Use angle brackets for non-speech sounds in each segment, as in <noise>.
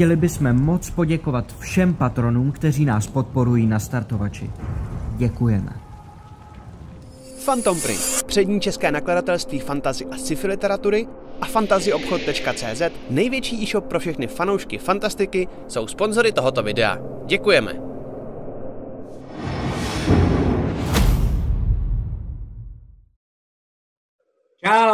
Chtěli bychom moc poděkovat všem patronům, kteří nás podporují na startovači. Děkujeme. Phantom Print, přední české nakladatelství fantazy a sci-fi literatury a fantazyobchod.cz, největší e-shop pro všechny fanoušky fantastiky, jsou sponzory tohoto videa. Děkujeme!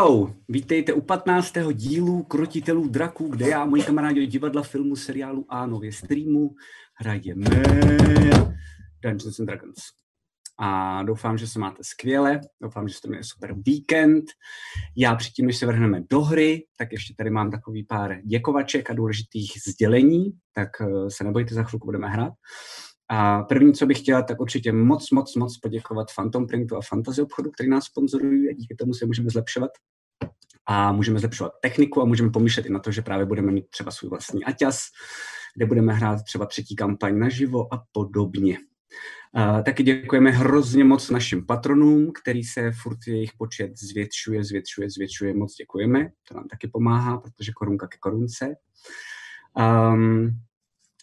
Čau, vítejte u 15. dílu Krotitelů draků, kde já moji kamarádi divadla, filmu, seriálu a nově streamu hrajeme Dungeons and Dragons. A doufám, že se máte skvěle, doufám, že jste měli super víkend. Já předtím, než se vrhneme do hry, tak ještě tady mám takový pár děkovaček a důležitých sdělení, tak eh, se nebojte, za chvilku budeme hrát. A první, co bych chtěla, tak určitě moc, moc, moc poděkovat Phantom Printu a Fantasy obchodu, který nás sponzorují a díky tomu se můžeme zlepšovat. A můžeme zlepšovat techniku a můžeme pomýšlet i na to, že právě budeme mít třeba svůj vlastní aťas, kde budeme hrát třeba třetí kampaň naživo a podobně. A taky děkujeme hrozně moc našim patronům, který se furt jejich počet zvětšuje, zvětšuje, zvětšuje. Moc děkujeme, to nám taky pomáhá, protože korunka ke korunce. Um,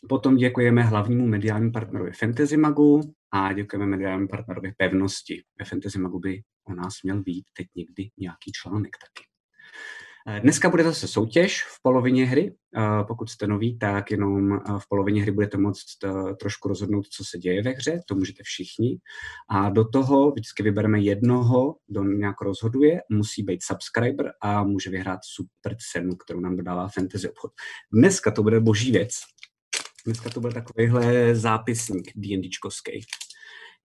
Potom děkujeme hlavnímu mediálnímu partnerovi Fantasy Magu a děkujeme mediálnímu partnerovi Pevnosti. Ve Fantasy Magu by o nás měl být teď někdy nějaký článek taky. Eh, dneska bude zase soutěž v polovině hry. Eh, pokud jste noví, tak jenom eh, v polovině hry budete moct trošku rozhodnout, co se děje ve hře, to můžete všichni. A do toho vždycky vybereme jednoho, kdo nějak rozhoduje, musí být subscriber a může vyhrát super cenu, kterou nám dodává Fantasy obchod. Dneska to bude boží věc, Dneska to byl takovýhle zápisník D&Dčkovský.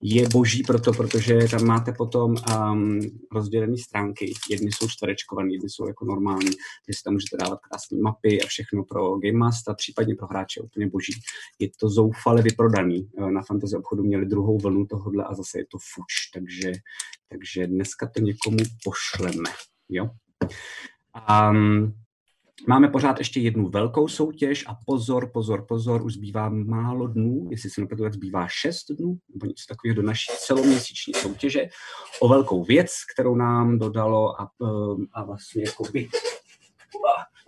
Je boží proto, protože tam máte potom um, rozdělené stránky. Jedny jsou čtverečkované, jedny jsou jako normální, takže tam můžete dávat krásné mapy a všechno pro Game Master, případně pro hráče úplně boží. Je to zoufale vyprodaný. Eh, na fantasy obchodu měli druhou vlnu tohohle a zase je to fuč, takže, takže dneska to někomu pošleme. Jo? Um, Máme pořád ještě jednu velkou soutěž a pozor, pozor, pozor, už zbývá málo dnů, jestli se nepletu, tak zbývá šest dnů, nebo něco takového do naší celoměsíční soutěže. O velkou věc, kterou nám dodalo a, ehm, a vlastně by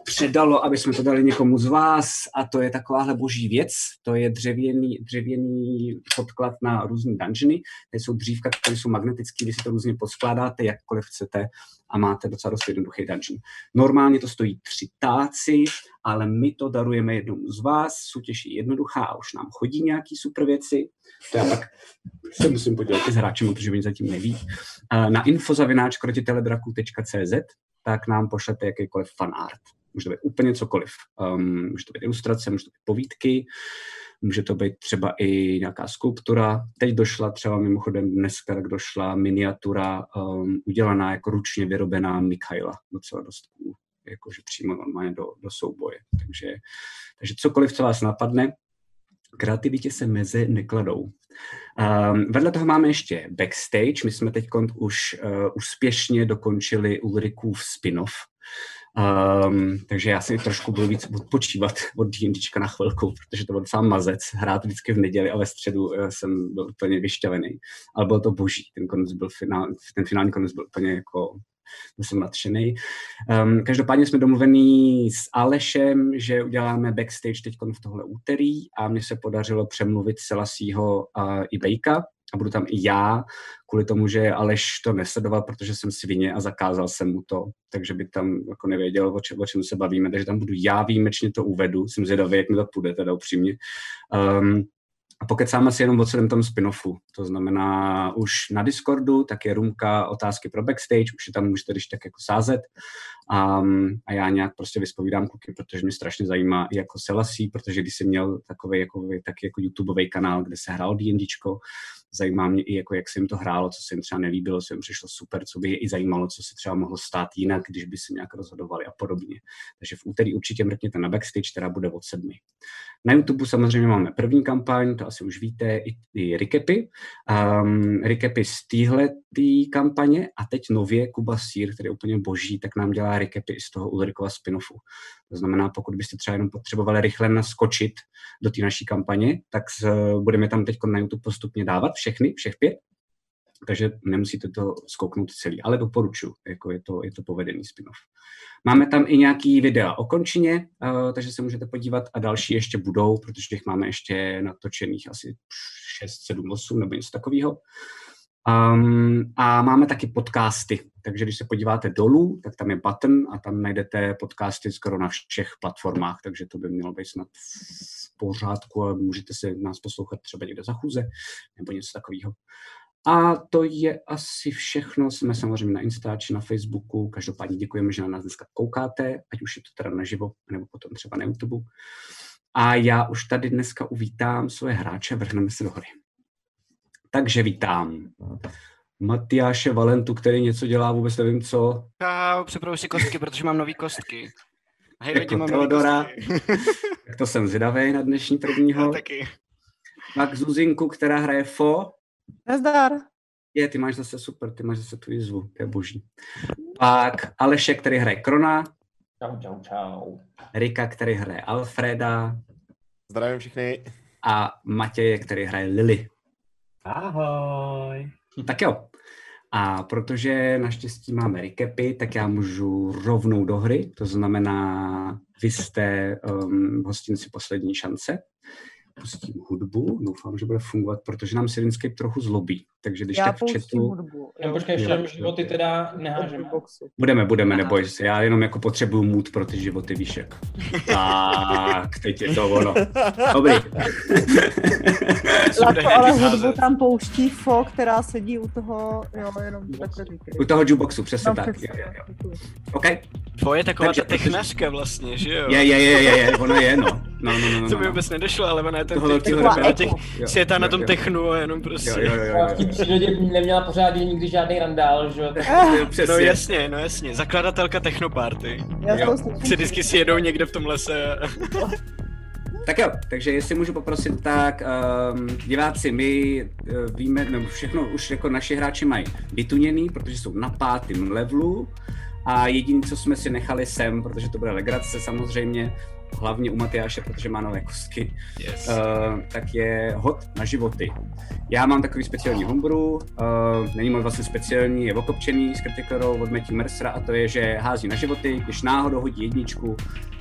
předalo, aby jsme to dali někomu z vás a to je takováhle boží věc, to je dřevěný, dřevěný podklad na různé dungeony, to jsou dřívka, které jsou magnetické, vy si to různě poskládáte, jakkoliv chcete a máte docela dost jednoduchý dungeon. Normálně to stojí tři táci, ale my to darujeme jednomu z vás, soutěž je jednoduchá a už nám chodí nějaký super věci, to já pak se musím podělit s hráčem, protože oni zatím neví. Na infozavináčkrotiteledraku.cz tak nám pošlete jakýkoliv fanart. Může to být úplně cokoliv. Um, může to být ilustrace, může to být povídky, může to být třeba i nějaká skulptura. Teď došla třeba mimochodem dneska, tak došla miniatura um, udělaná jako ručně vyrobená Mikhaila, docela dost jakože přímo normálně do, do souboje. Takže, takže cokoliv, co vás napadne, kreativitě se meze nekladou. Um, vedle toho máme ještě backstage. My jsme teď už uh, úspěšně dokončili Ulrikův spin-off, Um, takže já si trošku budu víc odpočívat od D&Dčka na chvilku, protože to byl docela mazec, hrát vždycky v neděli a ve středu eh, jsem byl úplně vyšťavený. Ale bylo to boží, ten konec byl finál, ten finální konec byl úplně jako byl jsem nadšený. Um, každopádně jsme domluvený s Alešem, že uděláme backstage teď v tohle úterý a mně se podařilo přemluvit Selasího uh, i Bejka, a budu tam i já, kvůli tomu, že Aleš to nesledoval, protože jsem svině a zakázal jsem mu to, takže by tam jako nevěděl, o, če, o čem se bavíme, takže tam budu já výjimečně to uvedu, jsem zvědavý, jak mi to půjde, teda upřímně. Um, a pokecáme si jenom o celém tom spin-offu. To znamená, už na Discordu, tak je rumka otázky pro backstage, už je tam můžete když tak jako sázet. Um, a já nějak prostě vyspovídám kluky, protože mě strašně zajímá i jako Selassie, protože když jsem měl takový jako, taky jako YouTubeový kanál, kde se hrál D&Dčko, zajímá mě i, jako jak se jim to hrálo, co se jim třeba nelíbilo, co jim přišlo super, co by je i zajímalo, co se třeba mohlo stát jinak, když by se nějak rozhodovali a podobně. Takže v úterý určitě mrkněte na backstage, která bude od sedmi. Na YouTube samozřejmě máme první kampaň, to asi už víte, i, i recapy. Um, recapy z téhle kampaně a teď nově Kuba Sýr, který je úplně boží, tak nám dělá recapy z toho Ulrikova spin-offu. To znamená, pokud byste třeba jenom potřebovali rychle naskočit do té naší kampaně, tak z, budeme tam teď na YouTube postupně dávat všechny, všech pět. takže nemusíte to zkouknout celý, ale doporučuji, jako je to, je to povedený spin-off. Máme tam i nějaký videa o končině, uh, takže se můžete podívat a další ještě budou, protože těch máme ještě natočených asi 6, 7, 8 nebo něco takového. Um, a máme taky podcasty, takže když se podíváte dolů, tak tam je button a tam najdete podcasty skoro na všech platformách, takže to by mělo být snad v pořádku a můžete si nás poslouchat třeba někde za chůze nebo něco takového. A to je asi všechno. Jsme samozřejmě na Instači, na Facebooku. Každopádně děkujeme, že na nás dneska koukáte, ať už je to teda naživo, nebo potom třeba na YouTube. A já už tady dneska uvítám svoje hráče, vrhneme se do hory. Takže vítám Matyáše Valentu, který něco dělá, vůbec nevím co. Čau, připravuji si kostky, protože mám nový kostky. Hej, jako mám Teodora. tak to jsem zvědavý na dnešní prvního. Já taky. Pak Zuzinku, která hraje Fo. Nazdar. Je, ty máš zase super, ty máš zase tu jizvu, to je boží. Pak Aleše, který hraje Krona. Čau, čau, čau. Rika, který hraje Alfreda. Zdravím všechny. A Matěje, který hraje Lily. Ahoj. Tak jo. A protože naštěstí máme recapy, tak já můžu rovnou do hry. To znamená, vy jste um, hostinci poslední šance pustím hudbu, doufám, že bude fungovat, protože nám Sirinscape trochu zlobí. Takže když Já tak chatu... hudbu. Jen počkej, ještě životy teda nehážeme. Budeme, budeme, neboj se. Já jenom jako potřebuju mood pro ty životy, víš jak. Tak, teď je to ono. Dobrý. Lato, ale hudbu tam pouští Fo, která sedí u toho, jo, jenom takhle říkej. U toho jukeboxu, přesně No, tak. přesně, Jo, jo, jo. děkuji. OK. Tvoje taková Takže- ta technařka vlastně, že jo? Je, je, je, je, je, ono je, no. No, no, no, no, To mi no. vůbec nedošlo, ale ona je tímhle který Taková na. Jo, jo, tom jo. technu a jenom prostě. Jo, jo, jo, jo, Já v té jo. přírodě neměla pořádně nikdy žádný randál, že jo? Jo, Přesně. No jasně, no jasně. Zakladatelka Technoparty. Já Jo. to slyším. Si vždycky si jedou někde v tom lese. a- Tak jo, takže jestli můžu poprosit, tak um, diváci, my uh, víme, nebo všechno už jako naši hráči mají vytuněný, protože jsou na pátém levelu a jediné, co jsme si nechali sem, protože to bude legrace samozřejmě, hlavně u Matyáše, protože má nové kostky, Yes. uh, tak je hod na životy. Já mám takový speciální homebrew, uh, není moc vlastně speciální, je okopčený s kritiklerou od Matthew Mercera a to je, že hází na životy, když náhodou hodí jedničku,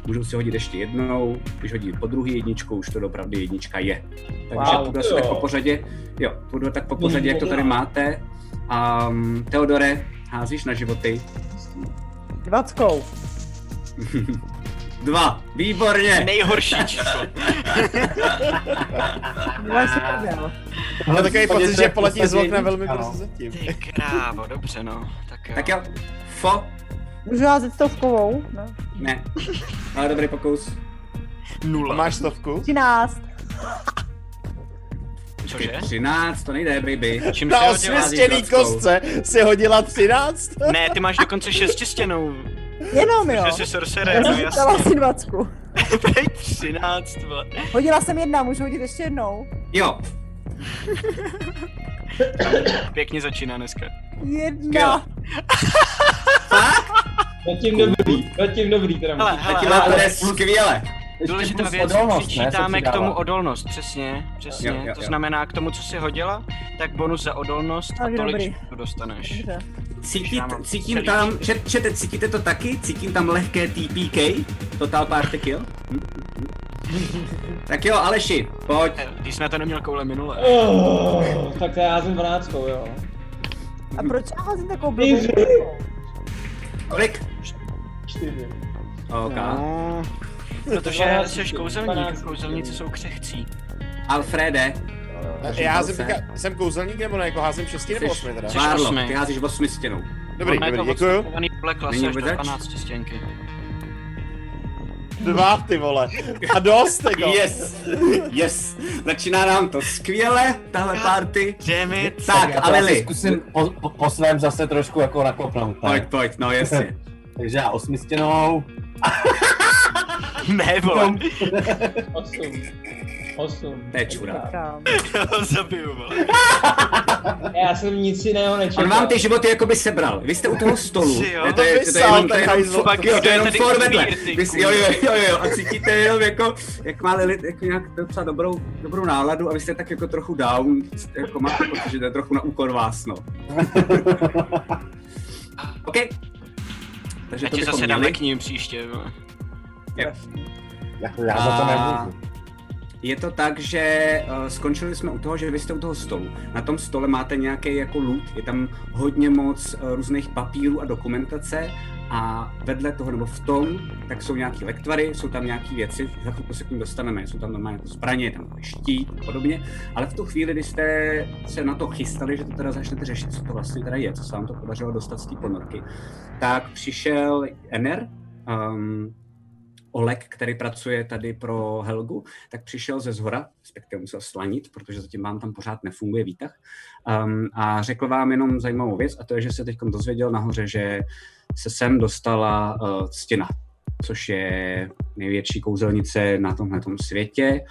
můžou si hodit ještě jednou, když hodí po druhý jedničku, už to opravdu jednička je. Takže Wow, půjdu asi tak po pořadě, jo, půjdu tak po pořadě, jak to tady máte. Um, Teodore, házíš na životy. Dvackou. <laughs> Dva, výborně! Nejhorší číslo. Mám takový pocit, že poletí z okna velmi brzy zatím. Ty krávo, dobře no. Tak jo. Tak jo, fo, Můžu házet stovkovou? No. ne, ale dobrý pokus. Nula. Máš stovku? 13. Cože? 13, to nejde, baby. Čím Na osvěstěný dvackou. kostce si hodila 13? Ne, ty máš dokonce šestistěnou. Jenom jo. Že jsi sorcerer, Já no jsem dala jasně. si dvacku. <laughs> Prej 13, vole. Hodila jsem jedna, můžu hodit ještě jednou. Jo, <coughs> Pěkně začíná dneska. Jedna. <laughs> Zatím dobrý, zatím dobrý teda. Hele, hele, Zatím hele, jde skvěle. Důležitá věc, odolnost, ne, přičítáme k tomu odolnost, přesně, přesně. Jo, jo, to jo. znamená k tomu, co jsi hodila, tak bonus za odolnost a Takže tolik dobrý. to dostaneš. Dobře. Cítit, cítím celý tam, čtyři. čet, čete, cítíte to taky? Cítím tam lehké TPK, Total Party Kill. Hm. Tak jo, Aleši, pojď. Eh, Když jsi na to neměl koule minule. Oh, tak to já házím 12, jo. A proč já házím takovou Čtyři. blbou? Kolik? 4. OK. No, protože jsi kouzelník, kouzelníci jsou křehcí. Alfrede, Já házím teďka, jsem kouzelník nebo ne, jako házím 6 nebo 8 teda? Jsi Várlo, osmi. ty házíš osmi stěnou. Dobrý, dobrý, to děkuju. Není do vůbec? 12 stěnky. Dva ty vole. A dost jako. Yes, yes. Začíná nám to skvěle, tahle party. Damn it. Tak, já a to asi Lily, zkusím po, po, po svém zase trošku jako nakopnout. pojď, pojď, no jasně. <laughs> Takže já osmistěnou. <laughs> Ne, vole. 8. Osm. To je. Krám. Já ho zabiju, vole. Já jsem nic jiného nečekal. On vám ty životy jakoby sebral. Vy jste u toho stolu. Jo, Ne, to je, to je jenom, to je jenom, Pak jo, to je je jenom for vedle. Vy, jo, jo, jo, jo, a cítíte jenom jako, jak má Lilith jako nějak docela dobrou, dobrou náladu a vy jste tak jako trochu down, jako máte pocit, že to je trochu na úkor vás, no. <laughs> OK. Takže Já to zase dáme k ním příště, vole. Jako já za to nemůžu. Je to tak, že uh, skončili jsme u toho, že vy jste u toho stolu. Na tom stole máte nějaký jako loot, je tam hodně moc uh, různých papírů a dokumentace a vedle toho, nebo v tom, tak jsou nějaký lektvary, jsou tam nějaké věci, za chvilku se k ním dostaneme, jsou tam normálně jako zbraně, je tam štít a podobně, ale v tu chvíli, kdy jste se na to chystali, že to teda začnete řešit, co to vlastně teda je, co se vám to podařilo dostat z té ponorky, tak přišel Ener, um, Olek, který pracuje tady pro Helgu, tak přišel ze zhora, respektive musel slanit, protože zatím vám tam pořád nefunguje výtah. Um, a řekl vám jenom zajímavou věc, a to je, že se teď dozvěděl nahoře, že se sem dostala uh, stěna, což je největší kouzelnice na tomhle světě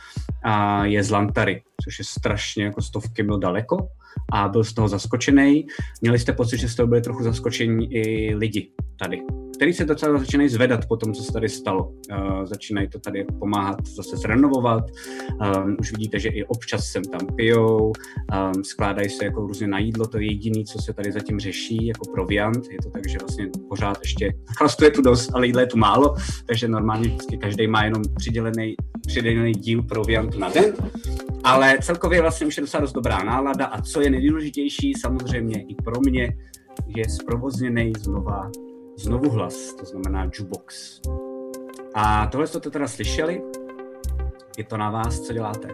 a je z Lantary, což je strašně jako stovky mil daleko a byl z toho zaskočený. Měli jste pocit, že z toho byli trochu zaskočení i lidi tady, který se docela začínají zvedat po tom, co se tady stalo. Uh, začínají to tady pomáhat zase zrenovovat. Um, už vidíte, že i občas sem tam pijou, um, skládají se jako různě na jídlo, to je jediný, co se tady zatím řeší, jako proviant. Je to tak, že vlastně pořád ještě chlastu je tu dost, ale jídla je tu málo, takže normálně vždycky každý má jenom přidělený, přidělený díl proviantu na den. Ale celkově vlastně už je docela dost dobrá nálada a co je nejdůležitější samozřejmě i pro mě, je zprovozněný znova znovu hlas, to znamená jukebox. A tohle jste to teda slyšeli, je to na vás, co děláte.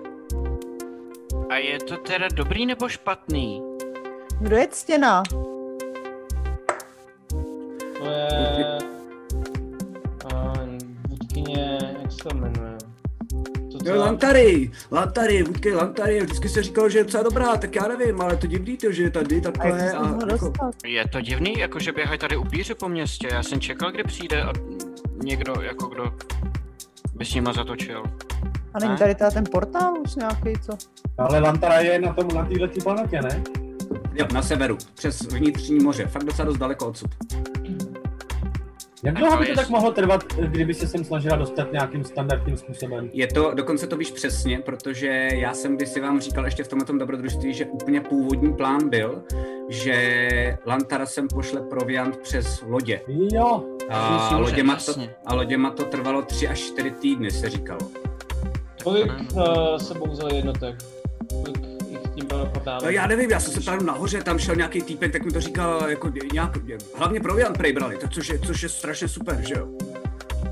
A je to teda dobrý nebo špatný? Kdo je ctěná? To je... A, vůdkyně, jak se to jmenuje? Jo, Lantary, Lantary, vůdky Lantary, vždycky se říkalo, že je docela dobrá, tak já nevím, ale to divný to, že je tady A takhle toho a jako? Je to divný, jako že běhají tady upíři po městě. Já jsem čekal, kdy přijde a někdo, jako kdo by s nima zatočil. A není Ne? tady teda ten portál už nějaký, co? Ale Lantara je na tom, na této planetě, ne? jo, na severu, přes vnitřní moře, fakt docela dost daleko odsud. Jak dlouho by to tak mohlo trvat, kdyby se sem snažila dostat nějakým standardním způsobem? Je to, dokonce to víš přesně, protože já jsem kdysi vám říkal ještě v tomhle dobrodružství, že úplně původní plán byl, že Lantara sem pošle proviant přes lodě. Jo, A Myslím, že loděma, to, a loděma to trvalo tři až čtyři týdny, se říkalo. kolik uh, sebou vzali jednotek? Kolik podáno? No já nevím, já jsem se ptal nahoře, tam šel nějaký týpek, tak mi to říkal, jako nějak, hlavně proviant prej brali, tak což je, což je strašně super, že jo.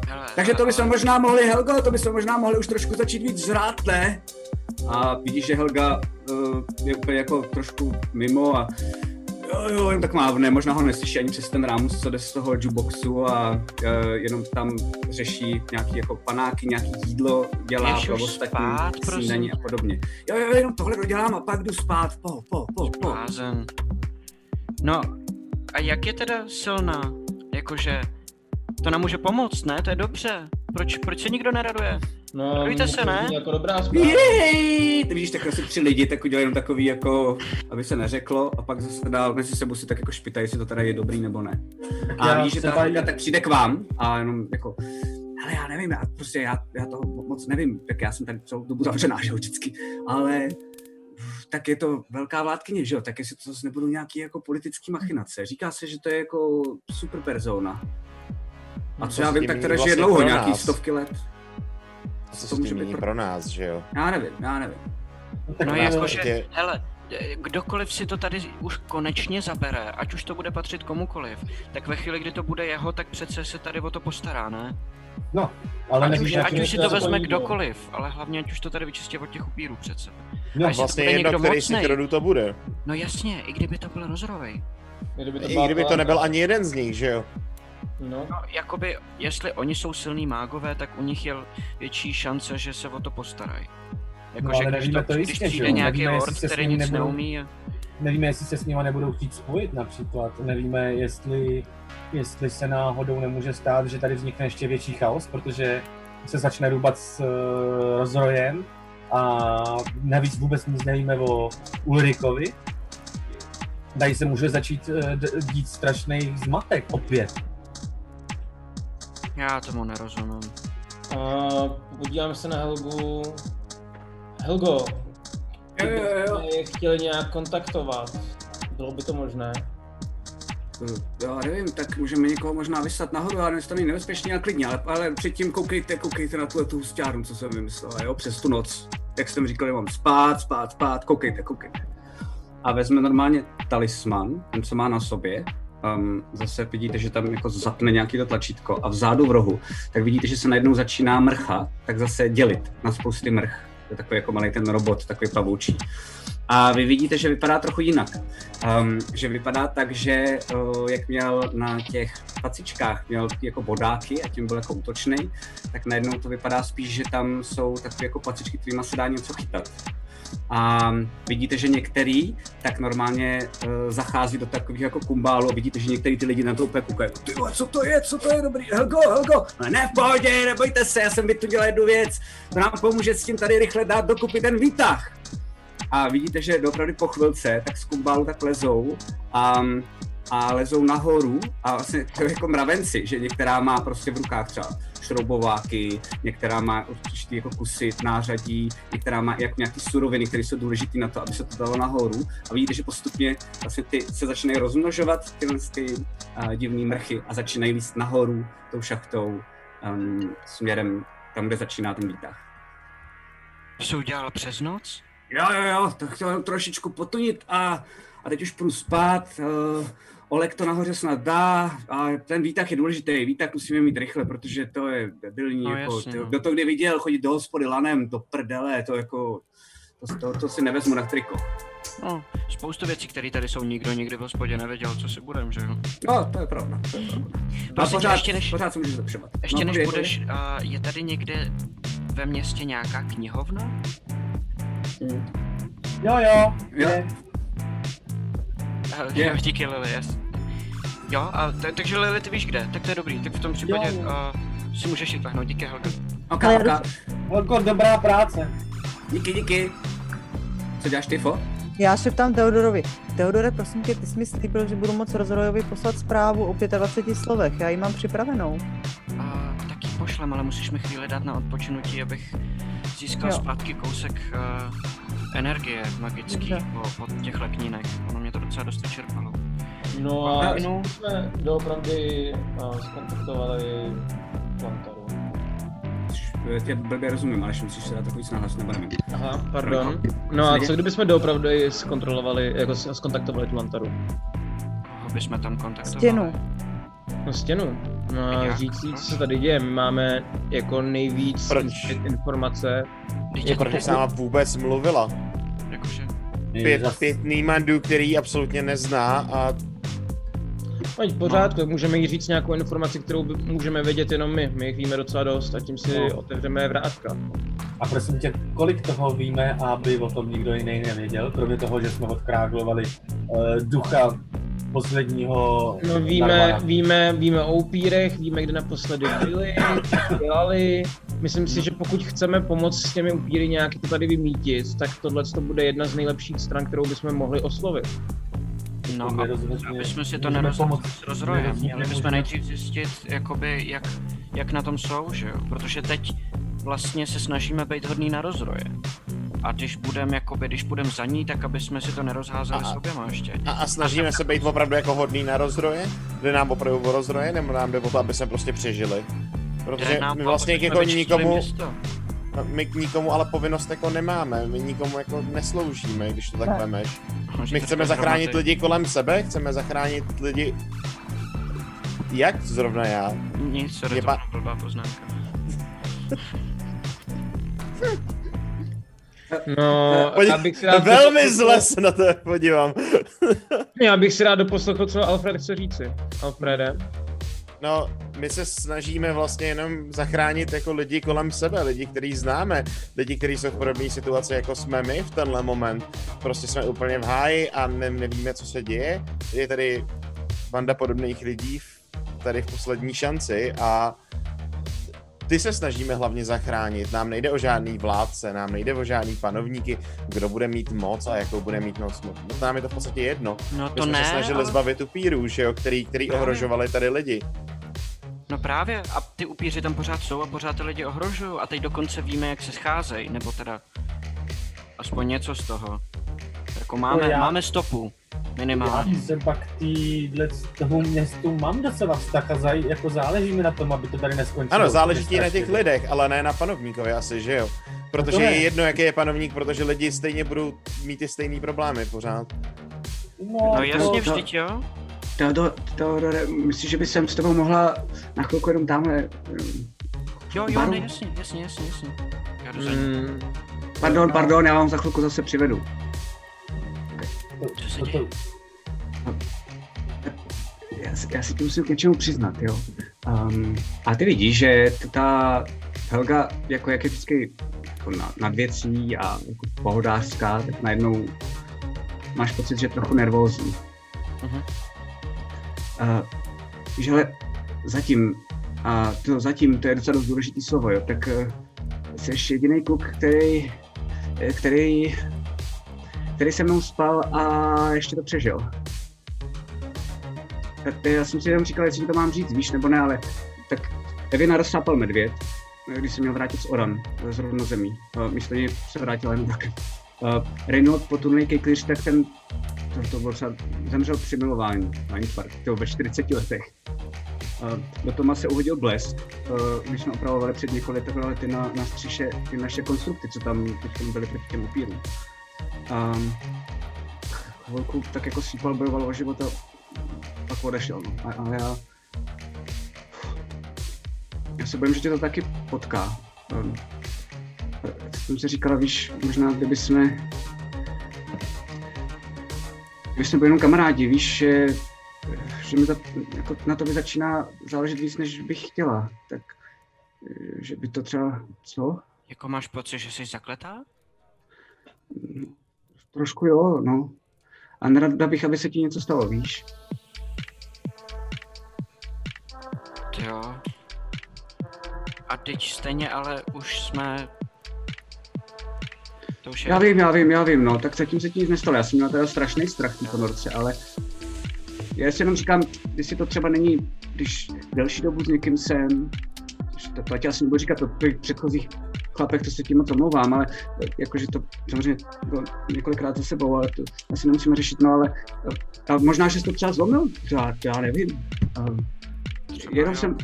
Hele, Takže to by ale- jsme možná mohli, Helgo, to by jsme možná mohli už trošku začít víc žrát, ne? A vidíš, že Helga uh, je úplně jako trošku mimo a jo, jo, jen tak mávne, možná ho neslyší ani přes ten rámus, co jde z toho jukeboxu a uh, jenom tam řeší nějaký jako panáky, nějaký jídlo, dělá pro ostatní snídaní a podobně. Jo, jo, jenom tohle dodělám a pak jdu spát, po, po, po, po. Blázen. No, a jak je teda silná? Jakože, to nám může pomoct, ne? To je dobře. Proč, proč se nikdo neraduje? No, Radujte se, ne? Jako dobrá zpráva. Jej! Ty vidíš takhle si tři lidi, tak udělají jenom takový jako, aby se neřeklo a pak zase dál mezi sebou si tak jako špitají, jestli to teda je dobrý nebo ne. A Já vidíš, že ta tady- Helga tak přijde k vám a jenom jako, ale já nevím, já prostě, já, já toho moc nevím, tak já jsem tady celou dobu zavřená, že jo, vždycky, ale tak je to velká vládkyně, že jo, tak jestli to zase nebudou nějaký jako politický machinace. Říká se, že to je jako super persona. A co já vím, tak teda žije vlastně dlouho, pro nějaký stovky let. Co to může být pro- pro nás, že jo? Já nevím, já nevím. No to- jakože, tě- hele, kdokoliv si to tady už konečně zabere, ať už to bude patřit komukoliv, tak ve chvíli, kdy to bude jeho, tak přece se tady o to postará, ne? No, ale Ať už, ať už si to vezme jídlo. kdokoliv, ale hlavně ať už to tady vyčistí od těch upírů přece. No, A jestli Vlastně to jedno, někdo který mocnej. rodů to bude. No jasně, i kdyby to byl rozrovej. kdyby to I kdyby to nebyl ani jeden z nich, že jo? No, No, jakoby, jestli oni jsou silní mágové, tak u nich je větší šance, že se o to postarají. Jako, No, že ale když, nevíme to, to když jistě, že přijde jo? nějaký Nevíme, lord, jestli se s který nic nebudou- neumí, a- nevíme, jestli se s nima nebudou chtít spojit například. Nevíme, jestli, jestli se náhodou nemůže stát, že tady vznikne ještě větší chaos, protože se začne růbat s uh, rozrojem A navíc vůbec nic nevíme o Ulrikovi. Tady se může začít d- dít strašný zmatek opět. Já tomu nerozumím. A podíváme se na Helgu. Helgo, Jo, jo, jo. je chtěli nějak kontaktovat. Bylo by to možné? Já nevím, tak můžeme někoho možná vyslat nahoru, ale to není nebezpečně a klidně, ale, ale předtím koukejte, koukejte na tuhle tu husťárnu, co jsem vymyslel, jo, přes tu noc. Jak jsem říkal, mám spát, spát, spát, koukejte, koukejte. A vezme normálně talisman, ten, co má na sobě, um, zase vidíte, že tam jako zapne nějaký to tlačítko a vzadu v rohu, tak vidíte, že se najednou začíná mrcha, tak zase dělit na spousty mrch. To je takový jako malý ten robot, takový pavoučí. A vy vidíte, že vypadá trochu jinak. Um, že vypadá tak, že uh, jak měl na těch pacičkách, měl jako bodáky a tím byl jako útočný, tak najednou to vypadá spíš, že tam jsou takové jako pacičky, kterými se dá něco chytat. A vidíte, že některý tak normálně uh, zachází do takových jako kumbálu a vidíte, že některý ty lidi na to úplně koukají. Ty vole, co to je, co to je, dobrý, Helgo, Helgo, no ne v pohodě, nebojte se, já jsem vytudil jednu věc, to nám pomůže s tím tady rychle dát dokupy ten výtah. A vidíte, že opravdu po chvilce tak z kumbálu tak lezou a, a lezou nahoru a vlastně <laughs> to je jako mravenci, že některá má prostě v rukách třeba šroubováky, některá má určitý jako kusy nářadí, některá má jak nějaký suroviny, které jsou důležité na to, aby se to dalo nahoru. A vidíte, že postupně vlastně ty se začínají rozmnožovat tyhle ty uh, divné mrchy a začínají líst nahoru tou šachtou um, směrem tam, kde začíná ten výtah. Se udělal přes noc? Jo, jo, jo, to chtěl trošičku potunit a, a teď už půjdu spát. Uh, Olek to nahoře snad dá a ten výtah je důležitý. Výtah musíme mít rychle, protože to je debilní. No, jako, jasně, ty, no. kdo to kdy viděl, chodit do hospody lanem, do prdele, to jako, to, to, to si nevezmu na triko. No, spoustu věcí, které tady jsou, nikdo nikdy v hospodě nevěděl, co si budem, že jo? No, to je pravda. To je pravda. A Prosím pořád, ještě než- pořád se můžeš zlepšovat. Ještě no, než budeš, uh, je tady někde ve městě nějaká knihovna? pověď. Jo, jo, Jo. je. Jo, díky Lily, yes. Jo, a t- takže Lily, ty víš kde, tak to je dobrý, tak v tom případě Jo. uh, si můžeš jít lehnout, díky Helga. Ok, Ale ok. Helko, dobrá práce. Díky, díky. Co děláš ty, Fo? Já šeptám Teodorovi. Teodore, prosím tě, ty jsi mi slíbil, že budu moc rozrojovi poslat zprávu o 25 slovech. Já ji mám připravenou. Uh, tak ji pošlem, ale musíš mi chvíli dát na odpočinutí, abych získal Jo. zpátky kousek uh, energie magický po, po těchto knínech. Ono mě to docela dost vyčerpalo. No a No. jsme doopravdy uh, skontaktovali Plantaru. Tě blbě rozumím, ale ještě musíš se dát takový nahlas, nebo nevím. Aha, pardon. No a co kdybychom doopravdy zkontrolovali, jako skontaktovali tu Lantaru? Koho bychom tam kontaktovali? Stěnu. No stěnu. No a říct co se tady děje. My máme jako nejvíc Proč? in- informace. Vždyť Jako jako, Proč s náma vůbec mluvila? jakože, Pět, pět Nýmandů, který ji absolutně nezná a Pojď v pořádku, můžeme jí říct nějakou informaci, kterou by- můžeme vědět jenom my. My jich víme docela dost a tím si No. otevřeme vrátka. A prosím tě, kolik toho víme, aby o tom nikdo jiný nevěděl, kromě toho, že jsme odkráglovali uh, ducha posledního No víme, Narvana. víme, víme o upírech, víme, kde naposledy byli, co dělali. Myslím si, že pokud chceme pomoct s těmi upíry nějak to tady vymítit, tak tohle to bude jedna z nejlepších stran, kterou bychom mohli oslovit. no a aby jsme si to nerozhodli s rozrojem, My měli bychom nejdřív zjistit, jakoby, jak, jak na tom jsou, že jo? Protože teď vlastně se snažíme být hodný na rozroje. A když budem, jakoby, když budem za ní, tak aby jsme si to nerozházeli A- s oběma ještě. A, a snažíme se být opravdu jako hodný na rozroje? Jde nám opravdu o rozroje, nebo nám jde o to, aby jsme prostě přežili? Protože my vlastně jako nikomu, město. my k nikomu ale povinnost jako nemáme, my nikomu jako nesloužíme, když to tak vemeš. No, My chceme zachránit lidi kolem sebe, chceme zachránit lidi... Jak zrovna já? Nic, sorry, Je to byla blbá poznámka. <laughs> No, <laughs> Pojď, já bych si rád velmi zle se na to podívám. <laughs> Já bych si rád doposlechl, co Alfred chce říci. Alfrede. No, my se snažíme vlastně jenom zachránit jako lidi kolem sebe, lidi, který známe, lidi, kteří jsou v podobné situaci, jako jsme my v tenhle moment. Prostě jsme úplně v háji a ne, nevíme, co se děje. Je tady banda podobných lidí v, tady v poslední šanci a ty se snažíme hlavně zachránit. Nám nejde o žádný vládce, nám nejde o žádný panovníky, kdo bude mít moc a jakou bude mít moc. No, Nám je to v podstatě jedno. No My to jsme ne, se snažili ale... zbavit upírů, že jo, který, který Právě. ohrožovali tady lidi. No právě, a ty upíři tam pořád jsou a pořád ty lidi ohrožují a teď dokonce víme, jak se scházejí, nebo teda aspoň něco z toho. Jako máme, já- máme stopu, minimálně. Já třeba k týhle z toho městu mám docela vztah a zaj, jako záleží mi na tom, aby to tady neskončilo. Ano, záleží ti na těch lidech, ale ne na panovníkovi asi, že jo? Protože to ne. je jedno, jaký je panovník, protože lidi stejně budou mít ty stejný problémy pořád. No, No jasně, to, vždyť jo. Teodor, Teodore, myslíš, že by jsem s tebou mohla na chvilku jenom tamhle... eh, Jo, jo, ne, jasně, jasně, jasně, jasně. Já jdu za ní. Mm, Pardon, pardon, já vám za chvilku zase přivedu. Co se to, děje? to, Já, si- já si to musím k něčemu přiznat, jo. Um, a ty vidíš, že ta Helga, jako jak je vždycky jako na, nad věcí a jako pohodářská, tak najednou máš pocit, že je trochu nervózní. Mhm. Uh, že ale zatím, a to zatím, to je docela dost důležitý slovo, jo, tak uh, jsi jediný kluk, který, eh, který, který se mnou spal a ještě to přežil. Tak já jsem si jenom říkal, jestli to mám říct, víš, nebo ne, ale tak Evina rozsápal medvěd, když se měl vrátit z Oran, z rovnozemí. Místo něj se vrátil jenom. Uh, Reynold potunulý kejklíř, tak ten, to, to bylo třeba, zemřel při milování to ve 40 letech. Do Toma se uhodil blesk, když jsme opravovali před několika lety na, na střiše ty naše konstrukty, co tam byly proti těm upírům. Um, chvilku tak jako sípal, bojoval o život a pak odešel. No. A, ale já... Já se bojím, že tě to taky potká. Um, jsem si říkala, víš, možná kdyby jsme... Kdyby jsme byli jenom kamarádi, víš, že, že mi to, jako na to by začíná záležet víc, než bych chtěla. Tak eh, že by to třeba... Co? Jako máš pocit, že jsi zakletá? Trošku jo, no. A nerada bych, aby se ti něco stalo, víš? Jo. A teď stejně, ale už jsme... To už je... Já vím, já vím, já vím, no, tak zatím se ti nic nestalo. Já jsem měl teda strašný strach v té ponorce, ale já si jenom říkám, jestli to třeba není, když delší dobu s někým jsem, to, to ať já si nebudu říkat o těch předchozích chlapech, to se tím moc omlouvám, ale eh, jakože to samozřejmě bylo několikrát za sebou, ale to asi nemusíme řešit, no ale a možná, že jsi to třeba zlomil, já, já nevím. A, Třeba jenom jsem,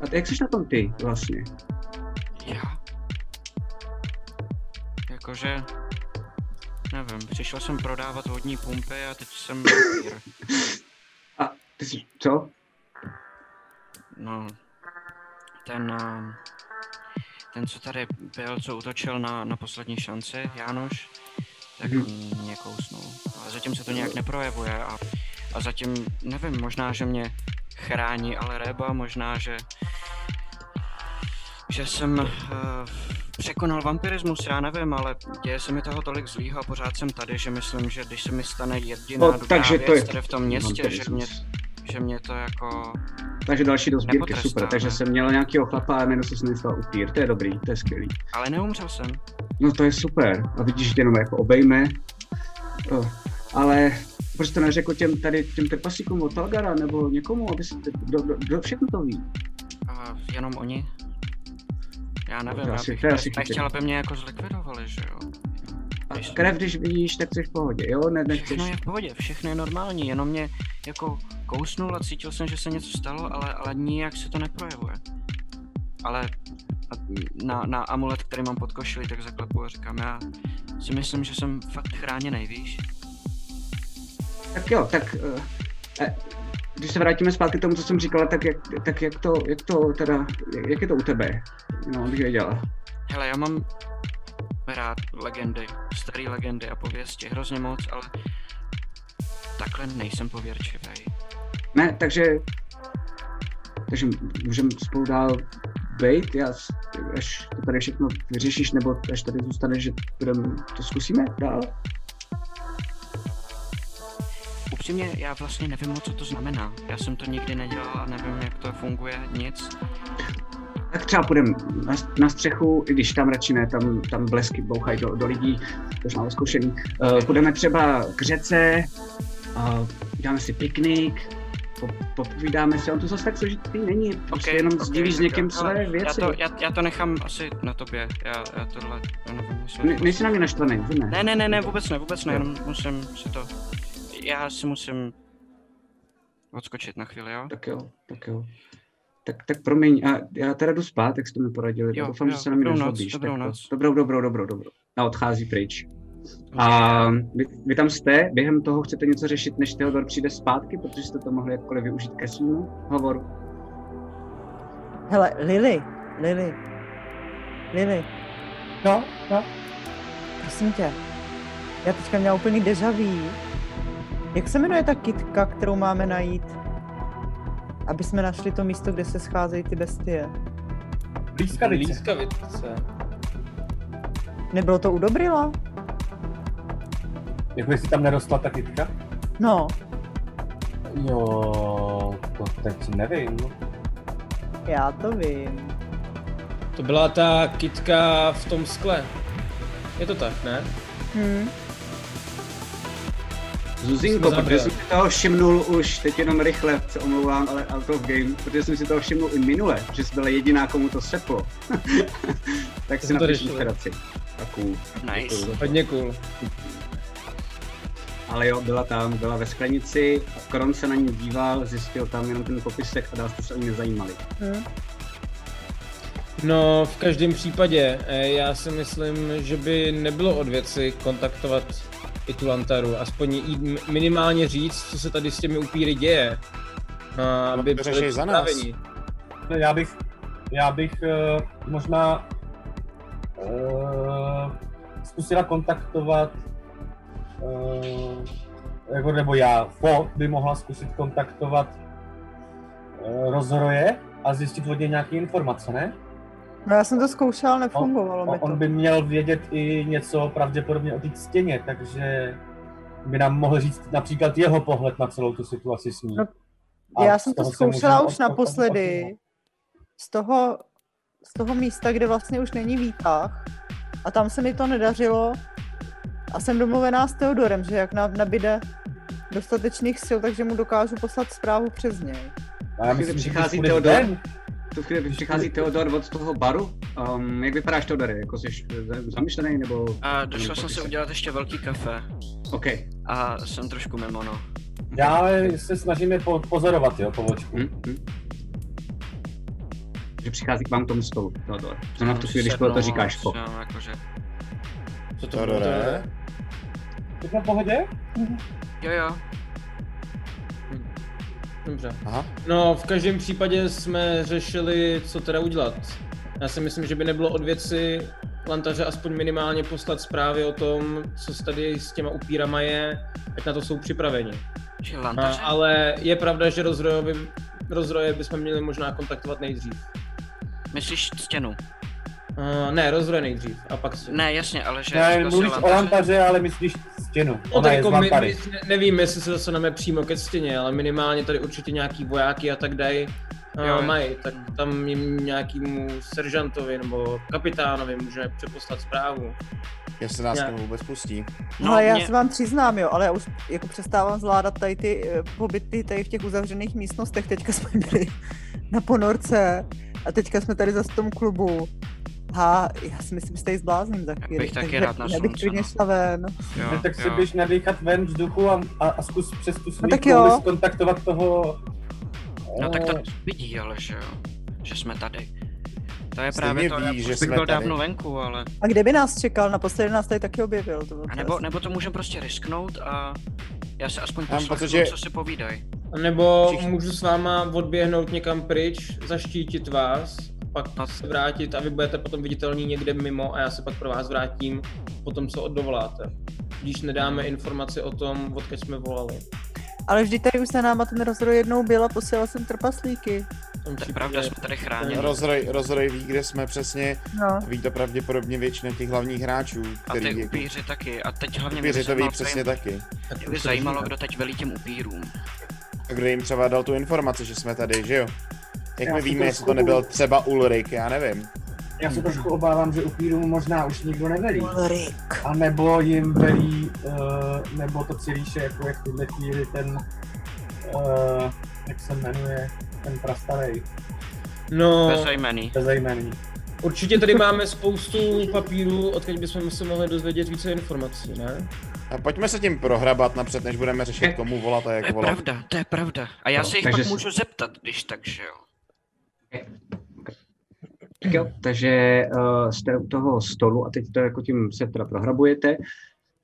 a jak jsi na tom ty vlastně? Já? Jakože... Nevím, přišel jsem prodávat vodní pumpy a teď jsem. <laughs> A ty jsi, co? No, ten, eh, ten, co tady byl, co útočil na, na poslední šanci, Jánoš, tak Mhm. mě kousnul. Ale zatím se to nějak neprojevuje a, a zatím, nevím, možná, že mě chrání ale Reba, možná, že že jsem uh, překonal vampirismus, já nevím, ale děje se mi toho tolik zlýho a pořád jsem tady, že myslím, že když se mi stane jediná No, dobrá takže věc to je tady v tom městě, že mě, vampirismus. Že mě to jako... Takže další do sbírky, super. Takže jsem měl nějakého chlapa a najednou se s ním stal upír. To je dobrý, to je skvělý. Ale neumřel jsem. No to je super. A vidíš, že jenom jako obejme. Oh. Ale proč to neřekl těm tady těm trpaslíkům od Talgara nebo někomu, aby si, kdo, kdo, kdo všechno to ví? A jenom oni? Já nevím, To já asi- bych to asi nechtěl, chytrý. aby mě jako zlikvidovali, že jo. A krev, když vidíš, tak jsi v pohodě, jo? Ne, nechceš. Všechno je v pohodě, všechno je normální, jenom mě jako kousnul a cítil jsem, že se něco stalo, ale, ale nijak se to neprojevuje. Ale na, na amulet, který mám pod košilí, tak zaklepu a říkám, já si myslím, že jsem fakt chráněný, víš? Tak jo, tak uh, eh, když se vrátíme zpátky k tomu, co jsem říkala, tak jak, tak jak to, jak to teda, jak, jak je to u tebe? No, abych věděla. Hele, já mám rád legendy, staré legendy a pověsti, hrozně moc, ale takhle nejsem pověrčivý. Ne, takže, takže můžeme spolu dál být, já, až to tady všechno vyřešíš, nebo až tady zůstaneš, že budem, to zkusíme dál? Upřímně, já vlastně nevím co to znamená. Já jsem to nikdy nedělal a nevím, jak to funguje, nic. Tak třeba půjdeme na, na střechu, i když tam radši ne, tam, tam blesky bouchají do, do lidí, to už máme zkušený. Uh, půjdeme třeba k řece, uh, dáme si piknik, po, popovídáme si, on to zase tak složitý není, prostě Ok, jenom ok, sdílíš s někým své Hele, věci. Já to, já, já to nechám asi na tobě, já, já tohle, Ne, nejsi na mě naštvaný, ne? Ne, ne, ne, ne, vůbec ne, vůbec ne, jenom musím si to, já si musím odskočit na chvíli, jo? Tak jo, tak jo. Tak, tak promiň, a já teda jdu spát, jak jste mi poradili. Jo, Doufám, jo, že se na mě dobrou noc, nezlobíš. dobrou noc. Dobrou, dobrou, dobrou, dobrou. A odchází pryč. A vy, vy, tam jste, během toho chcete něco řešit, než Theodor přijde zpátky, protože jste to mohli jakkoliv využít ke svému hovoru. Hele, Lily, Lily, Lily, No, no. prosím tě, já teďka měla úplný deja vu. Jak se jmenuje ta kitka, kterou máme najít? Aby jsme našli to místo, kde se scházejí ty bestie. Blízkavice. Lískavice. Nebylo to u Dobrila? Jako jestli tam nerostla ta kytka? No, Jo, to teď nevím. já to vím. To byla ta kitka v tom skle. Je to tak, ne? Hm. Zuzinko, protože zabrali. Toho všimnul už, teď jenom rychle se omlouvám, ale out of game, protože jsem si toho všimnul i minule, že jsi byla jediná, komu to seplo. <laughs> tak si napiš inspiraci. Tak cool. Nice. Hodně cool. Ale jo, byla tam, byla ve sklenici, Kron se na ní díval, zjistil tam jenom ten popisek a dál jste se o ní nezajímali. Hm. No, v každém případě, eh, já si myslím, že by nebylo od věci kontaktovat i tu Lantaru, aspoň jí minimálně říct, co se tady s těmi upíry děje. A aby to byli za nás. No, já bych, já bych uh, možná uh, zkusila kontaktovat, uh, jako, nebo já, Po by mohla zkusit kontaktovat uh, rozroje a zjistit od něj nějaké informace, ne? No já jsem to zkoušela, nefungovalo mi On, to. on by měl vědět i něco pravděpodobně o té stěně, takže by nám mohl říct například jeho pohled na celou tu situaci s ní. No, A Já jsem to zkoušela už naposledy. Z toho, z toho místa, kde vlastně už není výtah. A tam se mi to nedařilo. A jsem domluvená s Teodorem, že jak na- nabide dostatečných sil, takže mu dokážu poslat zprávu přes něj. A já myslím, že přichází Teodor. ven, V tu chvíli přichází Teodor od toho baru. Um, jak vypadáš, Teodore? Jako jsi eh, zamyšlený nebo... A došel jsem si udělat ještě velký kafe OK. a jsem trošku mimo, no. Já se snažím je po, pozorovat, jo, po očku. Hm. Že přichází k vám k tomu stolu, Teodor. Znamená v tu chvíli, když to říkáš po. jakože, Co to To jde. Jsi na pohodě? jo jo, Dobře. Aha. No, v každém případě jsme řešili, co teda udělat. Já si myslím, že by nebylo od věci Lantaře aspoň minimálně poslat zprávy o tom, co se tady s těma upírama je, ať na to jsou připraveni. A, ale je pravda, že rozrojovi, rozroje bychom měli možná kontaktovat nejdřív. Myslíš stěnu? Uh, ne, rozroje nejdřív a pak si. Ne, jasně, ale že Ne, mluvíš o lantaře, ale myslíš stěnu. No Ona je jako z my, Lantary. my, ne- nevím, jestli se dostaneme přímo ke stěně, ale minimálně tady určitě nějaký vojáky a tak dají Jo, jo. uh, mají, tak tam jim nějakému seržantovi nebo kapitánovi můžeme přeposlat zprávu. Jestli nás tomu vůbec pustí. No, ale já mě- se vám přiznám, jo, ale já už jako přestávám zvládat tady ty eh, pobyty tady v těch uzavřených místnostech. Teďka jsme byli na ponorce a teďka jsme tady zase v tom klubu. A já si myslím, že tady zblázním za chvíli. bych taky takže rád na Já bych klidně no. šla ven. Jo, tak si jo. běž nadýchat ven vzduchu a, a, a zkus přes tu svůj jo. skontaktovat toho... No tak to eh, vidí, ale že jo, že jsme tady. To je Stejně právě to, ví, já že jsme byl tady. dávno venku, ale... A kde by nás čekal? Naposledy nás tady taky objevil. To A nebo, nebo to můžeme prostě risknout a já se aspoň poslechnu, pocit, že- co si povídají. A nebo Všichni- můžu s váma odběhnout někam pryč, zaštítit vás, pak se vrátit a vy budete potom viditelní někde mimo a já se pak pro vás vrátím po tom, co oddovoláte. Když nedáme informaci o tom, odkud jsme volali. Ale vždyť tady už se náma ten rozroj jednou byl a posílal jsem trpaslíky. To je pravda, jsme tady chráněni. Rozroj, rozroj ví, kde jsme přesně, No. ví to pravděpodobně většina těch hlavních hráčů, A který ty jako, upíři taky. A teď hlavně upíři by to ví zajímalo, přesně jim- taky. tak Mě to by zajímalo, kdo teď velí těm upírům. A kdo jim třeba dal tu informaci, že jsme tady, že jo? Jak Já my víme, jestli to nebyl třeba Ulrik, já nevím. Já se trošku obávám, že upírům možná už nikdo nevelí. Ulrik. A nebo jim velí, uh, nebo to celíše jako jak v tuhle chvíli ten, uh, jak se jmenuje, ten prastarej, No, Bezejmený. bezejmený. určitě tady máme spoustu papírů, odkud bychom se mohli dozvědět více informací, ne? A pojďme se tím prohrabat napřed, než budeme řešit, komu volat a To jak je volat. pravda, to je pravda. A já No, se jich pak si- můžu zeptat, když tak, že jo. Jo, takže uh, jste u toho stolu a teď to jako tím se teda prohrabujete.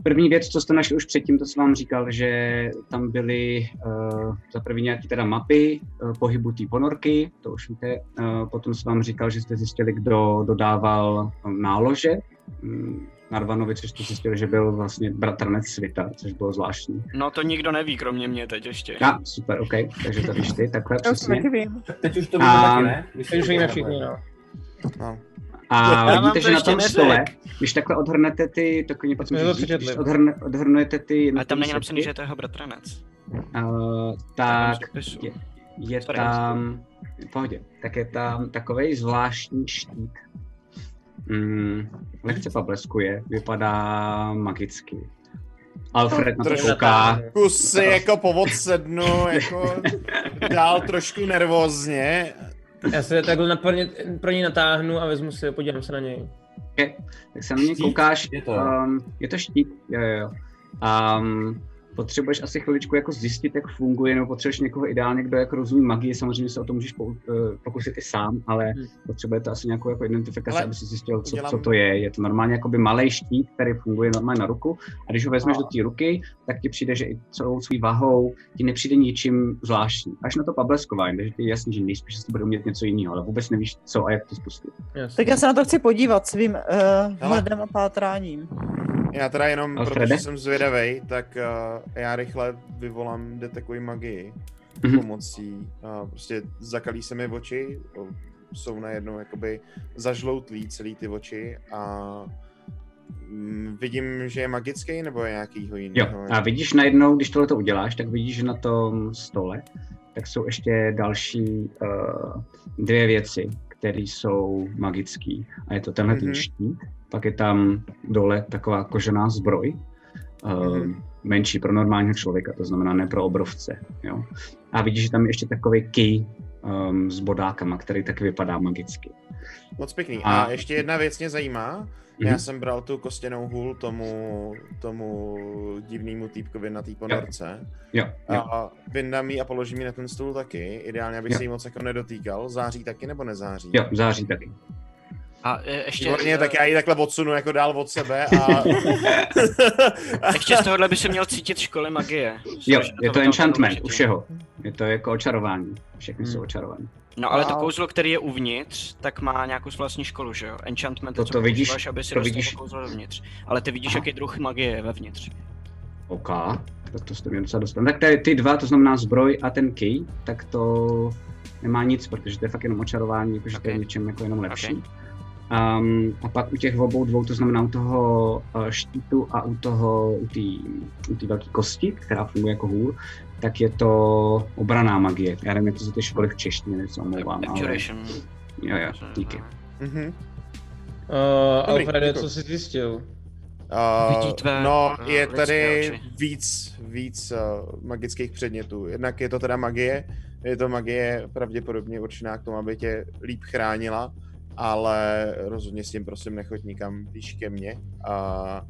První věc, co jste našli už předtím, to jsem vám říkal, že tam byly uh, za první nějaké teda mapy uh, pohybu té ponorky, to už víte. Uh, potom jsem vám říkal, že jste zjistili, kdo dodával nálože. Um, Narvanovi, což jste zjistili, že byl vlastně bratranec světa, což bylo zvláštní. No to nikdo neví, kromě mě teď ještě. A, super, OK, takže to víš ty, takhle Já už to přesně. vím. Teď už to víme A- taky, ne? Když Teď už víme všichni, no. No. A Já vidíte, že na ještě tom neřek. stole, když takhle odhrnete ty, tak mě to říct, když přečetli. odhrn, odhrnujete ty Ale tam není napsaný, že je to jeho bratranec. uh, tak je, je tam, v pohodě, tak je tam takový zvláštní štít. Mm, lehce pobleskuje, vypadá magicky. Alfred na to Trošku kouká. Kusy jako povod sednu, jako <laughs> dál trošku nervózně. Já se takhle na pro, ně, pro něj natáhnu a vezmu si podívám se na něj. Okay. Tak se na mě koukáš. Je to? Um, je to štít, jo, jo, jo. Um, potřebuješ asi chviličku jako zjistit, jak funguje, nebo potřebuješ někoho ideálně, kdo jako rozumí magii, samozřejmě se o to můžeš eh, pokusit i sám, ale Hmm. potřebuje to asi nějakou jako identifikaci, Ale aby si zjistil, co, udělám- co to je. Je to normálně jakoby malý štít, který funguje normálně na ruku a když ho vezmeš do té ruky, tak ti přijde, že i celou svou váhou ti nepřijde ničím zvláštní. Až na to pableskování, takže ti je jasný, že nejspíš si bude umět něco jiného, ale vůbec nevíš, co a jak to spustit. Jasně. Tak já se na to chci podívat svým uh, hledem a pátráním. Já teda jenom, Alfrede? protože jsem zvědavej, tak uh, já rychle vyvolám detekuji magii Mhm. pomocí, uh, prostě zakalí se mi oči, jsou najednou jakoby zažloutlí celý ty oči a mm, vidím, že je magický nebo je nějakýho Jo, jiného. a vidíš najednou, když tohle to uděláš, tak vidíš, že na tom stole tak jsou ještě další uh, dvě věci, které jsou magické. A je to tenhle mm-hmm. Mhm. ten štít, pak je tam dole taková kožená zbroj, uh, Mhm. Menší pro normálního člověka, to znamená ne pro obrovce. Jo? A vidíš, že tam je ještě takový key um, s bodákama, který taky vypadá magicky. Moc pěkný. A- A ještě jedna věc mě zajímá. Já Mhm. jsem bral tu kostěnou hůl tomu, tomu divnému týpkovi na té ponorce. Jo, jo. A vyndám ji a položím ji na ten stůl taky. Ideálně, abych Jo. se jí moc jako nedotýkal. Září taky nebo nezáří? jo, září taky. A e, ještě, Výborně, tak já ji takhle odsunu jako dál od sebe a... <laughs> ještě z tohohle by se měl cítit školy magie. Jo, je to vytáhnu enchantment u všeho. Je to jako očarování. Všechny Hmm. jsou očarovaní. No ale to Wow. kouzlo, který je uvnitř, tak má nějakou vlastní školu, že jo? Enchantment To- je, co to vidíš- používáš, aby si to dostal vidíš- to kouzlo dovnitř. Ale ty vidíš, Aha. jaký druh magie je vevnitř. OK, tak to jste mě docela dostali. Tak ty, ty dva, to znamená zbroj a ten key, tak to nemá nic, protože to je fakt jenom očarování, jakože to je něčem jako jenom lepší. Um, a pak u těch obou dvou, to znamená u toho uh, štítu a u toho, u té u té velké kosti, která funguje jako hůl, tak je to obraná magie. Já nevím, jak to za ty školy v češtině, se omlouvám, ale jo, jo, díky. Mhm. Uh, Dobrý, Alfrede, děkuju. co jsi zjistil? Uh, tvé, no, uh, je tady oči. víc, víc uh, magických předmětů. Jednak je to teda magie, je to magie pravděpodobně určená k tomu, aby tě líp chránila, ale rozhodně s tím prosím nechoď nikam blíž ke mně. A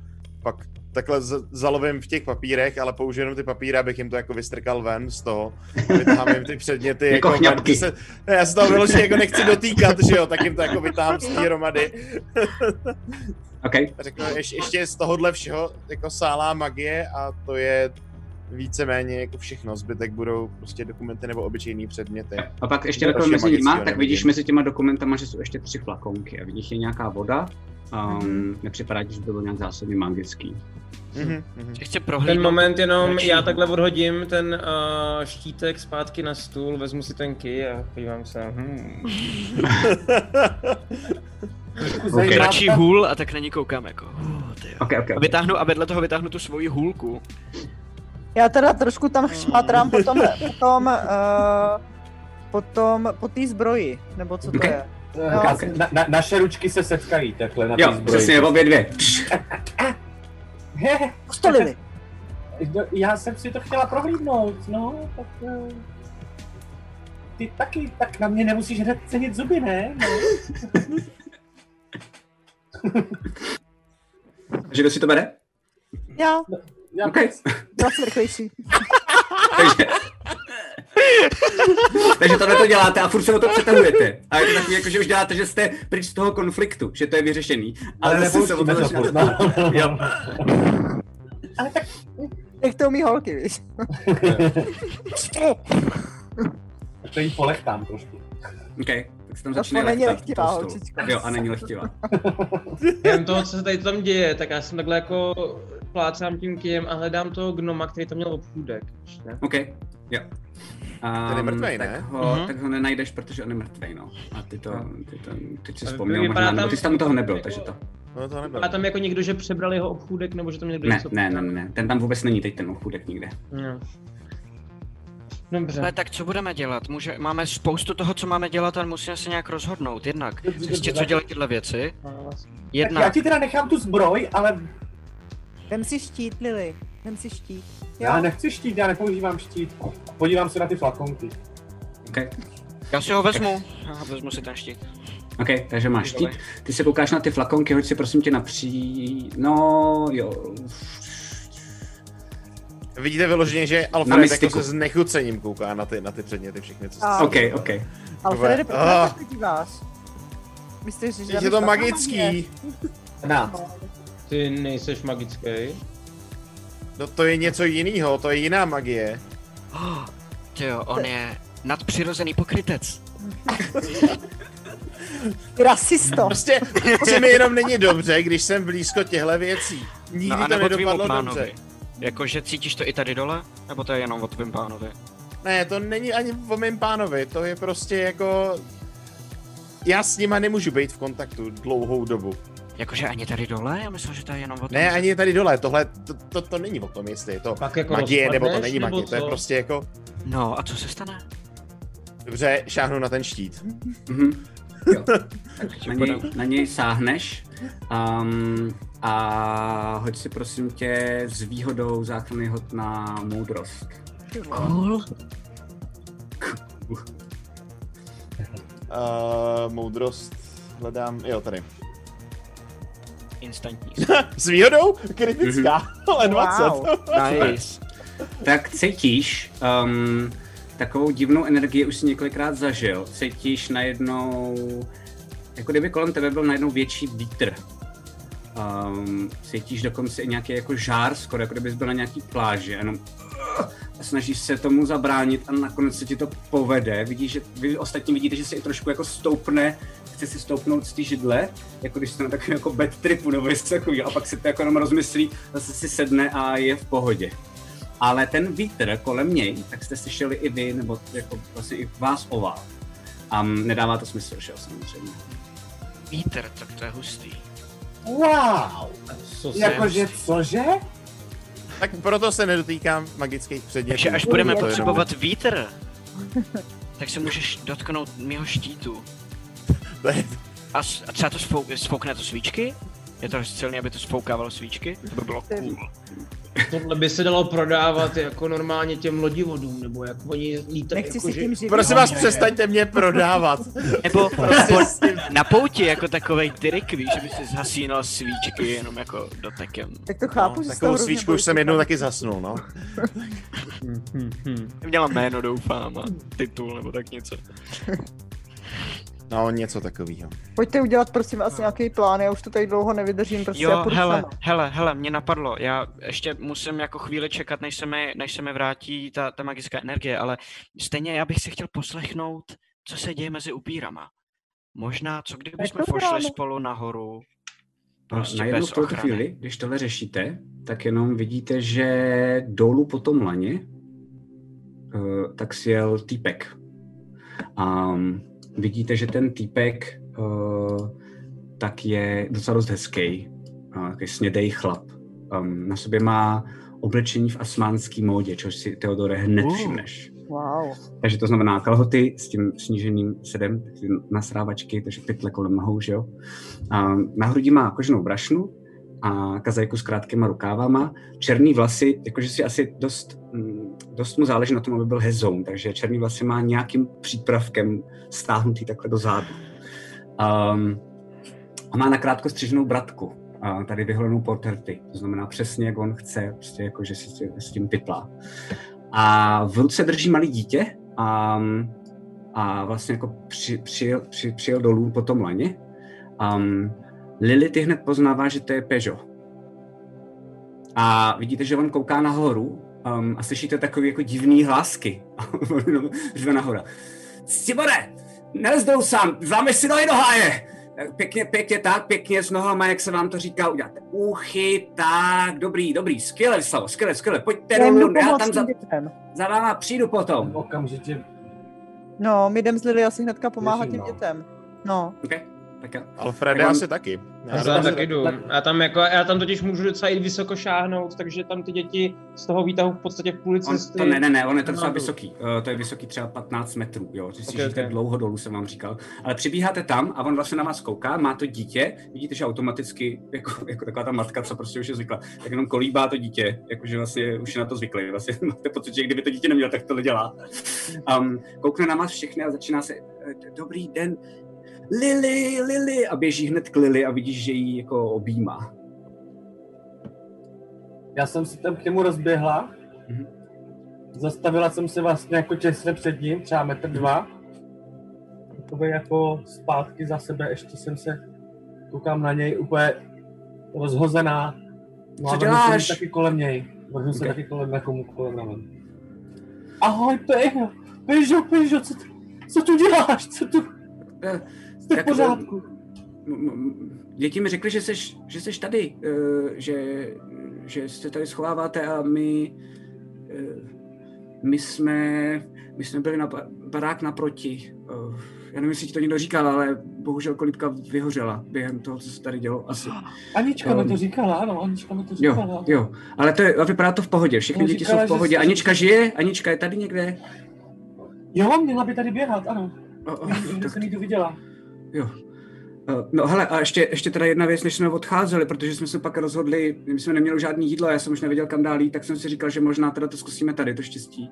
pak takhle z- zalovím v těch papírech, ale použiju jenom ty papíry, abych jim to jako vystrkal ven z toho. Vytahám jim ty předměty. Jako ven, ty Se, ne, já se toho vyloženě jako nechci dotýkat, že jo, tak jim to jako vytáhám z té hromady. OK, A řeknu, ještě, ještě z tohohle všeho jako sálá magie a to je víceméně jako všechno. Zbytek budou prostě dokumenty nebo obyčejný předměty. A pak ještě takhle mezi magického tak vidíš mezi těma dokumentama, že jsou ještě tři flakonky a vidíš je nějaká voda. Um, nepřipadá ti, že to bylo nějak zásadně magický. Mhm, mhm. Chci prohlídnout. Ten moment jenom, já takhle odhodím ten uh, štítek zpátky na stůl, vezmu si ten key a podívám se. <laughs> Hmm. Okay. Dračí hůl a tak na ní koukám jako. Uh, ty jo. Ok, ok. A vytáhnu a vedle toho vytáhnu tu svoji hůlku. Já teda trošku tam šmatrám po tom, po tom uh, potom po té zbroji, nebo co to Ok. je. Kácen, na, na, naše ručky se setkají takhle na té Jo, zbroji. přesně, obě dvě. He, Postolili. no, já jsem si to chtěla prohlídnout, no, tak... eh, Ty taky, tak na mě nemusíš hned cenit zuby, ne? No. <laughs> Že kdo si to bere? Já, Já OK. byla jsem rychlejší. <laughs> Takže... Takže tohle to děláte a furt se o to přetahujete. A je to takový, jako, že už děláte, že jste pryč z toho konfliktu, že to je vyřešený. Ale, Ale zase se o to <laughs> to začínáte. Ale tak Jak to umí holky, víš? tak to jí polechtám trošku. OK, tak se tam To začne není lehtivá po stolu. holčička. Jo, a není lehtivá. Během toho, co se tady tam děje, tak já jsem takhle jako plácám tím kijem a hledám toho gnoma, který tam měl obchůdek. ještě. OK, jo. Um, Ten je mrtvej, tak ne? Ho, Mhm. Tak ho nenajdeš, protože on je mrtvej, no. A ty to, ty to teď si vzpomněl možná, nebo tam- ty jsi tam u toho nebyl, takže to. No to nebylo. A tam jako někdo, že přebral jeho obchůdek, nebo že tam někdo Ne, něco... ne, ne, ne, ne, ten tam vůbec není teď ten chudek nikde. No. Dobře. Ale tak co budeme dělat? Může, máme spoustu toho, co máme dělat, ale musíme se nějak rozhodnout. Jednak zjistit, co dělají tyhle věci. Vlastně- Tak já Jednak, ti teda nechám tu zbroj, ale Vem si štít, Lily. Vem si štít. Jo? Já nechci štít, já nepoužívám štít. Podívám se na ty flakonky. Okay. Já si ho vezmu. Já vezmu si ten štít. OK, takže máš štít. Ty se koukáš na ty flakonky, hoď si prosím tě napří. No, jo. Vidíte vyloženě, že Alfred jako se znechucením kouká na ty, na ty předměty všechny, co jste... OK, OK. Alfrede, proč se ah. díváš? Myslíš, že... Je to magický. 15. Ty nejseš magický. No to je něco jiného, to je jiná magie. <gasps> Oh, tyjo, on je nadpřirozený pokrytec. <laughs> Rasisto. Prostě, prostě mi jenom není dobře, když jsem blízko těchto věcí. Nikdy No to nedopadlo pánovi. dobře. Jakože cítíš to i tady dole? Nebo to je jenom o tvým pánovi? Ne, to není ani o mém pánovi, to je prostě jako... Já s nima nemůžu být v kontaktu dlouhou dobu. Jakože ani tady dole? Já myslel, že to je jenom o tom. Ne, ani tady dole, tohle, to, to, to není o tom, jestli je to Pak jako magie, nebo to není nebo magie, to je co? prostě jako... No a co se stane? Dobře, šáhnu na ten štít. Mhm. Jo. <laughs> Tak na, něj, na něj sáhneš um, a hoď si prosím tě s výhodou záchranný hod na moudrost. Cool. Uh, moudrost hledám, jo tady. Instantní. <laughs> S výhodou? Kritická, <laughs> ale 20. Wow. Nice. Tak cítíš um, takovou divnou energii, už si několikrát zažil. Cítíš najednou, jako kdyby kolem tebe byl najednou větší vítr. Um, cítíš dokonce i nějaký jako žár, skoro jako kdybys byl na nějaký pláži, jenom a snažíš se tomu zabránit a nakonec se ti to povede. Vidíš, že vy ostatní vidíte, že se i trošku jako stoupne, chce si stoupnout z té židle, jako když jste na takovém jako bad tripu nebo něco takového, a pak se to jako jenom rozmyslí, zase si sedne a je v pohodě. Ale ten vítr kolem něj, tak jste slyšeli i vy, nebo jako vlastně i vás ovál. A nedává to smysl, že jo, samozřejmě. Vítr, tak to je hustý. Wow. Co se... Jakože cože? Tak proto se nedotýkám magických předmětů. Takže až budeme potřebovat vítr, tak se můžeš dotknout mého štítu. To je- A, s- a třeba to sfouk, sfoukne to svíčky? Je to silný, aby to sfoukávalo svíčky? To by bylo cool. Tohle by se dalo prodávat jako normálně těm lodivodům, nebo jak oni lítají. Nechci jako, si že... tím živit. Prosím vás, přestaňte mě prodávat. Nebo po, na pouti jako takovej tyrik, víš, že by si zhasínal svíčky jenom jako dotekem. Tak to chápu, No, že takovou svíčku už jsem jednou taky zasnul, no. <laughs> Měla jméno, doufám, a titul nebo tak něco. No, něco takového. Pojďte udělat prosím vás nějaký plán, já už to tady dlouho nevydržím, prostě já Jo, půjdu hele, sama. hele, hele, mě napadlo, já ještě musím jako chvíli čekat, než se mi, než se mi vrátí ta, ta magická energie, ale stejně já bych si chtěl poslechnout, co se děje mezi upírama. Možná, co kdybychom to pošli uděláme. spolu nahoru, Prostě Najednou bez v tuto chvíli, když tohle řešíte, tak jenom vidíte, že dolů po tom laně uh, tak sjel týpek. A vidíte, že ten týpek uh, tak je docela dost hezký, uh, takový snědej chlap. Um, na sobě má oblečení v asmánský módě, což si Teodore hned Uh. všimneš. Wow. Takže to znamená kalhoty s tím sníženým sedem, ty nasrávačky, takže pytle kolem nohou, že jo. A na hrudi má koženou brašnu a kazajku s krátkýma rukávama, černý vlasy, jakože si asi dost, mm, dost mu záleží na tom, aby byl hezoun, takže černý vlasy má nějakým přípravkem stáhnutý takhle do zádu. Um, a má nakrátko střiženou bratku, a tady vyholenou porterty, to znamená přesně, jak on chce, prostě jako, že si s- tím pytlá. A v ruce drží malý dítě a, a vlastně jako při, přijel, při, přijel dolů po tom laně. Um, Lily ty hned poznává, že to je Peugeot. A vidíte, že on kouká nahoru um, a slyšíte takový jako divný hlásky. <laughs> Řve nahoru. Cibore, nezdou sám, zlámeš si nohy do háje. Pěkně, pěkně tak, pěkně s nohama, jak se vám to říká, uděláte uchy, tak, dobrý, dobrý, skvěle, Slavo, skvěle, skvěle, pojďte Já dolů, já tam za, dětem. za váma přijdu potom. Okamžitě No, my jdem s Lily asi hnedka pomáhat těm no. dětem. No. Okay. Tak jo. Alfrede Tak on- asi taky. Já Já tam taky jdu. Já tam, jako, já tam totiž můžu docela i vysoko šáhnout, takže tam ty děti z toho výtahu v podstatě v půli cesty. to ne, ne, ne, on je to docela vysoký. Uh, to je vysoký třeba 15 metrů, jo. Ty si Ok, žijete ok. dlouho dolů, jsem vám říkal. Ale přibíháte tam a on vlastně na vás kouká, má to dítě, vidíte, že automaticky, jako, jako taková ta matka, co prostě už je zvykla, tak jenom kolíbá to dítě, jakože vlastně už je na to zvyklý. Vlastně <laughs> máte pocit, že kdyby to dítě nemělo, tak to nedělá. Um, koukne na vás všechny a začíná se, "Eh, dobrý den, Lily, Lily, a běží hned k Lily a vidíš, že ji jako objímá. Já jsem se tam k němu rozběhla. Mhm. Zastavila jsem se vlastně jako těsně před ním, třeba metr dva. Jakoby jako zpátky za sebe, ještě jsem se, koukám na něj úplně rozhozená. No Co děláš? taky kolem něj. Vrhnu se taky kolem, jako mu kolem ramen. Ahoj, Pejo, Pejo, Pejo, co, tu- co tu děláš? Co tu, Eh, jste v Jak- pořádku? Děti mi řekly, že seš, že seš tady, eh, že, že se tady schováváte a my, eh, my jsme, my jsme byli na ba- barák naproti. Eh, Já nevím, jestli ti to někdo říkal, ale bohužel kolíbka vyhořela během toho, co se tady dělo asi. Anička mi Um, to říkala, ano, Anička mi to Jo, říkala. jo, ale to je, vypadá to v pohodě, všechny No, děti říkala, jsou v pohodě. jsi- Anička žije? Anička je tady někde? Jo, měla by tady běhat, ano. O, o, tak, jsem jí to viděla. Jo. Eh, No hele, a ještě, ještě teda jedna věc, než jsme odcházeli, protože jsme se pak rozhodli, my jsme neměli žádný jídlo, já jsem už nevěděl, kam dál jít, tak jsem si říkal, že možná teda to zkusíme tady, to štěstí.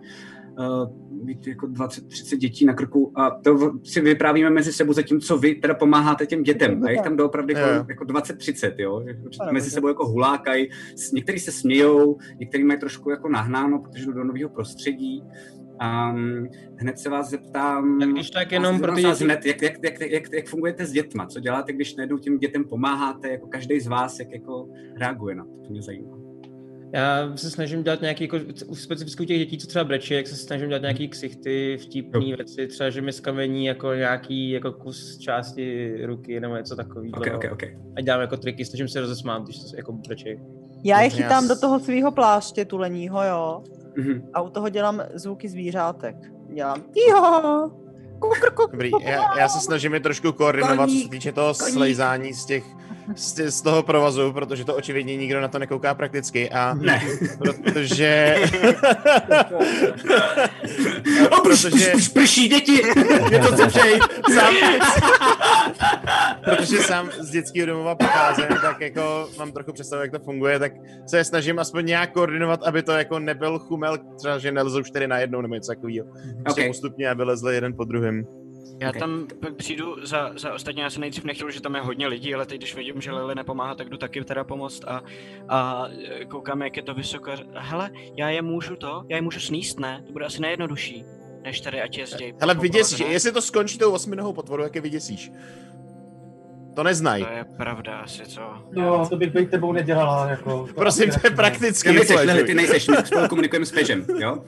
Uh, mít jako 20-30 dětí na krku a to si vyprávíme mezi sebou, zatímco vy teda pomáháte těm dětem. A jich tam doopravdy Jo. jako, jako 20-30, jo. Mezi sebou jako hulákají, někteří se smějou, někteří mají trošku jako nahnáno, protože jdou do nového prostředí. Um, hned se vás zeptám, Tak když tak jenom pro ty vás děti- hned, jak, jak, jak, jak, jak, fungujete s dětma? Co děláte, když najednou těm dětem pomáháte? Jako každý z vás, jak jako reaguje na to? To mě zajímá. Já se snažím dělat nějaký, jako, u specificky těch dětí, co třeba brečí, jak se snažím dělat nějaký ksichty, vtipný věci, třeba, že mi skamení jako nějaký jako kus části ruky nebo něco takového. Ok, ok, ok. A dělám jako triky, snažím se rozesmát, když se jako brečí. Já je chytám já do toho svého pláště tuleního, jo. Mhm. A u toho dělám zvuky zvířátek. Dělám jo. Kukr, kukr, Dobrý, kukr. já, já se snažím je trošku koordinovat, co se Koník, týče toho koník. slejzání z těch, z, z toho provazu, protože to očividně nikdo na to nekouká prakticky a Ne. protože... <laughs> Prš, protože... prš, prš, prší děti! <laughs> Mě to přejít. Sám, protože sám z dětského domova pocházím, tak jako mám trochu představu, jak to funguje, tak se snažím aspoň nějak koordinovat, aby to jako nebyl chumel, třeba, že nelezou čtyři na jednou nebo něco takového. Prostě Ok. postupně, aby lezli jeden po druhém. Já Ok. tam pak přijdu za, za ostatně, já jsem nejdřív nechtěl, že tam je hodně lidí, ale teď, když vidím, že Lily nepomáhá, tak jdu taky teda pomoct a, a e, koukám, jak je to vysoko. Hele, já je můžu to, já je můžu sníst, ne? To bude asi nejjednodušší, než tady ať jezdí. Hele, po vyděsíš, jestli to skončí tou osminohou potvoru, jak je vyděsíš. To neznají. To je pravda asi, co? Jo, to bych být tebou nedělala, jako. Prosím, to je prakticky. Ty ty nejseš, my spolu komunikujeme s Pežem, jo?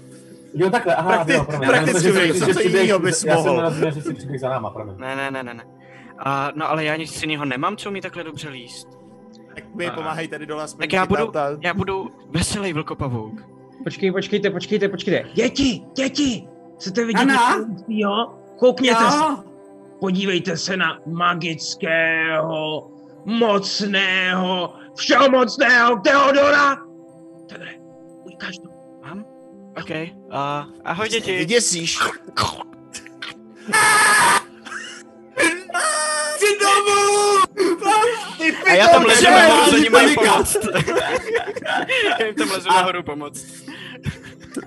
Jo, takhle, aha, Prakti- jo, promiň. prakticky Já co že jinýho bys Já jsem mohl? nerozuměl, že si přiběh za náma, promiň. Ne, ne, ne, ne, ne. A, no ale já nic jiného nemám, co mi takhle dobře líst. Tak mi A- pomáhají tady dole Tak já budu, chytat a- já budu veselý vlkopavouk. Počkej, počkejte, počkejte, počkejte. Děti, děti! Chcete vidět Ana? něco hustýho? Koukněte se, Jo, podívejte se na magického, mocného, všemocného Teodora! Tebe, ukáž to. Mám? OK, A ahoj Ty děti. děsíš. Jdi domů! Ty A já tam ležím nahoru, za panika. pomoct. <laughs> já jim tam lezu nahoru pomoct.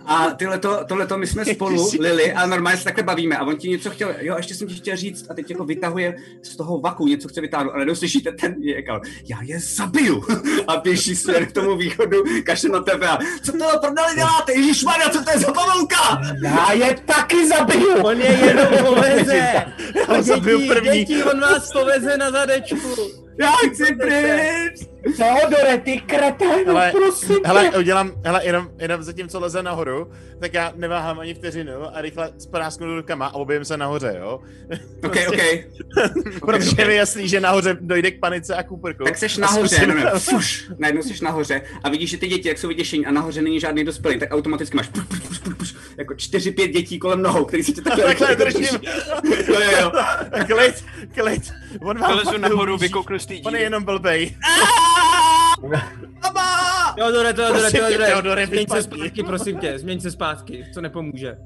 A tyhleto, tohleto my jsme spolu, Lily, a normálně se takhle bavíme. A on ti něco chtěl, jo, ještě jsem ti chtěl říct, a teď jako vytahuje z toho vaku, něco chce vytáhnout, ale neuslyšíte ten jako, já je zabiju. <laughs> A běží směr k tomu východu, kašle na tebe a co to prdeli děláte, Ježišmarja, co to je za pavouka? Já je taky zabiju! On je jenom <laughs> poveze. Já ho zabiju první. děti, on vás poveze na zadečku. Já chci pryč! Teodore, ty kreténu, Hele, prosím Hele, tě. udělám, hele, jenom, jenom zatím, co leze nahoru, tak já neváhám ani vteřinu a rychle sprásknu rukama a objevím se nahoře, jo? <laughs> OK, OK. <laughs> Protože je mi jasný, že nahoře dojde k panice a kůprku. Tak seš nahoře, zkusím- ne, <laughs> fuš, najednou seš nahoře a vidíš, že ty děti, jak jsou vyděšení a nahoře není žádný dospělý, tak automaticky máš puš, puš, puš, puš, puš, jako čtyři, pět dětí kolem nohou, který si tě takhle, Takhle držím. Jo, jo, jo. klid, klid. On vám Vylezu nahoru, vykouknu z té On je jenom blbej. Teodore, Teodore, Prosím tě, Teodore, Teodore, změň se zpátky, prosím tě, změň se zpátky, to nepomůže.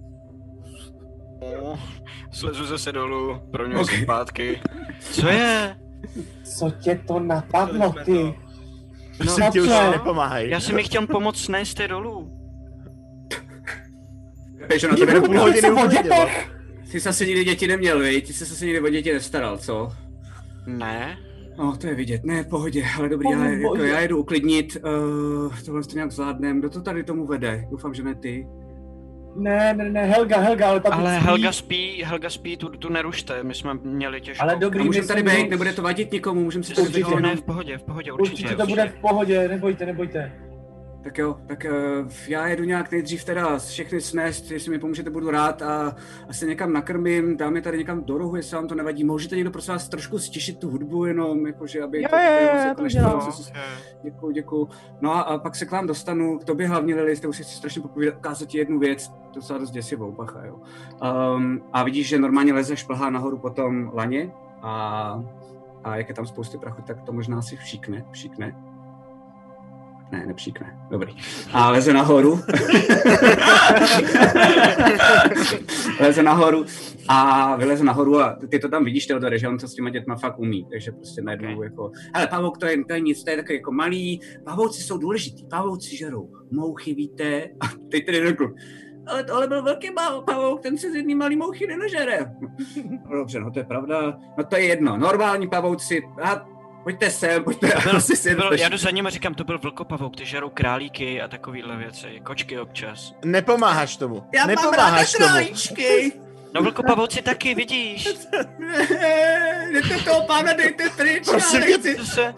Slezu zase dolů, pro Ok. okay. zpátky. Co je? Co tě to napadlo, ty? Prosím No tě, už co? mi nepomáhej. Já jsem mi chtěl pomoct snést je dolů. Takže na tebe Půl hodiny se. Ty jsi asi nikdy děti neměl, viď? Ty jsi se asi nikdy o děti nestaral, co? Ne? No, to je vidět, ne, v pohodě, ale dobrý, já, Oh, jako, bože. já jedu uklidnit, uh, tohle to nějak zvládnem, kdo to tady tomu vede? Doufám, že ne ty. Ne, ne, ne, Helga, Helga, ale pak Ale spí. Helga spí, Helga spí, tu, tu nerušte, my jsme měli těžko. Ale A dobrý, můžeme tady myslím, být, nebude to vadit nikomu, můžeme si to ne, v pohodě, v pohodě, určitě. Určitě to bude v pohodě, nebojte, nebojte. Tak jo, tak uh, já jedu nějak nejdřív teda všechny snést, jestli mi pomůžete, budu rád a asi někam nakrmím, dám je tady někam do rohu, jestli vám to nevadí. Můžete někdo prosím vás trošku stišit tu hudbu jenom, jakože aby Jo, to, jo, jo, jako to co si- Děkuju, děkuju. No a, a, pak se k vám dostanu, k tobě hlavně Lili, s tebou si strašně popovídat, ukázat ti jednu věc, to se dost děsivou, bacha, jo. Um, a vidíš, že normálně leze šplhá nahoru po tom laně a, a jak je tam spousty prachu, tak to možná si všíkne, všíkne. Ne, nepšíkne, dobrý. A leze nahoru. <laughs> leze nahoru a vyleze nahoru a ty to tam vidíš, Teodore, že on to s těma dětma fakt umí, takže prostě najednou Ok. jako, hele, pavouk to je, to je nic, to je takový jako malý, pavouci jsou důležitý, pavouci žerou mouchy, víte, a teď tedy řekl, ale tohle byl velký pavouk, ten se z jedný malý mouchy nenažere. No, dobře, no to je pravda, no to je jedno, normální pavouci, a pojďte sem, pojďte, a Byl, si byl, jdete- já jdu za ním a říkám, to byl vlkopavouk, ty žerou králíky a takovýhle věci, kočky občas. Nepomáháš tomu. Já mám ráda Nepomáháš tomu. králíčky. No vlkopavouci taky, vidíš? Ne, Dejte toho pána, dejte pryč, Prosím já tě, nechci. Co se,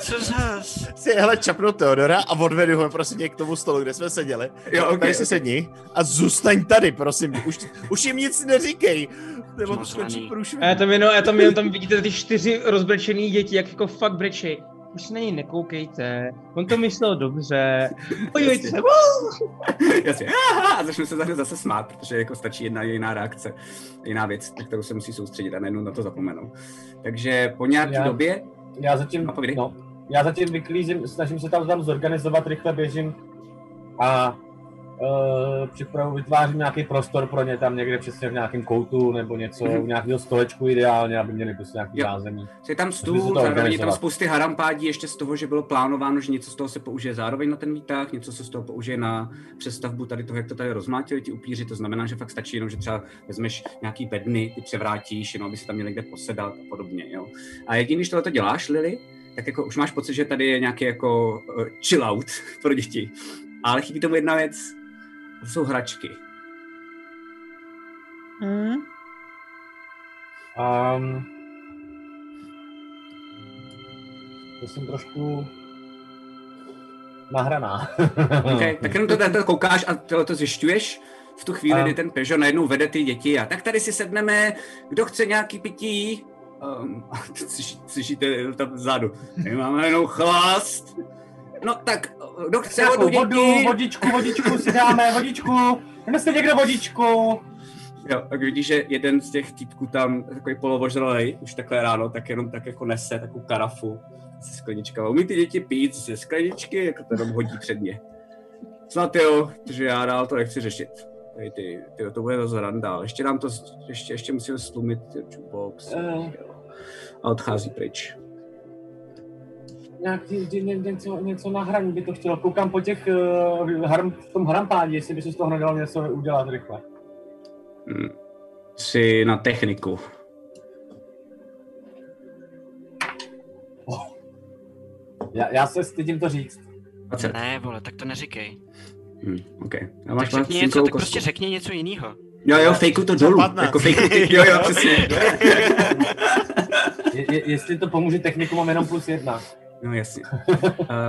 co zas? Si hele čapnu Teodora a odvedu ho prostě k tomu stolu, kde jsme seděli. Jo, ok, tady si sedni a zůstaň tady, prosím. Už, už jim nic neříkej. Nebo to skončí průšvih. A já tam jenom, já tam jenom tam vidíte ty čtyři rozbrečený děti, jak jako fakt brečej. Už na něj nekoukejte, on to myslel dobře. <laughs> Podívejte se, Jasně, aha, a začnu se zase, zase smát, protože jako stačí jedna jiná reakce, jiná věc, na kterou se musí soustředit a najednou na to zapomenu. Takže po nějaké Já- době, Já zatím, povídej. no, já zatím vyklízím, snažím se tam, tam zorganizovat, rychle běžím a uh, připravu, vytvářím nějaký prostor pro ně tam někde přesně v nějakém koutu nebo něco, Mhm. u nějakého stolečku ideálně, aby měli prostě nějaký Jo. zázemí. je tam stůl, to zároveň je tam spousty harampádí ještě z toho, že bylo plánováno, že něco z toho se použije zároveň na ten výtah, něco se z toho použije na přestavbu tady toho, jak to tady rozmlátili ti upíři, to znamená, že fakt stačí jenom, že třeba vezmeš nějaký bedny, ty převrátíš, jenom aby si tam měli kde posedat a podobně, jo. A jediný, když tohle děláš, Lily, tak jako už máš pocit, že tady je nějaký jako uh, chill out <laughs> pro děti. Ale chybí tomu jedna věc, to jsou hračky. Hmm? Um, to jsem trošku nahraná. <laughs> Okay, tak jenom to, to, to koukáš a tohle to zjišťuješ v tu chvíli, A- kdy ten Peugeot najednou vede ty děti a tak tady si sedneme, kdo chce nějaký pití, um, slyší- slyšíte tam vzadu, my máme jenom chlast, no tak kdo chce vodu, děti, vodu, vodičku, vodičku si dáme, vodičku. Doneste někdo vodičku. jo, tak vidíš, že jeden z těch týpků tam, takový polovožralej, už takhle ráno, tak jenom tak jako nese takovou karafu se skleničkama. Umí ty děti pít ze skleničky, jako to jenom hodí před ně. Snad jo, protože já dál to nechci řešit. Tady ty, ty, to bude dost randa. Ještě nám to, ještě, ještě musíme slumit jukebox. Eh. A odchází pryč. Nějak něco, něco na hraní by to chtělo. Koukám po těch uh, harm, v tom hrampádě, jestli by se z toho nedalo něco udělat rychle. Hmm. Jsi na techniku. Já, já se stydím to říct. 20. Ne, vole, tak to neříkej. Hmm, OK. A Tak máš řekni máš něco, tak prostě řekni něco jiného. Jo, jo, fejku to dolů. 15? Jako fejku ty, <laughs> jo, jo, přesně. Je, je, jestli to pomůže techniku, mám jenom plus jedna. No jasně.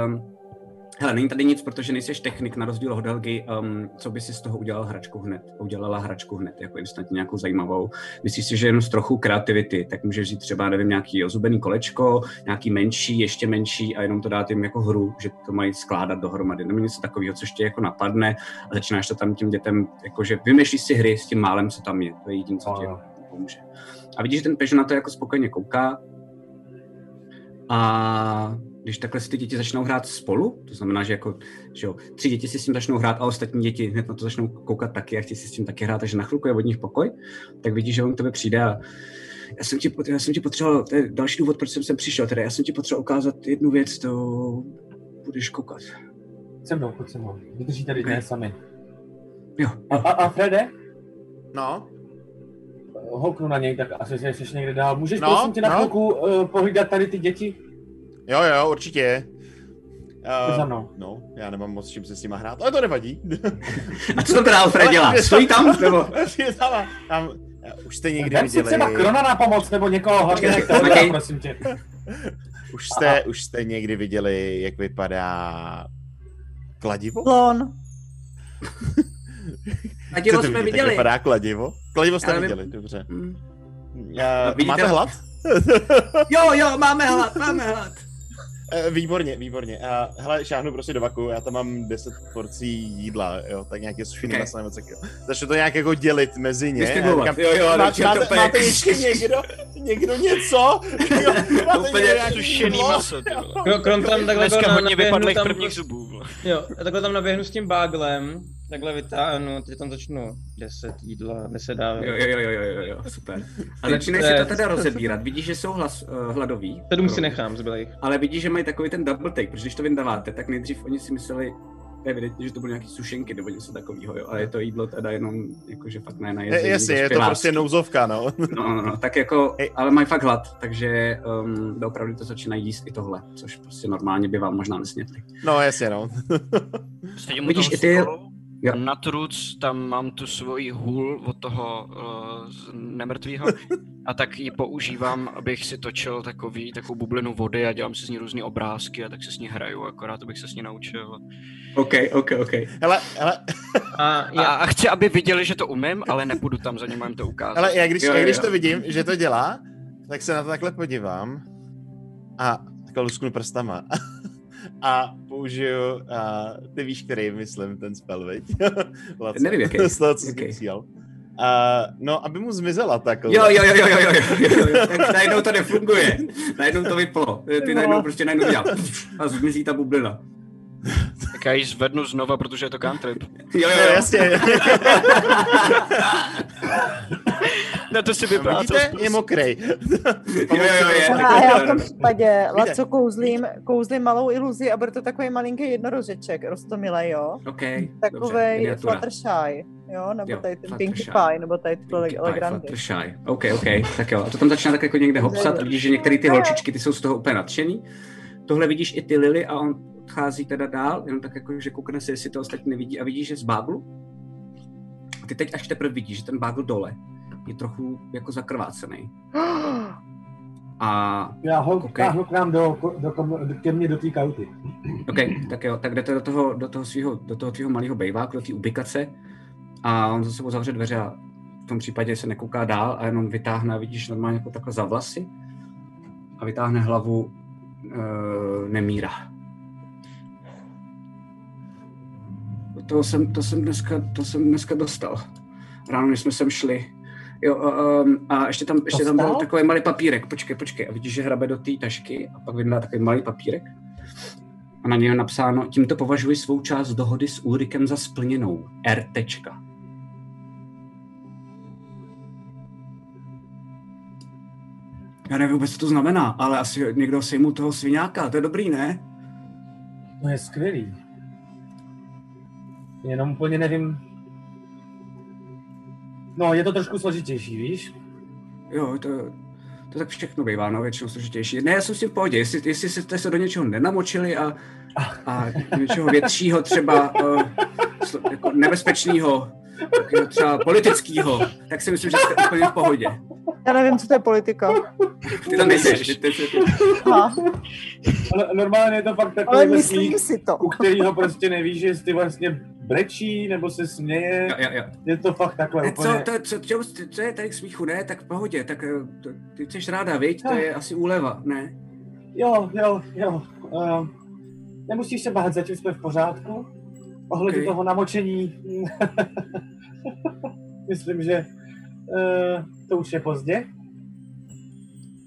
Um, hele, není tady nic, protože nejseš technik na rozdíl od Helgy. Um, co by si z toho udělal hračku hned? Udělala hračku hned, jako instantně nějakou zajímavou. Myslíš si, že jenom s trochu kreativity, tak můžeš říct třeba, nevím, nějaký ozubený kolečko, nějaký menší, ještě menší a jenom to dát jim jako hru, že to mají skládat dohromady. Nebo něco takového, což tě jako napadne a začínáš to tam tím dětem, jakože vymýšlíš si hry s tím málem, co tam je. To je jediné, co ti Ano. pomůže. A vidíš, že ten Peugeot na to jako spokojeně kouká. A když takhle si ty děti začnou hrát spolu, to znamená, že jako, že jo, tři děti si s tím začnou hrát a ostatní děti hned na to začnou koukat taky a chtějí si s tím taky hrát, takže na chvilku je od nich pokoj, tak vidíš, že on k tebe přijde a já jsem ti, já jsem ti potřeboval, to je další důvod, proč jsem sem přišel, teda já jsem ti potřeboval ukázat jednu věc, to budeš koukat. Se mnou, pojď se mnou. Vydrží tady ne sami. Jo, A, a, a Frede? No, Houknu na něj, tak asi se ještě někde dál. Můžeš No, prosím tě na no. chvilku uh, pohlídat tady ty děti? jo, jo, určitě. Pojď za mnou. no, já nemám moc s čím se s nima hrát, ale to nevadí. A co to teda Alfred dělá? Stojí tam? Nebo? Je tam, tam, už jste někdy Vem si viděli, třeba Krona na pomoc, nebo někoho, tohle, počkej. prosím tě. už jste, už jste někdy viděli, jak vypadá kladivo? Klon. <laughs> Chcete jsme viděli. Jak vypadá kladivo? Kladivo jste Já viděli, dobře. Mm. Uh, vidíte- máte hlad? <laughs> Jo, jo, máme hlad, máme hlad. Eh, Výborně, výborně. Uh, hele, šáhnu prostě do vaku, já tam mám 10 porcí jídla, jo, tak nějaké sušený Ok. maso nebo. Začnu to nějak jako dělit mezi ně. A říkám, Jo, jo, má, máte, úplně- máte ještě někdo, někdo něco? <laughs> Jo, máte Úplně Sušený jídlo? maso, Krom tam takhle Dneska na- hodně vypadlých prvních zubů. Jo, a takhle tam naběhnu s tím báglem, takhle vytáhnu, teď tam začnu 10 jídla, 10 dávek. Jo, jo, jo, jo, jo, jo, super. A Ty začínají si to teda rozebírat. Vidíš, že jsou hlas, uh, hladoví. Sedm si nechám zbylejch. Ale vidíš, že mají takový ten double take, protože když to vyndáváte, tak nejdřív oni si mysleli, to je evidentně, že to byly nějaký sušenky nebo něco takového, jo. Ale je to jídlo teda jenom, jakože fakt ne na Je, jezení. jasně, do je to prostě nouzovka, no. No, no, no, tak jako, Ej. ale mají fakt hlad, takže um, opravdu to začínají jíst i tohle, což prostě normálně by vám možná nesnědli. No, jasně, no. Vidíš i ty- Jo. Na truc tam mám tu svoji hůl od toho uh, nemrtvýho a tak ji používám, abych si točil takový, takovou bublinu vody a dělám si z ní různé obrázky a tak se s ní hraju, akorát abych se s ní naučil. OK, OK, OK. Hele, hele, A <laughs> A, já, a chci, aby viděli, že to umím, ale nepůjdu tam za ním jim to ukázat. hele, já když, Jo, já jo, když jo. to vidím, že to dělá, tak se na to takhle podívám a takhle lusknu prstama. <laughs> a použiju, uh, ty víš, který myslím, ten spell, viď? <laughs> Vlastně. Nevím, jaký. Z toho, co okay. uh, no, aby mu zmizela takhle. Jo, jo, jo, jo, jo, jo, jo, <laughs> Tak najednou to nefunguje. Najednou to vyplo. Ty no. najednou prostě najednou dělá. A zmizí ta bublina. Tak já ji zvednu znova, protože je to country. Jo, jo, jo. No, jasně. <laughs> Na to si vidíte? Je mokrej. <laughs> Jo, jo, jo, já v tom případě. Laco, kouzlím, kouzlím malou iluzi a bude to takový malinký jednorožeček, rostomilej, jo? OK, Takovej. Fluttershy, jo? Nebo Jo, tady ten Pinkie. Pie, nebo tady tyhle Legrandy. Fluttershy. OK, OK, tak jo. A to tam začíná tak jako někde hopsat a vidíš, že některé ty holčičky, ty jsou z toho úplně nadšený. Tohle vidíš i ty Lily a on odchází teda dál, jenom tak jako, že koukne se, jestli to ostatní nevidí a vidíš, že z báglu. A ty teď až teprve vidíš, že ten bágl dole je trochu jako zakrvácený. <gasps> A Já ho Ok. táhnu k nám do, do, kom- ke mně do té kauty. <clears throat> OK, tak jo, tak jdete do toho, do toho svého, do toho tvého malého bejváku, do té ubikace a on za sebou zavře dveře a v tom případě se nekouká dál a jenom vytáhne, vidíš normálně jako takhle za vlasy a vytáhne hlavu uh, Nemíra. To jsem, to jsem dneska, to jsem dneska dostal. Ráno, když jsme sem šli. Jo, um, a ještě tam, ještě tam byl takový malý papírek. Počkej, počkej. A vidíš, že hrabe do té tašky a pak vydá takový malý papírek. A na něj je napsáno, tímto považuji svou část dohody s Úrikem za splněnou. R. Tečka. Já nevím vůbec, co to znamená, ale asi někdo sejmu toho svináka, To je dobrý, ne? To je skvělý. Jenom úplně nevím, No, je to trošku složitější, víš? Jo, to, to tak všechno bývá, no, většinou složitější. Ne, já jsem s tím v pohodě, jestli, jestli jste se do něčeho nenamočili a, a něčeho většího třeba uh, jako nebezpečného, třeba politického, tak si myslím, že jste úplně v pohodě. Já nevím, co to je politika. Ty tam nejseš, ty, ty, ty, ty. Aha, Ale normálně je to fakt ale takový myslím smích, si to. u kterého prostě nevíš, jestli vlastně brečí, nebo se směje. Jo, jo, jo. Je to fakt takhle Ne, úplně... co, to, co, čo, co je tady k smíchu, ne? Tak v pohodě, tak eh, to, ty jsi ráda, viď? To je asi úleva, ne? Jo, jo, jo. Uh, nemusíš se bát, zatím jsme v pořádku. Ohledně Ok. toho namočení, <laughs> myslím, že uh, to už je pozdě.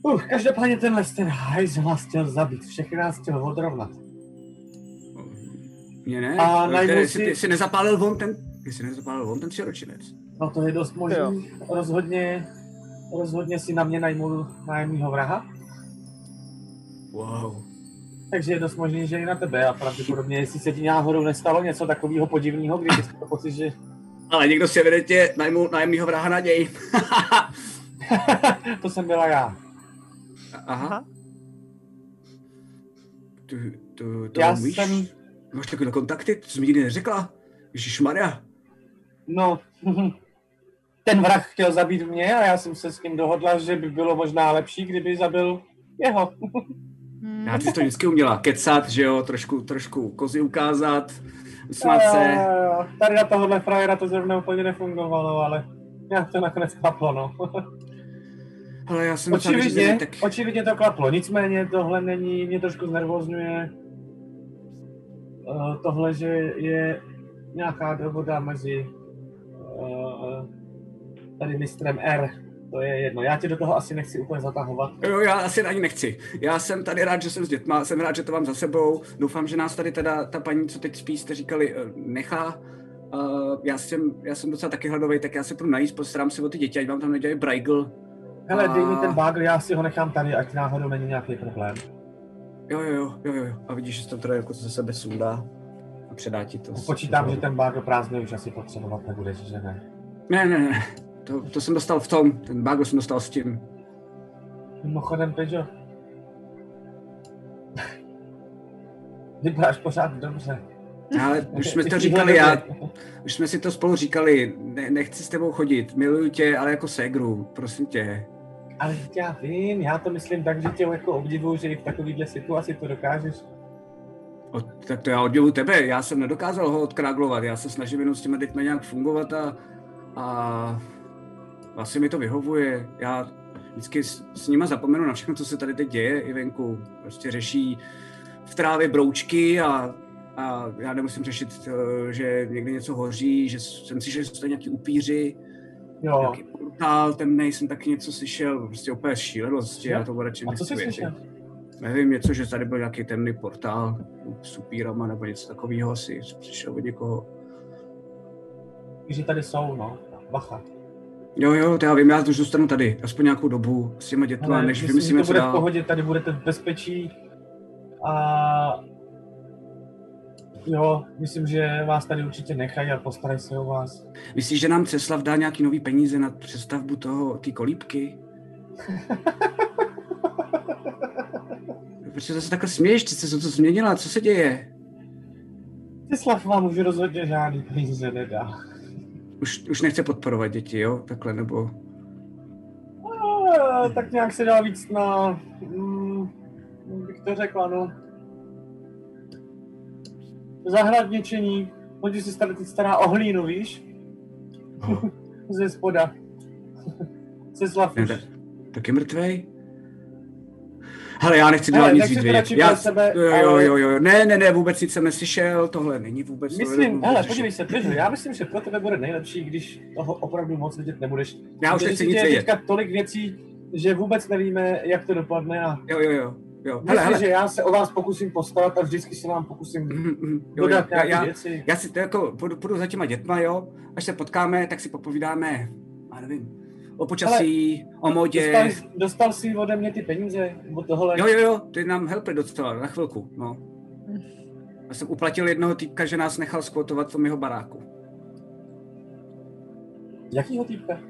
Uh, každopádně tenhle ten hajz vás chtěl zabít, všechny nás chtěl odrovnat. Mě ne? A Eh, najmu si... Ty jsi nezapálil von ten, ty jsi nezapálil von ten siročinec. No to je dost Jo. možný. Rozhodně, rozhodně si na mě najmul nájemního vraha. Wow. Takže je dost možný, že i na tebe a pravděpodobně, jestli se ti náhodou nestalo něco takového podivného, když jsi to pocit, že <laughs> Ale někdo si evidentně najmul nájemního vraha na něj. <laughs> to jsem byla já. Aha. Tu, tu, to Já víš? jsem, Máš takové kontakty? To jsi mi nikdy neřekla? Ježíš Maria. no, <laughs> ten vrah chtěl zabít mě a já jsem se s ním dohodla, že by bylo možná lepší, kdyby zabil jeho. Hmm. Já ty jsi to vždycky uměla kecat, že jo, trošku, trošku kozy ukázat, usmát se. Jo, jo, jo. Tady na tohohle frajera to zrovna úplně nefungovalo, ale nějak to nakonec klaplo, no. Ale já jsem Očividně, tak... očividně to klaplo, nicméně tohle není, mě trošku znervozňuje tohle, že je nějaká dohoda mezi uh, tady mistrem R, to je jedno. Já tě do toho asi nechci úplně zatahovat. Jo, já asi ani nechci. Já jsem tady rád, že jsem s dětma, jsem rád, že to mám za sebou. Doufám, že nás tady teda ta paní, co teď spí, jste říkali, eh, nechá. Uh, já, jsem, já jsem docela taky hladový, tak já se půjdu najíst, postarám se o ty děti, ať vám tam nedělají brajgl. Hele, dej mi A- ten bagel, já si ho nechám tady, ať náhodou není nějaký problém. Jo, jo, jo, jo, jo. A vidíš, že to teda jako ze sebe sundá a předá ti to. Počítám, že ten bagel prázdný už asi potřebovat nebudeš, že ne? Ne, ne, ne. To, to jsem dostal v tom, ten bagel jsem dostal s tím. Mimochodem, Peťo. Vypadáš pořád dobře. Ale už jsme to říkali, já, už jsme si to spolu říkali, ne, nechci s tebou chodit, miluju tě, ale jako ségru, prosím tě. Ale já vím, já to myslím tak, že tě jako obdivuju, že i v takovýhle situaci to dokážeš. O, tak to já oddělu tebe, já jsem nedokázal ho odkráglovat, já se snažím jenom s těma dětmi nějak fungovat a, a vlastně mi to vyhovuje. Já vždycky s, s nima zapomenu na všechno, co se tady teď děje i venku. Prostě řeší v trávě broučky a, a já nemusím řešit, eh, že někde něco hoří, že jsem si, že jsou to nějaký upíři, Jo. nějaký portál temnej, jsem taky něco slyšel, prostě úplně šílenosti, já to radši A co jsi slyšel? Nevím, něco, že tady byl nějaký temný portál s upírama nebo něco takového asi jsem přišel od někoho. Že tady jsou, no. Bacha. Jo, jo, to já vím, já už zůstanu tady, aspoň nějakou dobu s těma dětma, Ale než myslím, vymyslíme, že to co bude v dál. pohodě, tady budete v bezpečí. A jo, myslím, že vás tady určitě nechají a postarají se o vás. Myslíš, že nám Ceslav dá nějaký nový peníze na přestavbu toho, té kolíbky? <laughs> Proč se zase takhle směješ? Ty se to změnila, co se děje? Tislav vám už rozhodně žádný peníze nedá. Už, už nechce podporovat děti, jo? Takhle, nebo... A, tak nějak se dá víc na, mm, bych to řekla, no, zahradničení. Se stará, teď stará o hlínu, víš? <laughs> Ze spoda. Ceslav Ne, už. tak, tak je mrtvej? Hele, já nechci Hele, dělat nic víc vědět. Já, sebe, jo, jo, jo, jo, ne, ne, ne, vůbec nic jsem neslyšel, tohle není vůbec... tohle Myslím, nebudu hele, podívej se, Pedro, já myslím, že pro tebe bude nejlepší, když toho opravdu moc vidět nebudeš. Já už nechci se nic vědět. tolik věcí, že vůbec nevíme, jak to dopadne a Jo, jo, jo, jo. Hele, myslím, hele. že já se o vás pokusím postarat a vždycky se vám pokusím Mhm, mhm, jo, jo, dodat já, nějaké já, věci. já si to jako půjdu, půjdu za těma dětma, jo, až se potkáme, tak si popovídáme, já nevím, o počasí, o modě. Dostal, dostal jsi ode mě ty peníze od tohle? Jo, jo, jo, ty nám helpy docela, na chvilku, no. Já jsem uplatil jednoho týpka, že nás nechal skvotovat v tom jeho baráku. Jakýho týpka?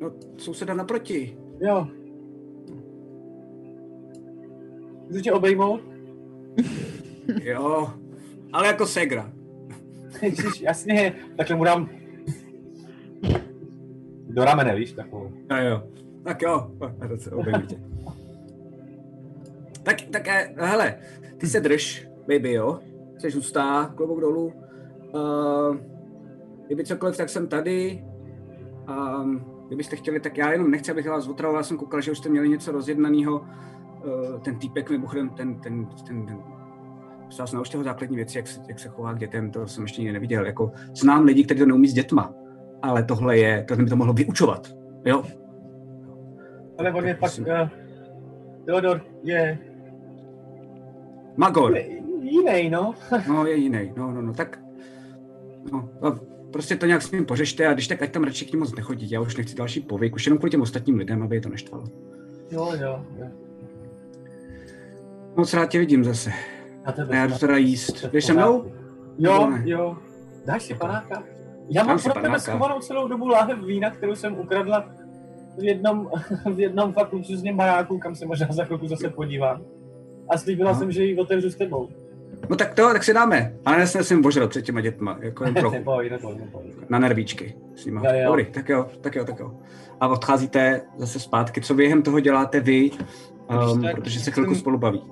No, souseda naproti. Jo. Můžu tě obejmout? <laughs> Jo, ale jako segra. <laughs> Ježiš, jasně, takhle mu dám do ramene, víš, takovou. Jo, jo. Tak jo, a <laughs> to se objevím tě. Tak, tak, eh, hele, ty se drž, baby, jo? Jsi hustá, klobouk dolů. Uh, kdyby cokoliv, tak jsem tady. Um, kdybyste chtěli, tak já jenom nechci, abych vás otravoval, já jsem koukal, že už jste měli něco rozjednaného. Uh, ten týpek, mimochodem, ten, ten, ten, ten psal jsem naučil ho základní věci, jak se, jak se chová k dětem, to jsem ještě nikdy neviděl. Jako, znám lidi, kteří to neumí s dětma, ale tohle je, to by to mohlo vyučovat. Jo, Ale on je Tak pak, uh, Teodor je Magor. jiný, no. <laughs> No, je jiný. No, no, no, tak... No, a prostě to nějak s ním pořešte a když tak, ať tam radši k němu moc nechodí. Já už nechci další povyk, už jenom kvůli těm ostatním lidem, aby je to neštvalo. Jo, jo, jo. Moc rád tě vidím zase. Na tebe. Já jdu teda jíst. Jdeš se mnou? Jo, jo. Dáš si panáka? Já mám pro tebe schovanou celou dobu láhev vína, kterou jsem ukradla v jednom, <laughs> v jednom fakt luxusním baráku, kam se možná za chvilku zase podívám. A slíbila Aha. jsem, že ji otevřu s tebou. No tak to, tak si dáme. Ale já jsem božral před těma dětma, jako jen trochu. neboj, neboj, neboj. Na nervíčky s nima. Jo, jo. Dobrý, tak jo, tak jo, tak jo. A odcházíte zase zpátky. Co během toho děláte vy? Um, tak, protože se chvilku spolu baví.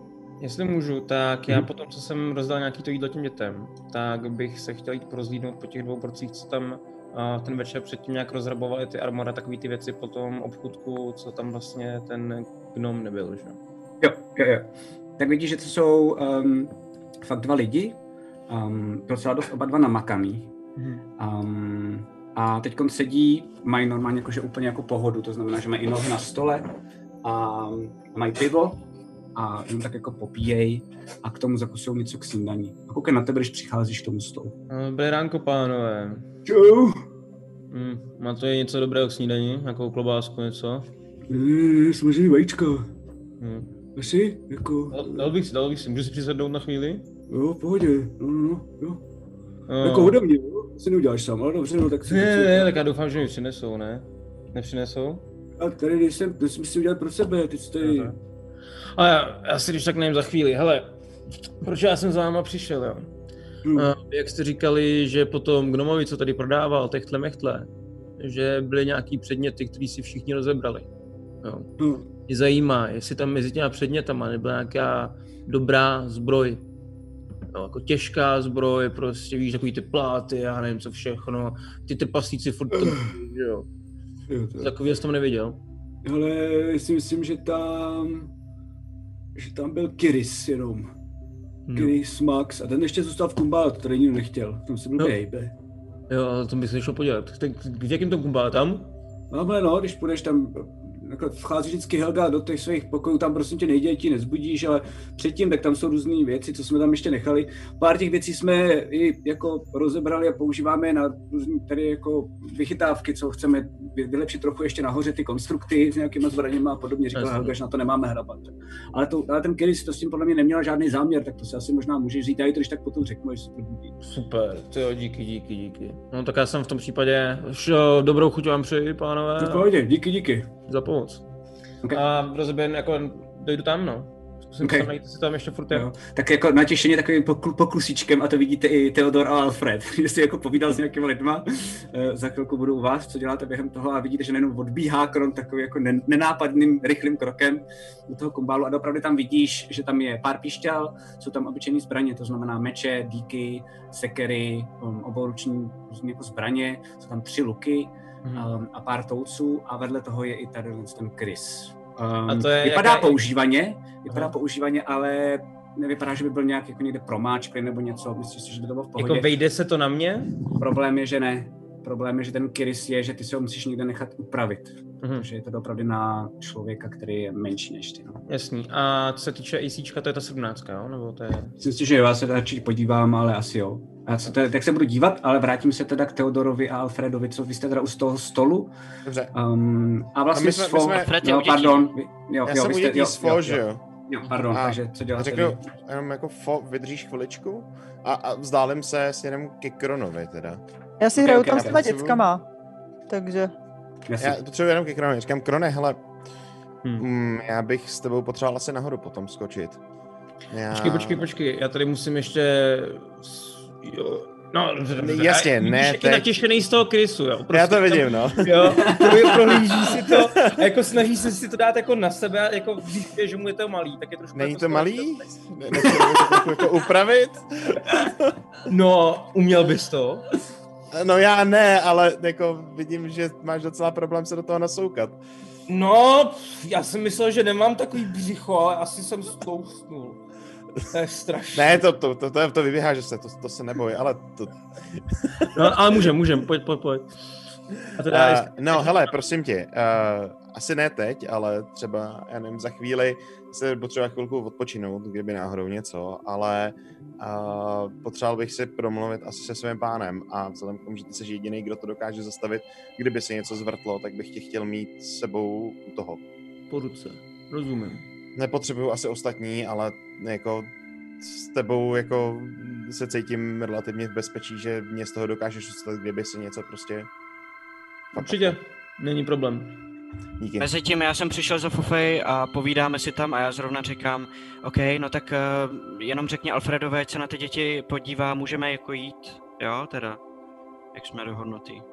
Jestli můžu, tak já Mhm. potom, co jsem rozdal nějaký to jídlo těm dětem, tak bych se chtěl jít porozlídnout po těch dvou porcích, co tam a ten večer předtím nějak rozrabovali ty armora, takový ty věci po tom obchůdku, co tam vlastně ten gnom nebyl, že? Jo, jo, jo. Tak vidíš, že to jsou um, fakt dva lidi, um, docela dost oba dva namakaný. Um, a teď sedí, mají normálně jakože úplně jako pohodu, to znamená, že mají i nohy na stole a mají pivo a jenom tak jako popíjej a k tomu zakusují něco k snídaní. A koukají na tebe, když přicházíš k tomu stolu. No, Dobré ránko, pánové. Čau. Hm, máte něco dobrého k snídaní? Nějakou klobásku, něco? Mm, smažený vajíčka. Hm. Asi? Jako, Dal, dal bych si, dal bych si, můžu si přisednout na chvíli? jo, v pohodě. No, no, no, jo. No. Jako ode mě, jo? Si neuděláš sám, ale dobře, no tak si... Ne, ne, tak já doufám, že mi přinesou, ne? Nepřinesou? A tady nejsem, to jsem si udělal pro sebe, ty jsi... Aha. A já, já si když tak nevím za chvíli, hele, proč já jsem za váma přišel, jo? Hm. A jak jste říkali, že potom Gnomovi, co tady prodával, techtle mechtle, že byly nějaký předměty, které si všichni rozebrali. Jo. No, Mě zajímá, jestli tam mezi těma předmětama nebyla nějaká dobrá zbroj. Jo, jako těžká zbroj, prostě víš, takový ty pláty, já nevím co všechno, ty trpaslíci furt tam, že jo. jo, to. Takový jsem tam neviděl. Ale si myslím, že tam... Že tam byl Kiris jenom. No. Kiris Max a ten ještě zůstal v Kumbále, to tady nikdo nechtěl. Tam se byl No. no. baby. Jo, to bych se šel podívat. Tak v jakém tom kumbá tam? Máme no, když půjdeš tam, jako vchází vždycky Helga do těch svých pokojů, tam prostě tě nejději, ti nezbudíš, ale předtím, tak tam jsou různé věci, co jsme tam ještě nechali. Pár těch věcí jsme i jako rozebrali a používáme je na různé tady jako vychytávky, co chceme vy- vylepšit trochu ještě nahoře ty konstrukty s nějakýma zbraněma a podobně. Říkala Jasně. Helga, že na to nemáme hrabat. Ale, to, ale ten Kiris to s tím podle mě neměla žádný záměr, tak to si asi možná můžeš říct, já jí to když tak potom řeknu, až se probudí. Super, to jo, díky, díky, díky. No tak já jsem v tom případě, už jo, dobrou chuť vám přeji, pánové, No, pohodě, díky, díky. za pomoc. Ok. A rozeběn, jako dojdu tam, no. Zkusím Ok. okay. najít, jestli tam ještě furt je. Jo. Tak jako natěšeně takovým pokl- poklusíčkem a to vidíte i Theodor a Alfred, <laughs> že si jako povídal s nějakými lidma. Eh, Za chvilku budu u vás, co děláte během toho a vidíte, že nejenom odbíhá kron takový jako nen- nenápadným, rychlým krokem do toho kombálu a opravdu tam vidíš, že tam je pár píšťal, jsou tam obyčejné zbraně, to znamená meče, díky, sekery, um, obouruční různé jako zbraně, jsou tam tři luky. Um, a pár touců a vedle toho je i tady ten Chris. Um, A to je vypadá jaká- používaně, vypadá Aha. používaně, ale nevypadá, že by byl nějak jako někde promáčklý nebo něco. Myslíš si, že by to bylo v pohodě? Jako vejde se to na mě? Problém je, že ne. problém je, že ten Kiris je, že ty se ho musíš někde nechat upravit. Mhm. Protože je to opravdu na člověka, který je menší než ty. No. Jasný. A co se týče AC, to je ta 17, jo? Nebo to je... Myslím si, že jo, já se radši podívám, ale asi jo. Já se teda, tak se budu dívat, ale vrátím se teda k Teodorovi a Alfredovi, co vy jste teda u z toho stolu. Dobře. Um, a vlastně A my jsme- s my jsme- no, pardon, vy, jo, Já jo, jsem vy jste, jo, z jo, že jo? Jo, pardon, A takže co děláte Řeknu vy? jenom jako fo, vydržíš chviličku a, a vzdálím se směrem ke Kronovi teda. Já si hraju ok, tam s těma dětskama. Takže Jasně. Já potřebuji jenom ke Kronovi. Říkám, Krone, hele, Hmm. mm, já bych s tebou potřeboval asi nahoru potom skočit. Já... Počkej, počkej, počkej, já tady musím ještě... Jo. No, dobře, dobře. Ne, jasně, ne jak je teď. natěšený z toho Krysu, jo. Já to tam- vidím, no. <laughs> Jo, to je prohlíží si to a jako snaží se si to dát jako na sebe a jako když je, že mu je to malý, tak je trošku Není jako to malý? Ne- Nechci to jako upravit? <laughs> No, uměl bys to? No já ne, ale jako vidím, že máš docela problém se do toho nasoukat. No, já jsem myslel, že nemám takový břicho, ale asi jsem stlousnul. To je strašné. Ne, to, to, to, to, to vyběhá, že se, to, to se neboj, ale to... <laughs> No, ale můžem, můžem, pojď, pojď, pojď. A teda, Uh, no hele, prosím tě, uh, asi ne teď, ale třeba, já nevím, za chvíli se potřeba chvilku odpočinout, kdyby náhodou něco, ale uh, potřeboval bych si promluvit asi se svým pánem a vzhledem k tomu, že ty jsi jediný, kdo to dokáže zastavit, kdyby se něco zvrtlo, tak bych tě chtěl mít s sebou u toho. po ruce, rozumím. Nepotřebuju asi ostatní, ale jako s tebou jako se cítím relativně v bezpečí, že mě z toho dokážeš dostat, kdyby se něco prostě... Určitě, není problém. Díky. Mezitím já jsem přišel za Fofej a povídáme si tam a já zrovna říkám, OK, no tak uh, jenom řekni Alfredové, ať se na ty děti podívá, můžeme jako jít, jo, teda, jak jsme dohodnutý.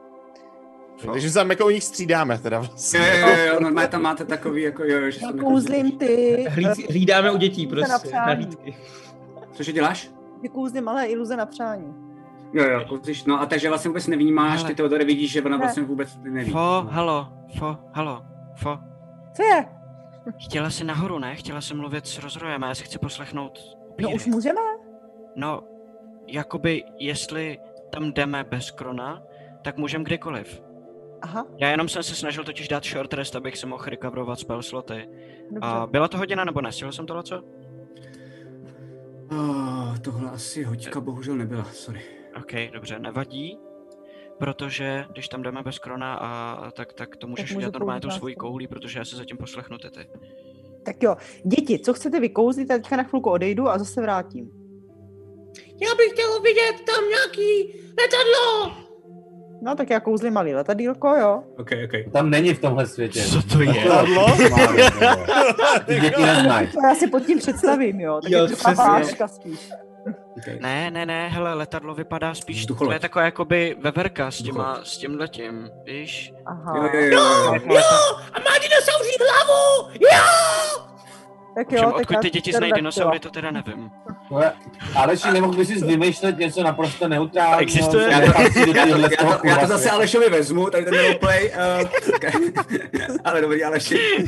Fo- Takže se tam jako u nich střídáme teda vlastně. Jo, jo, jo, normálně tam máte takový, jako jo, že jsem kouzlím ty, Hlíd, hlídáme u dětí, na prostě, nahlídky. Cože děláš? vykouzlím malé iluze na přání. Jo, jo, kouzlíš, no a takže vlastně vůbec nevnímáš, Hele. ty Teodore vidíš, že ona Ne. vlastně vůbec neví. Fo, halo, Fo, halo, Fo. Co je? Chtěla jsi nahoru, ne? Chtěla jsem mluvit s rozrojem a já si chci poslechnout No upíry. už můžeme? No, jakoby, jestli tam jdeme bez krona, tak můžeme kdykoliv. Aha, Já jenom jsem se snažil totiž dát short rest, abych se mohl recoverovat spell sloty. dobře. A byla to hodina nebo ne? Stihl jsem tohle co? Oh, tohle asi hoďka bohužel nebyla, sorry. OK, dobře, nevadí. Protože když tam jdeme bez krona, a, tak, tak to můžeš můžu udělat normálně tou svojí nástroj. koulí, protože já se zatím poslechnu ty ty. Tak jo, děti, co chcete vykouzlit, já teďka na chvilku odejdu a zase vrátím. Já bych chtěl vidět tam nějaký letadlo! No tak já kouzlím malý letadílko, jo. OK, OK. Tam není v tomhle světě. Co to je? Letadlo? <laughs> Ty děti neznají. To já si pod tím představím, jo. Tak Jo, je to váška spíš. okay. Ne, ne, ne, hele, letadlo vypadá spíš, to Vzducholoď. je taková jakoby veverka s těma, s tím letím, víš? Aha. Jo, jo, jo, jo. Jako leta- A má dinosauří hlavu! Jo! Tak Všem, jo, tak odkud ty děti znají dinosaury, to teda nevím. Aleši, nemohl bys si vymýšlet něco naprosto neutrálního? Existuje? Já já, to, já, to, já to kurva zase? Alešovi vezmu, tady ten roleplay. Uh, <laughs> ale dobrý, Aleši. <laughs>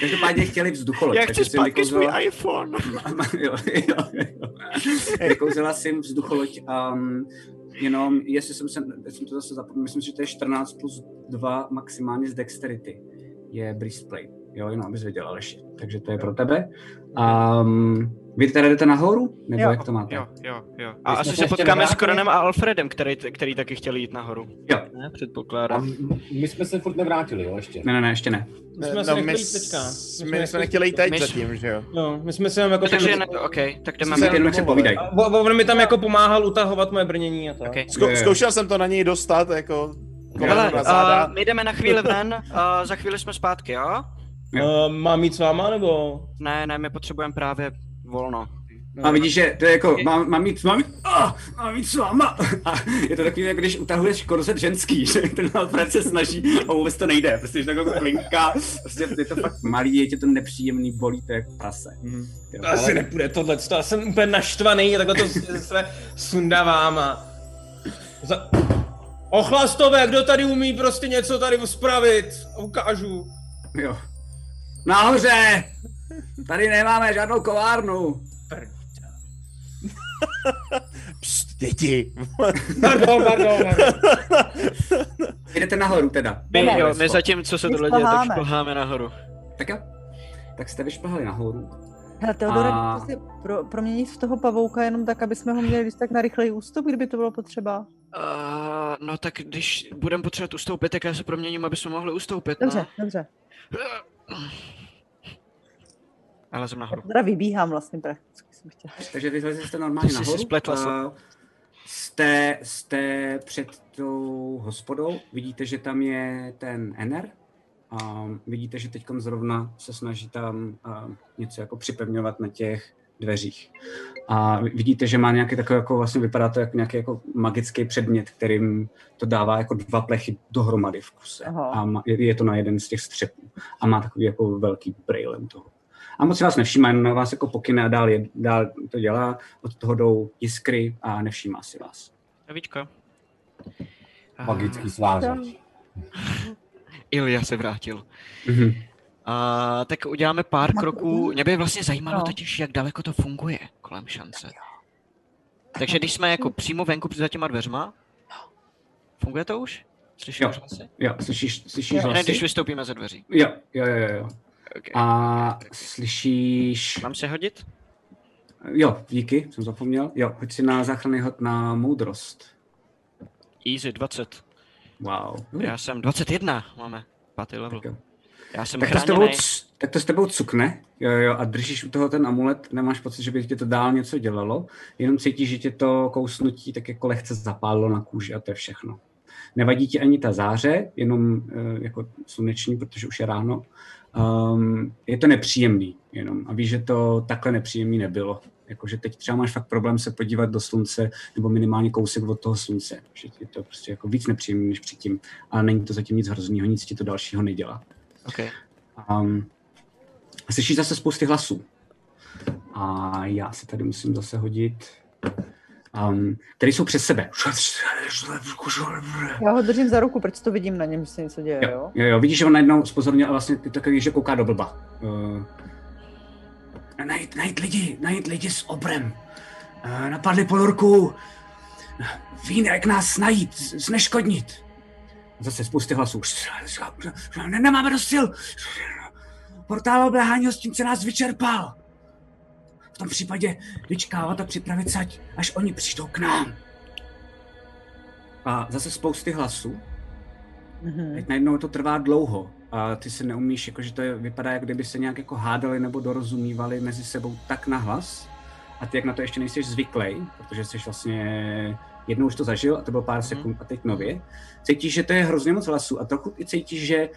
Každopádně chtěli vzducholoď. Já takže chci zpátky svůj iPhone. <laughs> jo, jo, jo. Vykouzela jsem vzducholoď um, jenom, jestli jsem, se, jsem to zase zapomněl, myslím si, že to je 14 plus 2 maximálně z dexterity. Je breastplate. Jo, jenom abys věděl, Aleši. Takže to je pro tebe. Um, vy teda jdete nahoru? Nebo Jo. jak to máte? Jo, jo, jo. A asi se se potkáme s nevrátili? Kronem a Alfredem, který, který taky chtěli jít nahoru. Jo. Ne, A předpokládám. m- my jsme se furt nevrátili, jo, ještě. Ne, ne, ne, ještě ne. My jsme no, my, nechtěli jít teďka. My s- jsme my jsme nechtěli- jít teď my- zatím, že jo? Jo, my jsme se jenom jako... Takže tak- ne, OK, tak jdeme. Jenom jak se povídají. A On mi tam jako pomáhal utahovat moje brnění a to. Okay. Zko- zkoušel jsem to na něj dostat, jako Hele, uh, my jdeme na chvíli ven, uh, za chvíli jsme zpátky, jo? Uh, mám jít s váma, nebo? Ne, ne, my potřebujeme právě volno. A vidíš, že to je jako, mám, mám mít, mám, oh, mám mít s váma. A je to takový, jako když utahuješ korzet ženský, <laughs> že ten Alfred se snaží a vůbec to nejde. Prostě je to jako klinka, prostě je to fakt malý, je tě to nepříjemný, bolí to jak prase. Jo, To asi nepůjde tohle, to já jsem úplně naštvaný, takhle to se sundávám a... Za... Ochlastové, kdo tady umí prostě něco tady spravit? Ukážu. Jo. Nahoře! Tady nemáme žádnou kovárnu. <laughs> Pst, děti. Pardon, pardon, pardon. Jdete nahoru teda. My, ne. jo, my zatím, co se My tohle děje, tak šplháme. nahoru. Tak jo. Tak jste vyšplhali nahoru. Hele, Teodore, A- si pro, proměnit v toho pavouka jenom tak, aby jsme ho měli tak na rychlej ústup, kdyby to bylo potřeba. Uh, no tak když budeme potřebovat ustoupit, tak já se proměním, aby jsme mohli ustoupit, Dobře, no. dobře. Ale jsem nahoru. Teda vybíhám vlastně prakticky, jsem chtěla říct. Takže vylezli jste normálně To jsi si nahoru. spletla, co? a jste, jste před tou hospodou, vidíte, že tam je ten Ener. A vidíte, že teď zrovna se snaží tam něco jako připevňovat na těch dveřích. A vidíte, že má nějaký takový, jako vlastně vypadá to jako nějaký jako magický předmět, kterým to dává jako dva plechy dohromady v kuse. Aha. A je, je to na jeden z těch střepů. A má takový jako velký brailem toho. A moc si vás nevšímá, jenom vás jako pokyne a dál, je, dál to dělá. Od toho jdou jiskry a nevšímá si vás. Víčko. Magický svářeč. <laughs> Ilja se vrátil. Mhm. A tak uděláme pár Má to kroků. Mě by vlastně zajímalo No. totiž, jak daleko to funguje kolem šance. Takže když jsme jako přímo venku za těma dveřma, funguje to už? Slyšíš Jo. hlasy? Jo, slyšíš, slyšíš Jo. Ne, hlasy? když vystoupíme ze dveří. Jo, jo, jo, jo. Okay. A slyšíš... Mám se hodit? Jo, díky, jsem zapomněl. Jo, hoď si na záchranný hod na moudrost. Easy, 20. Wow. Já jsem 21, máme pátý level. Tak jo. Já jsem Tak to, s tebou, tak to s tebou cukne jo, jo, a držíš u toho ten amulet, nemáš pocit, že by tě to dál něco dělalo, jenom cítíš, že tě to kousnutí tak jako lehce zapálilo na kůži a to je všechno. Nevadí ti ani ta záře, jenom uh, jako sluneční, protože už je ráno. Um, je to nepříjemný jenom a víš, že to takhle nepříjemný nebylo. Jakože teď třeba máš fakt problém se podívat do slunce, nebo minimálně kousek od toho slunce. Že je to prostě jako víc nepříjemný než předtím. Ale není to zatím nic hroznýho, nic ti to dalšího nedělá. Okay. Um, slyšíš zase spousty hlasů. A já se tady musím zase hodit, um, které jsou přes sebe. Já ho držím za ruku, proč to vidím na něm, že se něco děje, Jo, jo? jo, jo vidíš, že on najednou spozornil a vlastně ty takový, že kouká do blba. Uh, najít, najít lidi, najít lidi s obrem. Uh, napadli polorku. Ví, jak nás najít, zneškodnit. Zase spousty hlasů. Ne, nemáme dost sil. Portál obléhání hostince nás vyčerpal. V tom případě vyčkávat a připravit se, až oni přijdou k nám. A zase spousty hlasů. Mhm. Teď najednou to trvá dlouho a ty se neumíš, jakože to je, vypadá, jak kdyby se nějak jako hádali nebo dorozumívali mezi sebou tak nahlas a ty jak na to ještě nejsi zvyklý, protože jsi vlastně jednou už to zažil a to bylo pár sekund a teď nově, cítíš, že to je hrozně moc hlasů a trochu i cítíš, že,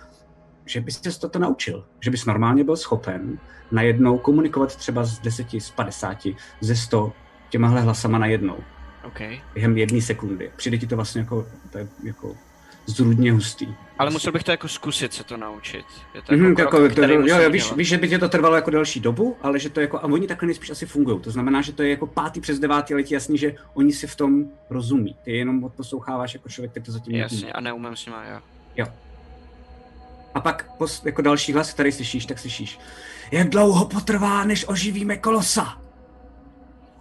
že bys se toto naučil, že bys normálně byl schopen najednou komunikovat třeba z 10, z 50, ze 100 těmahle hlasama najednou OK. během jedné sekundy. Přijde ti to vlastně jako, to je jako zrůdně hustý. Ale musel bych to jako zkusit se to naučit. Je to Mhm, jako jako, krok, to, který jo, jo, víš, dělat. víš, že by tě to trvalo jako delší dobu, ale že to jako, a oni takhle nejspíš asi fungují. To znamená, že to je jako pátý přes devátý letí jasný, že oni si v tom rozumí. Ty jenom odposloucháváš jako člověk, který to zatím Jasně, a neumím s nima, jo. Jo. A pak pos, jako další hlas, který slyšíš, tak slyšíš. Jak dlouho potrvá, než oživíme kolosa?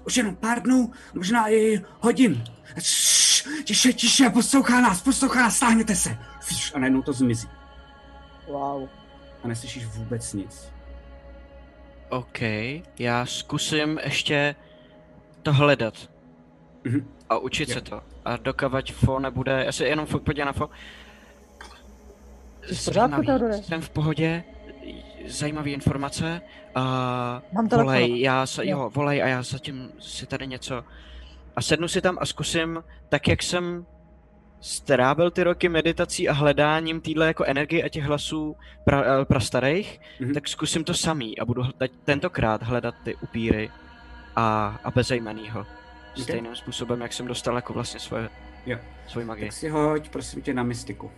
Už jenom pár dnů, možná i hodin. Šš, Tiše, tiše, poslouchá nás, poslouchá nás, stáhněte se. Šš, A najednou to zmizí. Wow. A neslyšíš vůbec nic. OK, já zkusím ještě to hledat. Mhm. A učit Jo. se to. A dokavať fo nebude, já se jenom fakt podívám na fo. V pořádku, Teodore? Jsem v pohodě, zajímavé informace. A Mám telefon. volej, já se, Jo. volej a já zatím si tady něco. A sednu si tam a zkusím, tak jak jsem strávil ty roky meditací a hledáním týhle jako energie a těch hlasů pra, eh, prastarých, Mhm. tak zkusím to samý a budu teď tentokrát hledat ty upíry a, a bezejmenýho. Ok. Stejným způsobem, jak jsem dostal jako vlastně svoje, Jo. svoji magii. Tak si hoď, prosím tě, na mystiku.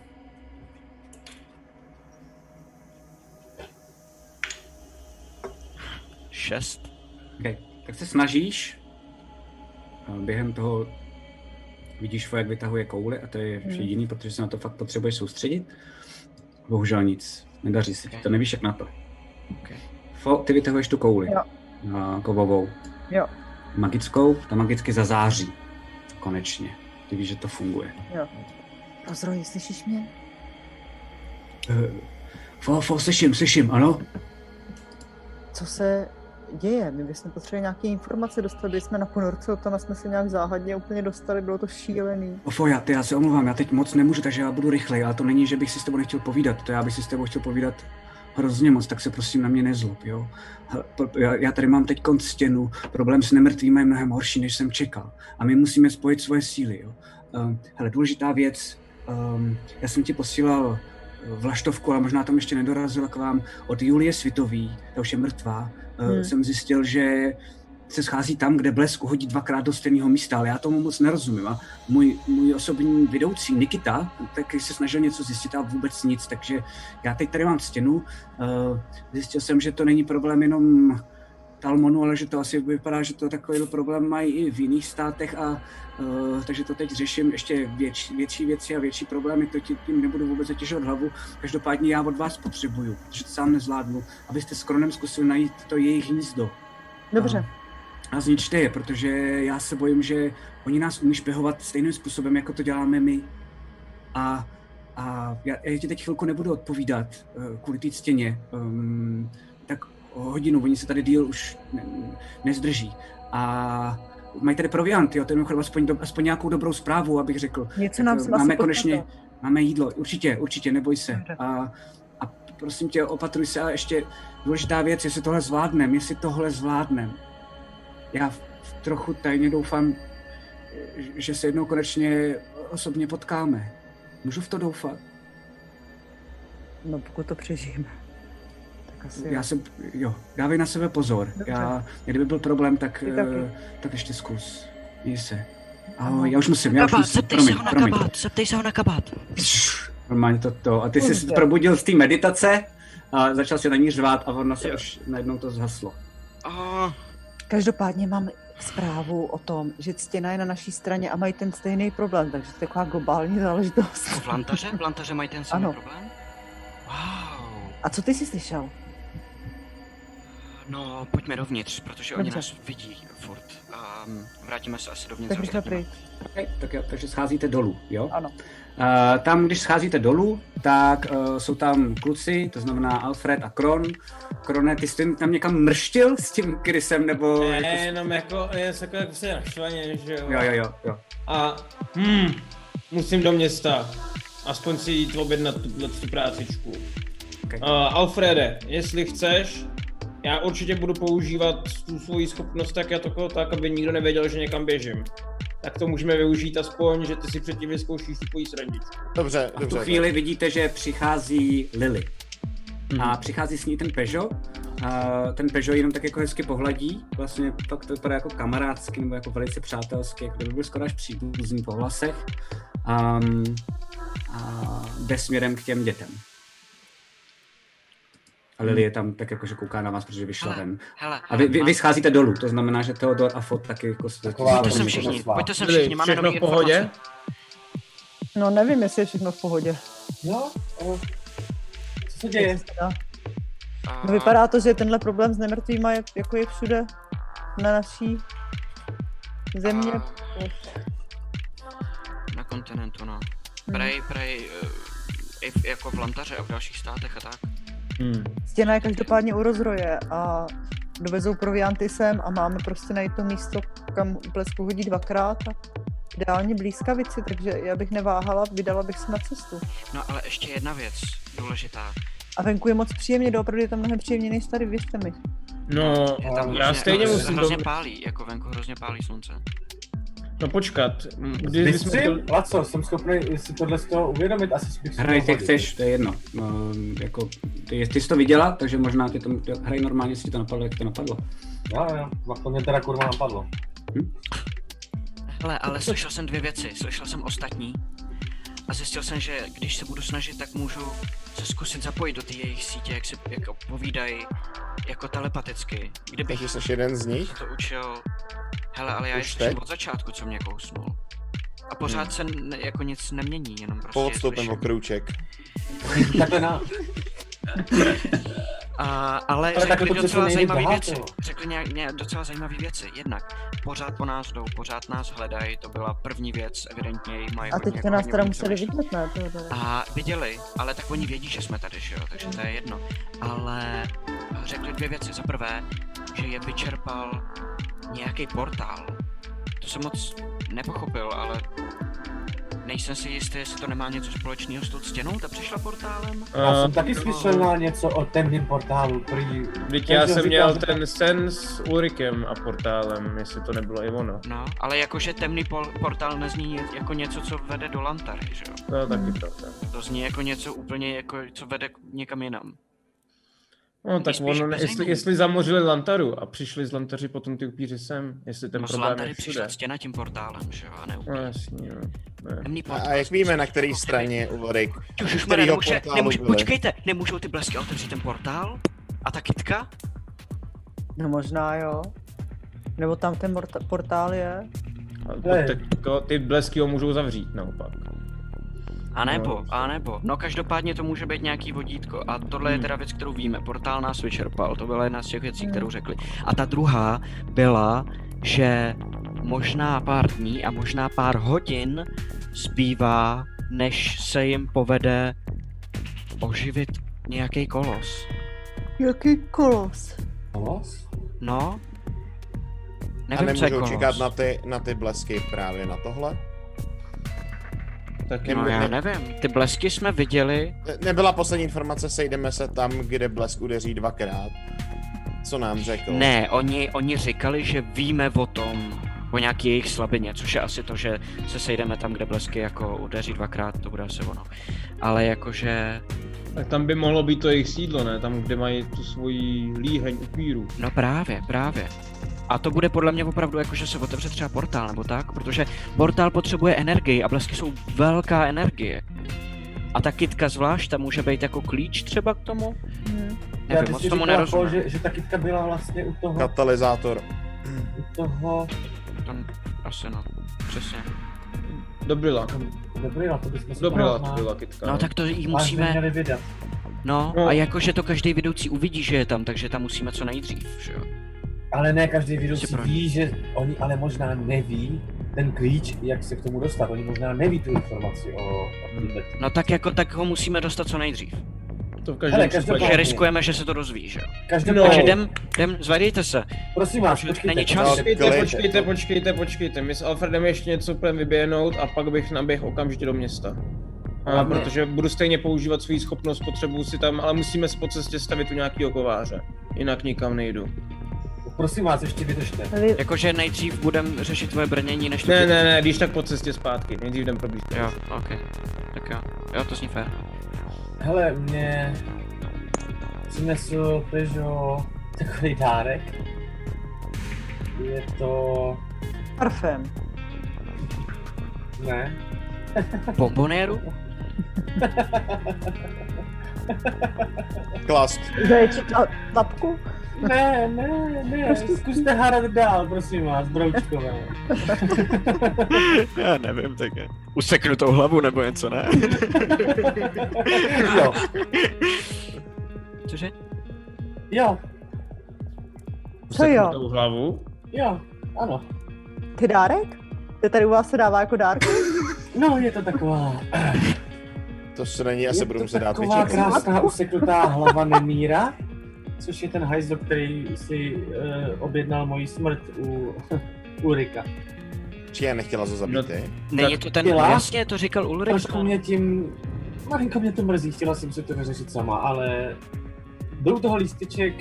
Šest. Okay. Tak se snažíš. A Během toho vidíš, jak vytahuje kouli a to je Hmm. jediný, protože se na to fakt potřebuješ soustředit. Bohužel nic. Nedaří se ti Ok. to, nevíš jak na to. Ok. Fo, ty vytahuješ tu kouli. Jo. A kovovou. Jo. magickou, ta magicky zazáří. Konečně. Ty víš, že to funguje. Jo. Rozroji, slyšíš mě? Uh, fo, fo, slyším, slyším, ano? Co se děje? My bychom potřebovali nějaké informace, dostali jsme na ponorce, tam jsme se nějak záhadně úplně dostali, bylo to šílený. Ofo, já, ty, já se omlouvám, já teď moc nemůžu, takže já budu rychlej, ale to není, že bych si s tebou nechtěl povídat, to já bych si s tebou chtěl povídat hrozně moc, tak se prosím na mě nezlob, jo. Já, já tady mám teď stěnu, problém s nemrtvými je mnohem horší, než jsem čekal. A my musíme spojit svoje síly, jo. Um, hele, důležitá věc, um, já jsem ti posílal vlaštovku, ale možná tam ještě nedorazila k vám, od Julie Svitový, ta už je mrtvá, hmm. Hmm. jsem zjistil, že se schází tam, kde blesk uhodí dvakrát do stejného místa, ale já tomu moc nerozumím. A můj, můj osobní vedoucí Nikita, taky se snažil něco zjistit a vůbec nic, takže já teď tady mám stěnu. Uh, zjistil jsem, že to není problém jenom Talmonu, ale že to asi vypadá, že to takový problém mají i v jiných státech a uh, takže to teď řeším ještě větší, větší věci a větší problémy, to ti- tím nebudu vůbec zatěžovat hlavu. Každopádně já od vás potřebuju, protože to sám nezvládnu, abyste s Kronem zkusil najít to jejich hnízdo. Dobře. A zničte je, protože já se bojím, že oni nás umí špehovat stejným způsobem, jako to děláme my. A, a já, já ti teď chvilku nebudu odpovídat uh, kvůli té stěně. Um, tak hodinu, oni se tady díl už ne, nezdrží. A mají tady proviant, jo, to je mimochodem aspoň, do, aspoň nějakou dobrou zprávu, abych řekl. Něco nám Tak, se máme konečně, potkalo. máme jídlo, určitě, určitě, neboj se. A, a prosím tě, opatruj se a ještě důležitá věc, jestli tohle zvládnem, jestli tohle zvládnem. Já v- v trochu tajně doufám, že se jednou konečně osobně potkáme. Můžu v to doufat? No pokud to přežijeme. Tak asi. Já jsem, jo, dávej na sebe pozor. Dobře. Já, kdyby byl problém, tak, eh, tak ještě zkus. Měj se. Ahoj, já už musím, já už Kabát, musím, zeptej promiň, se ho na promiň. kabát, zeptej se ho na kabát. Normálně to, to. A ty jsi se probudil z té meditace a začal si na ní řvát a ono se už najednou to zhaslo. Oh, Každopádně mám zprávu o tom, že Ctěna je na naší straně a mají ten stejný problém, takže to je taková globální záležitost. v Lantaře? V Lantaře mají ten samý Ano. problém? Wow. A co ty jsi slyšel? No, pojďme dovnitř, protože oni Dobře. nás vidí furt. Um, vrátíme se asi dovnitř. Tak a pryč. Okay, tak jo, takže scházíte dolů, jo? Ano. Uh, tam, když scházíte dolů, tak uh, jsou tam kluci, to znamená Alfred a Kron. Krone, ty jsi tam někam mrštil s tím Krysem, nebo... Ne, jako- jenom jako, je jako jako se naštvaně, že jo. Jo, jo, jo, jo. A hm, musím do města. Aspoň si jít objednat tuhle tu prácičku. Okay. Uh, Alfrede, jestli chceš, já určitě budu používat tu svoji schopnost tak, jako, tak, aby nikdo nevěděl, že někam běžím. Tak to můžeme využít aspoň, že ty si předtím vyzkoušíš tu tvoji srandičku. Dobře, A v dobře. tu chvíli vidíte, že přichází Lily. A přichází s ní ten Peugeot. A ten Peugeot jenom tak jako hezky pohladí. Vlastně fakt to vypadá jako kamarádsky nebo jako velice přátelsky, jako kdyby byl skoro až příbuzný po vlasech. Um, a jde směrem k těm dětem. A Lily je tam tak jako, že kouká na vás, protože vyšla Hele, ven. hele, A vy, vy, vy scházíte dolů, to znamená, že Theodor a Fot taky jako... Taková Pojďte sem všichni, pojďte sem všichni, máme všechno nový v pohodě? informace. No nevím, jestli je všechno v pohodě. Jo, jo. Co se děje? A- No, vypadá to, že tenhle problém s nemrtvýma je, jako je všude na naší země. Na kontinentu, no. Hmm. Prej, prej, eh, i v, jako v Lantaře a v dalších státech a tak. Hmm. Stěna je každopádně u rozroje a dovezou provianty sem a máme prostě najít to místo, kam blesku hodí dvakrát a ideálně blízkavici, takže já bych neváhala, vydala bych se na cestu. No ale ještě jedna věc důležitá. A venku je moc příjemně, doopravdy je tam mnohem příjemně než tady, věřte mi. No, Je tam já hrozně, stejně hrozně, musím hrozně do... pálí, jako venku hrozně pálí slunce. No počkat, kdy jsme Bystřím? chtěli... Laco, jsem schopný si tohle z toho uvědomit, asi bych si Hraj, chceš, to je jedno. No, jako, ty, ty jsi to viděla, takže možná ty to, hraj normálně, jestli ti to napadlo, jak to napadlo. Jo, jo, tak to mě teda kurva napadlo. Hele, ale slyšel jsem dvě věci. Slyšel jsem ostatní a zjistil jsem, že když se budu snažit, tak můžu se zkusit zapojit do té jejich sítě, jak si jako povídají jako telepaticky. Kdybych Takže jsi jeden z nich? se to učil... Hele, ale já Už teď? od začátku, co mě kousnul. A pořád Hmm. se ne, jako nic nemění, jenom prostě je Poodstoupím o krůček. Takhle na... A, ale, Ale řekli docela zajímavé věci. Řekli nějak, nějak docela zajímavé věci. Jednak pořád po nás jdou, pořád nás hledají, to byla první věc, evidentně jí mají A hodně- teď to nás teda museli vidět, ne? To, to, A viděli, ale tak oni vědí, že jsme tady, že jo, takže to je jedno. Ale řekli dvě věci. Za prvé, že je vyčerpal nějaký portál. To jsem moc nepochopil, ale nejsem si jistý, jestli to nemá něco společného s tou stěnou, ta přišla portálem. Já A jsem taky slyšel na něco o temném portálu, prý... Teď já jsem říkal, měl že- ten sen s Ulrikem a portálem, jestli to nebylo i ono. No, ale jakože temný por- portál nezní jako něco, co vede do Lantary, že jo? To je taky pravda. To zní jako něco úplně jako, co vede někam jinam. No tak spíš ono, ne, jestli, jestli zamořili Lantaru a přišli z Lantaři potom ty upíři sem, jestli ten No, problém je Lantary všude. přišla stěna tím portálem, že jo, a ne No jasně, no. Ne. A, a jak víme, na které straně je Ulrik? Ježišmarja, kterýho nemůže, portálu nemůže, počkejte, nemůžou ty blesky otevřít ten portál? A ta kitka? no možná jo. Nebo tam ten portál je. A Ne. tak ty blesky ho můžou zavřít naopak. A nebo, No, a nebo. No každopádně to může být nějaký vodítko. A tohle je Hmm. teda věc, kterou víme. Portál nás vyčerpal, to byla jedna z těch věcí, kterou řekli. A ta druhá byla, že možná pár dní a možná pár hodin zbývá, než se jim povede oživit nějaký kolos. Jaký kolos? Kolos? No? A Nevím, co je nemůžou kolos. čekat na ty, na ty blesky právě na tohle? Taky No ne- já ne- nevím, ty blesky jsme viděli, Ne- Nebyla poslední informace, sejdeme se tam, kde blesk udeří dvakrát. Co nám řekl? Ne, oni, oni říkali, že víme o tom, o nějaký jejich slabině, což je asi to, že se sejdeme tam, kde blesky jako udeří dvakrát, to bude asi ono. Ale jakože, Tak tam by mohlo být to jejich sídlo, ne? Tam, kde mají tu svoji líheň upíru. no právě, právě. A to bude podle mě opravdu jako, že se otevře třeba portál nebo tak, protože portál potřebuje energii a blesky jsou velká energie. A ta kitka zvlášť, ta může být jako klíč třeba k tomu? Hm. Já Nevím, ty moc tomu nerozumím. jako, že, že ta kytka byla vlastně u toho, Katalyzátor. u toho, To asi no, přesně. Dobrila. dobrý, na to bychom se Dobrila to byla kytka. No tak to jí musíme, vydat. no No. a jakože to každý vedoucí uvidí, že je tam, takže tam musíme co nejdřív, že jo. Ale ne každý pro- ví, že oni ale možná neví ten klíč, jak se k tomu dostat. Oni možná neví tu informaci o, o No tak jako, tak ho musíme dostat co nejdřív. To v Hele, každém každopádně- případě. Takže riskujeme, že se to dozví, že jo. Každopádně, No. Takže jdem, jdem, zvedejte se. prosím vás, počkejte. není čas. No, Počkejte, počkejte, počkejte, počkejte. My s Alfredem ještě něco budeme vyběhnout a pak bych naběh okamžitě do města. A protože budu stejně používat svou schopnost, potřebuji si tam, ale musíme po cestě stavit u nějakého kováře. Jinak nikam nejdu. Prosím vás, ještě vydržte. Tady, Jakože nejdřív budem řešit tvoje brnění, než to... Ne, ne, ne, když tak po cestě zpátky. Nejdřív jdem pro blízko. Jo, ok. Tak jo, jo, to zní fér. Hele, mě přinesl Peugeot takový dárek. Je to... parfém. Ne. Bombonéru? <laughs> Klas. Zaječí tlapku? Ne, ne, ne, zkuste hádat dál, prosím vás, broučkové. Já nevím, tak je. Useknu tou hlavu nebo něco, ne? Jo, Cože? jo, Co jo? Tou hlavu. jo, ano. Ty dárek? To tady u vás se dává jako dárku? No, je to taková... To se není, asi je budu to muset dát taková vyčíst. krásná useknutá hlava Nemíra, což je ten hajzl, který si uh, objednal moji smrt u <laughs> Ulrika. Či je nechtěla to zabít No, ty? Není to ten, Chtěla? jasně, to říkal Ulrich. Trošku mě tím... Malinko mě to mrzí, chtěla jsem si to vyřešit sama, ale byl u toho lísteček,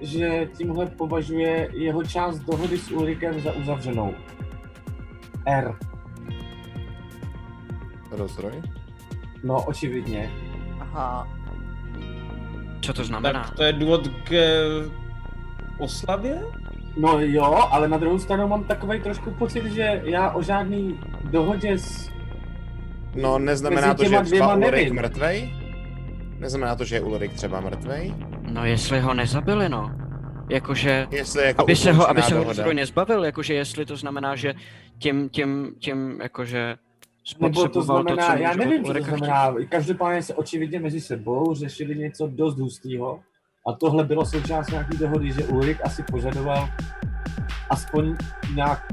že tímhle považuje jeho část dohody s Ulrikem za uzavřenou. R. Rozdroj? No, očividně. Aha. Co to znamená? Tak to je důvod k eh, oslavě? No jo, ale na druhou stranu mám takový trošku pocit, že já o žádný dohodě s... No, neznamená to, že je třeba Ulrik mrtvej? Neznamená to, že je Ulrik třeba mrtvej? No jestli ho nezabili, no. Jakože, Jestli je jako aby se ho, aby se ho nezbavil, jakože jestli to znamená, že tím, tím, tím, jakože Nebo to znamená, co já nevím, co to znamená. Každopádně se očividně mezi sebou řešili něco dost hustého A tohle bylo součást nějaký dohody, že Ulrik asi požadoval aspoň nějak,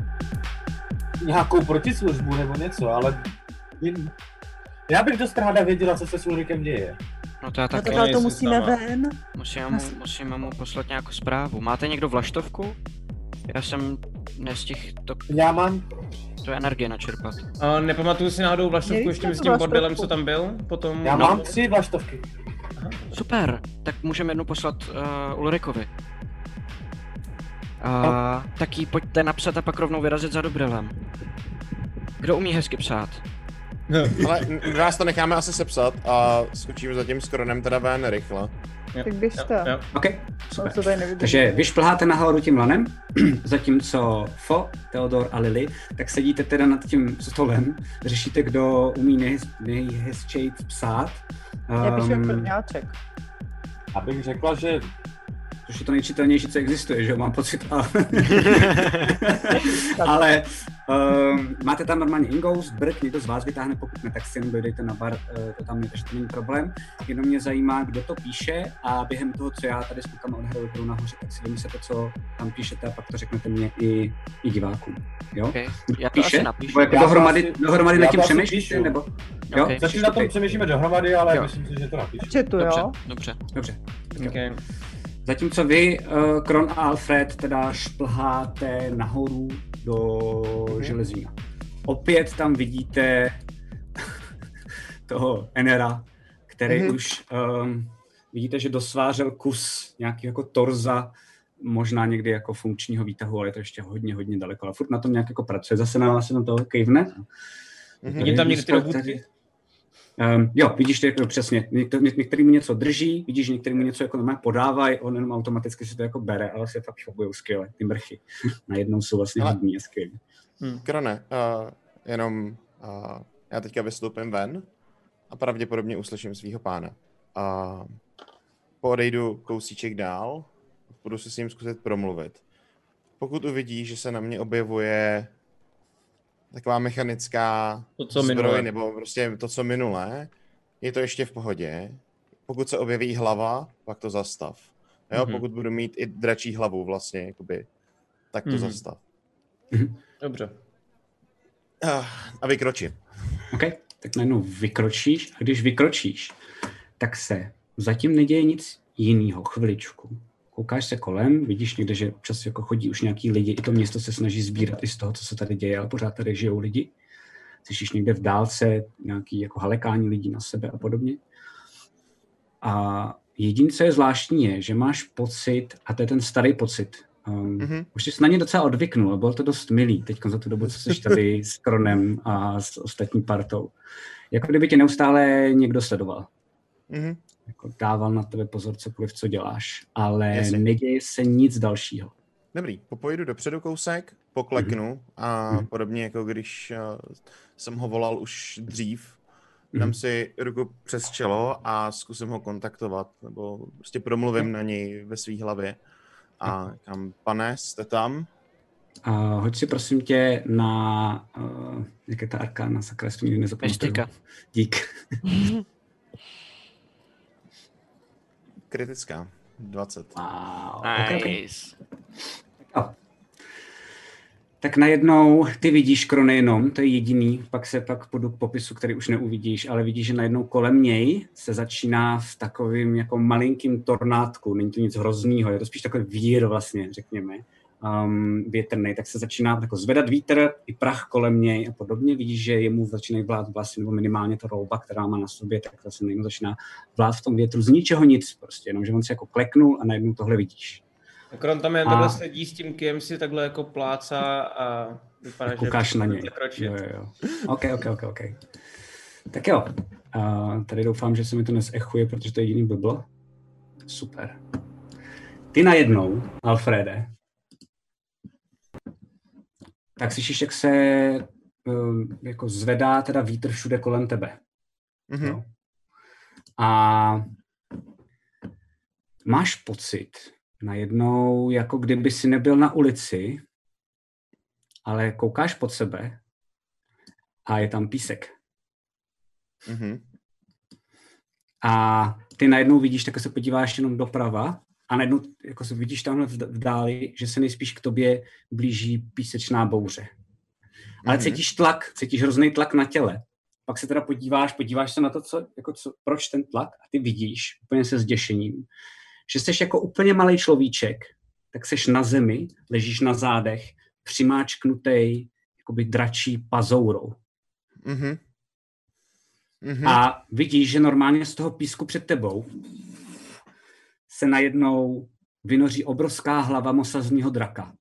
nějakou protislužbu nebo něco, ale jen- já bych dost ráda věděla, co se s Ulrikem děje. No to já No taky. tak ale to nejsem musíme sama. ven. Musíme mu, musíme mu poslat nějakou zprávu. Máte někdo vlaštovku? Já jsem nestihl to, Já mám, to energie načerpat. A nepamatuju si náhodou vlaštovku ještě jsme s tím bordelem, co tam byl? Potom... já no. mám tři vlaštovky. Super, tak můžeme jednu poslat uh, Ulrikovi. Uh, tak jí pojďte napsat a pak rovnou vyrazit za Dobrelem. Kdo umí hezky psát? <laughs> Ale nás to necháme asi sepsat a skočíme za tím skronem teda ven rychle. Jo, Tak běžte. jo, jo. OK, Ale super. to tady. Takže vy šplháte nahoru tím lanem, <clears throat> zatímco Fo, Theodor a Lily, tak sedíte teda nad tím stolem, řešíte, kdo umí nejhez, nejhezčej psát. Já píšu jak Ehm. Abych řekla, že což je to nejčitelnější, co existuje, že jo, mám pocit. A... <laughs> Ale um, máte tam normálně ingous, brk, někdo z vás vytáhne, pokud ne, tak si jenom dojdete na bar, uh, to tam je, takže to není problém. Jenom mě zajímá, kdo to píše a během toho, co já tady s klukama odhraju budu nahoře, tak si vymyslete, co tam píšete a pak to řeknete mě i, i divákům. Jo? Okay. Já to Píše? asi napíšu. Nebo jako to dohromady, asi- dohromady nad tím to píšu. Nebo? Jo? Ok. zatím na tom přemýšlíme dohromady, ale Jo. myslím si, že to napíšu. Četu, Dobře, jo? dobře. Dobře. Okay. Zatímco vy, uh, Kron a Alfred, teda šplháte nahoru do Mhm. železína. Opět tam vidíte <laughs> toho Enera, který Mhm. už um, vidíte, že dosvářel kus nějakého jako torza, možná někdy jako funkčního výtahu, ale je to ještě hodně, hodně daleko. Ale furt na tom nějak jako pracuje. Zase na vás se na to kejvne. Mhm. Vidím tam ty robotky? Um, jo, vidíš to jako přesně. Někdo, ně, některý mu něco drží, vidíš, některý mu něco jako normálně podávají, on jenom automaticky si to jako bere, ale se fakt chobují skvěle, ty mrchy. <laughs> Najednou jsou vlastně Ale- hodní a skvělí. Krone, uh, jenom uh, já teďka vystoupím ven a pravděpodobně uslyším svého pána. A odejdu kousíček dál, budu se s ním zkusit promluvit. Pokud uvidí, že se na mě objevuje taková mechanická To, co zbroj, minule. nebo prostě to, co minulé, je to ještě v pohodě. Pokud se objeví hlava, pak to zastav. Jo, Mhm. pokud budu mít i dračí hlavu vlastně, jakoby, tak to Mhm. zastav. Dobře. Ah, A vykročím. OK, tak najednou vykročíš a když vykročíš, tak se zatím neděje nic jiného, chviličku. Koukáš se kolem, vidíš někde, že občas jako chodí už nějaký lidi, i to město se snaží sbírat i z toho, co se tady děje, ale pořád tady žijou lidi. Slyšíš někde v dálce nějaký jako halekání lidí na sebe a podobně. A jediné, co je zvláštní, je, že máš pocit, a to je ten starý pocit, um, Mhm. už jsi se na ně docela odvyknul, bylo to dost milý teď za tu dobu, co jsi tady <laughs> s Kronem a s ostatní partou. Jako kdyby tě neustále někdo sledoval. Mhm. Jako dával na tebe pozor, cokoliv, co děláš, ale Jasně. neděje se nic dalšího. Dobrý, popojedu dopředu kousek, pokleknu a Mhm. podobně jako když uh, jsem ho volal už dřív, Mhm. dám si ruku přes čelo a zkusím ho kontaktovat, nebo prostě promluvím na něj ve své hlavě. A kam, pane, jste tam? A hoď si prosím tě na, uh, jak je ta arkána, sakra, jestli nikdy nezapamatuju. Dík. <laughs> Kritická. 20. Wow. Okay, okay. Nice. Jo. Tak najednou ty vidíš Krony jenom, to je jediný, pak se pak půjdu k popisu, který už neuvidíš, ale vidíš, že najednou kolem něj se začíná v takovým jako malinkým tornádku, není to nic hroznýho, je to spíš takový vír vlastně, řekněme, um, větrný, tak se začíná jako zvedat vítr i prach kolem něj a podobně, vidíš, že jemu začínají vlád vlasy, nebo minimálně ta rouba, která má na sobě, tak vlastně najednou začíná vlád v tom větru z ničeho nic prostě, jenom že on se jako kleknul a najednou tohle vidíš. Kron tam jen A- takhle sedí s tím kijem si takhle jako plácá a vypadá, že... Koukáš na něj. Zakročit. Jo, jo, jo. OK, OK, OK, OK. Tak jo, uh, tady doufám, že se mi to nezechuje, protože to je jediný blblo. Super. Ty najednou, Alfrede, tak slyšíš, jak se um, jako zvedá teda vítr všude kolem tebe. Mhm. Jo. A máš pocit najednou, jako kdyby si nebyl na ulici, ale koukáš pod sebe a je tam písek. Mhm. a ty najednou vidíš, tak se podíváš jenom doprava a najednou jako se vidíš tamhle v, dáli, že se nejspíš k tobě blíží písečná bouře. Ale Mhm. cítíš tlak, cítíš hrozný tlak na těle. Pak se teda podíváš, podíváš se na to, co, jako co, proč ten tlak a ty vidíš úplně se zděšením, že jsi jako úplně malý človíček, tak seš na zemi, ležíš na zádech, přimáčknutej jakoby dračí pazourou. Mhm. Mhm. A vidíš, že normálně z toho písku před tebou se najednou vynoří obrovská hlava mosazního draka.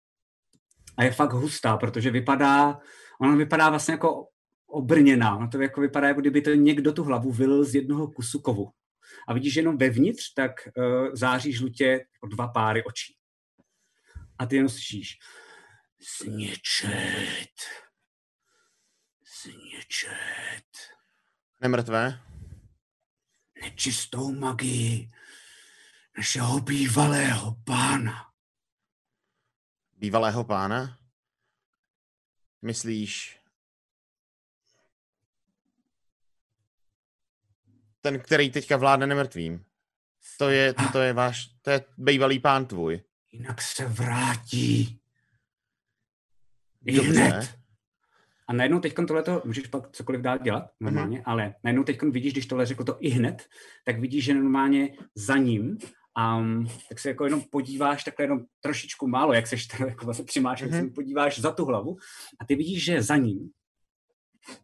A je fakt hustá, protože vypadá, ona vypadá vlastně jako obrněná. Ono to jako vypadá, jako kdyby to někdo tu hlavu vylil z jednoho kusu kovu. A vidíš, že jenom vevnitř, tak uh, září žlutě dva páry očí. A ty jenom slyšíš Zničet. Zničet. Nemrtvé? nečistou magii našeho bývalého pána. Bývalého pána? Myslíš... Ten, který teďka vládne nemrtvým. To je, to je váš, to je bývalý pán tvůj. Jinak se vrátí. I Dobře. hned. A najednou teď tohleto, můžeš pak cokoliv dál dělat normálně, mm-hmm. ale najednou teď vidíš, když tohle řekl to i hned, tak vidíš, že normálně za ním Um, tak se jako jenom podíváš takhle jenom trošičku málo, jak seš tady jako vlastně přimáš, mm-hmm. se podíváš za tu hlavu a ty vidíš, že za ním,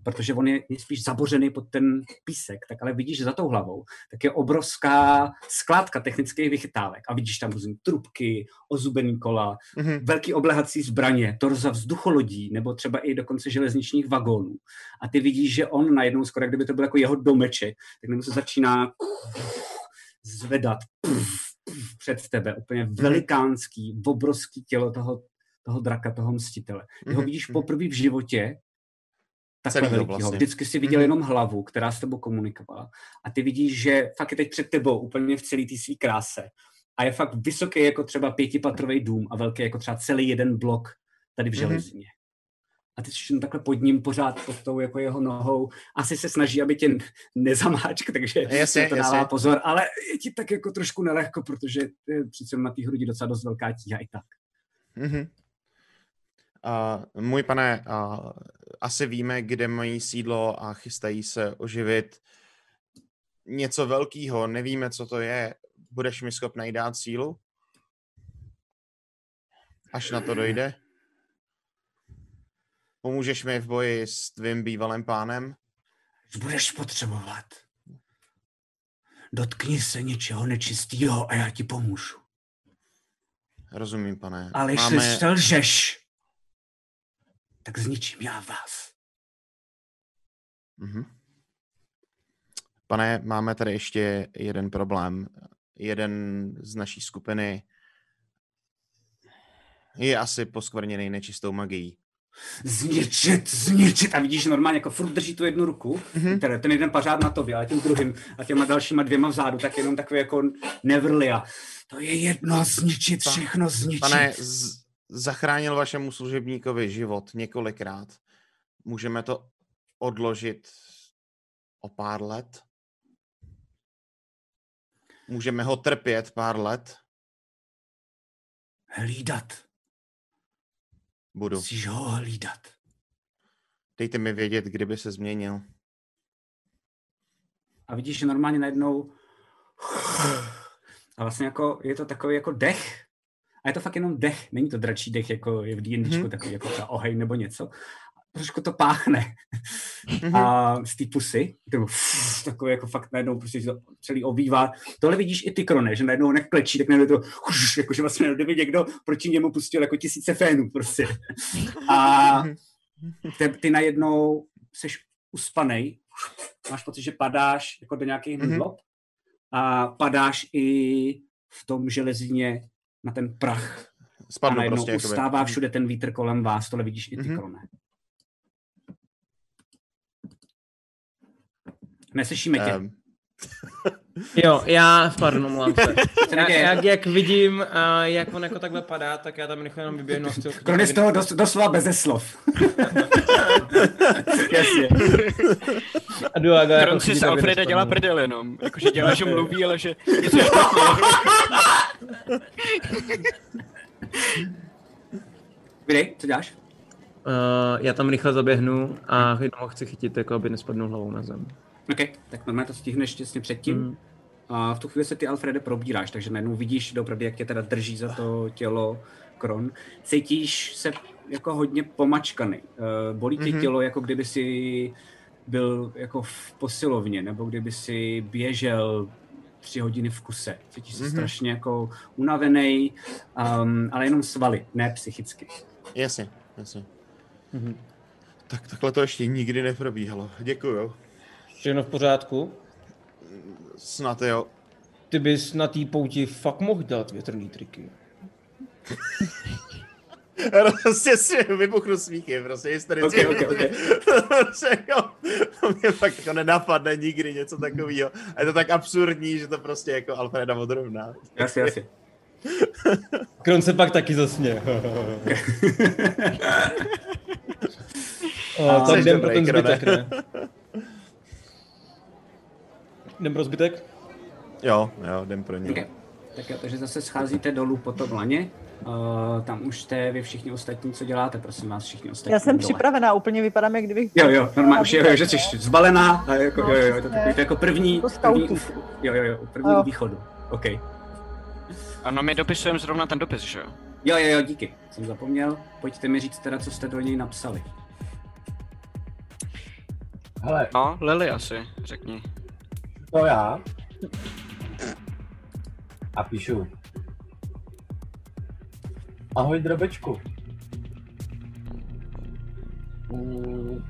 protože on je, spíš zabořený pod ten písek, tak ale vidíš, že za tou hlavou, tak je obrovská skládka technických vychytávek a vidíš tam různé trubky, ozubený kola, Mhm. velký oblehací zbraně, torza vzducholodí nebo třeba i dokonce železničních vagónů. A ty vidíš, že on najednou, skoro kdyby to byl jako jeho domeček, tak najednou se začíná zvedat před tebe. Úplně velikánský, obrovský tělo toho, toho draka, toho mstitele. Ty ho Mhm, vidíš mhm. poprvé v životě, takhle velikýho. vlastně. Vždycky si viděl Mhm. jenom hlavu, která s tebou komunikovala. A ty vidíš, že fakt je teď před tebou úplně v celé té své kráse. A je fakt vysoký jako třeba pětipatrový dům a velký jako třeba celý jeden blok tady v Mhm. železině. A ty jsi takhle pod ním pořád pod tou jako jeho nohou. Asi se snaží, aby tě zamáčk, takže Jasně, na to dává jasně. pozor. Ale je ti tak jako trošku nelehko, protože je přece jenom na té hrudi docela dost velká tíha i tak. Mhm. A můj pane, a, asi víme, kde mají sídlo a chystají se oživit něco velkého. Nevíme, co to je. Budeš mi schopný dát sílu? Až na to dojde? Pomůžeš mi v boji s tvým bývalým pánem? Budeš potřebovat. Dotkni se něčeho nečistého a já ti pomůžu. Rozumím, pane. Ale jestli Máme... selžeš, tak zničím já vás. Mhm. Pane, máme tady ještě jeden problém. Jeden z naší skupiny je asi poskvrněný nečistou magií. Zničit, zničit. A vidíš, že normálně jako furt drží tu jednu ruku, Mhm. mm-hmm. teda ten jeden pařád na tobě, ale tím druhým a těma dalšíma dvěma vzadu, tak jenom takový jako nevrli a to je jedno, zničit, všechno zničit. Pane, z- zachránil vašemu služebníkovi život několikrát. Můžeme to odložit o pár let? Můžeme ho trpět pár let? Hlídat, Budu. musíš ho hlídat. Dejte mi vědět, kdyby se změnil. A vidíš, že normálně najednou a vlastně jako je to takový jako dech. A je to fakt jenom dech, není to dračí dech, jako je v D&Dčku, mm-hmm. takový jako třeba oheň nebo něco. Trošku to páchne. Mhm. a z té pusy, to takový jako fakt najednou prostě to celý obývá. Tohle vidíš i ty krone, že najednou neklečí, tak najednou to, jakože vlastně kdyby někdo proti němu pustil jako tisíce fénů prostě. A ty, ty najednou seš uspanej, máš pocit, že padáš jako do nějakých Mhm. mdlob a padáš i v tom železině na ten prach. a Spadnu najednou prostě. jakoby. ustává všude ten vítr kolem vás, tohle vidíš i ty Mhm. krone. Neslyšíme tě. Ehm, <laughs> Jo, já, pardon, omlouvám se. Se Já, jak, jak vidím, uh, jak on jako takhle padá, tak já tam rychle jenom vyběhnu je z toho dos, doslova beze slov. <laughs> Jasně. A jdu a ga, Kron si z Alfreda dělá prdel jenom. Jakože dělá, že mluví, ale že <laughs> něco špatně. Vydej, co děláš? Uh, já tam rychle zaběhnu a jenom ho chci chytit, jako aby nespadnul hlavou na zem. OK, tak normálně to stihneš těsně předtím. Mm. A v tu chvíli se ty Alfrede probíráš, takže najednou vidíš doopravdy, jak tě teda drží za to tělo Kron. Cítíš se jako hodně pomačkaný. Uh, bolí tě Mhm. tělo, jako kdyby si byl jako v posilovně, nebo kdyby si běžel tři hodiny v kuse. Cítíš se Mhm. strašně jako unavený, um, ale jenom svaly, ne psychicky. Jasně, jasně. Mhm. Tak takhle to ještě nikdy neprobíhalo. Děkuju. Všechno v pořádku? Snad jo. Ty bys na té pouti fakt mohl dát větrný triky. <laughs> Prostě si vybuchnu smíchy, prostě hystericky. Ok, ok, ok. Prostě, jo, to mě fakt jako nenapadne nikdy něco takového. A je to tak absurdní, že to prostě jako Alfreda odrovná. Jasně, jasně. <laughs> Kron se pak taky zasně. <laughs> tak Jsi jdem pro ten zbytek, ne? Jdem pro zbytek? Jo, jo, jdem pro ně. Okay. Tak jo, takže zase scházíte dolů po tom laně. Uh, tam už jste vy všichni ostatní, co děláte, prosím vás, všichni ostatní. Já jsem dole. připravená, úplně vypadám, jak kdybych... Jo, jo, normálně už je, jo, že jsi zbalená, a jako, No, jo, jo, jo, to, takový, to jako první, Jako první, jo, jo, jo, první Jo. východu, OK. Ano, my dopisujeme zrovna ten dopis, že jo? Jo, jo, jo, díky, jsem zapomněl, pojďte mi říct teda, co jste do něj napsali. Hele, No, Lily asi, řekni. To já. A píšu. Ahoj drobečku. Mm,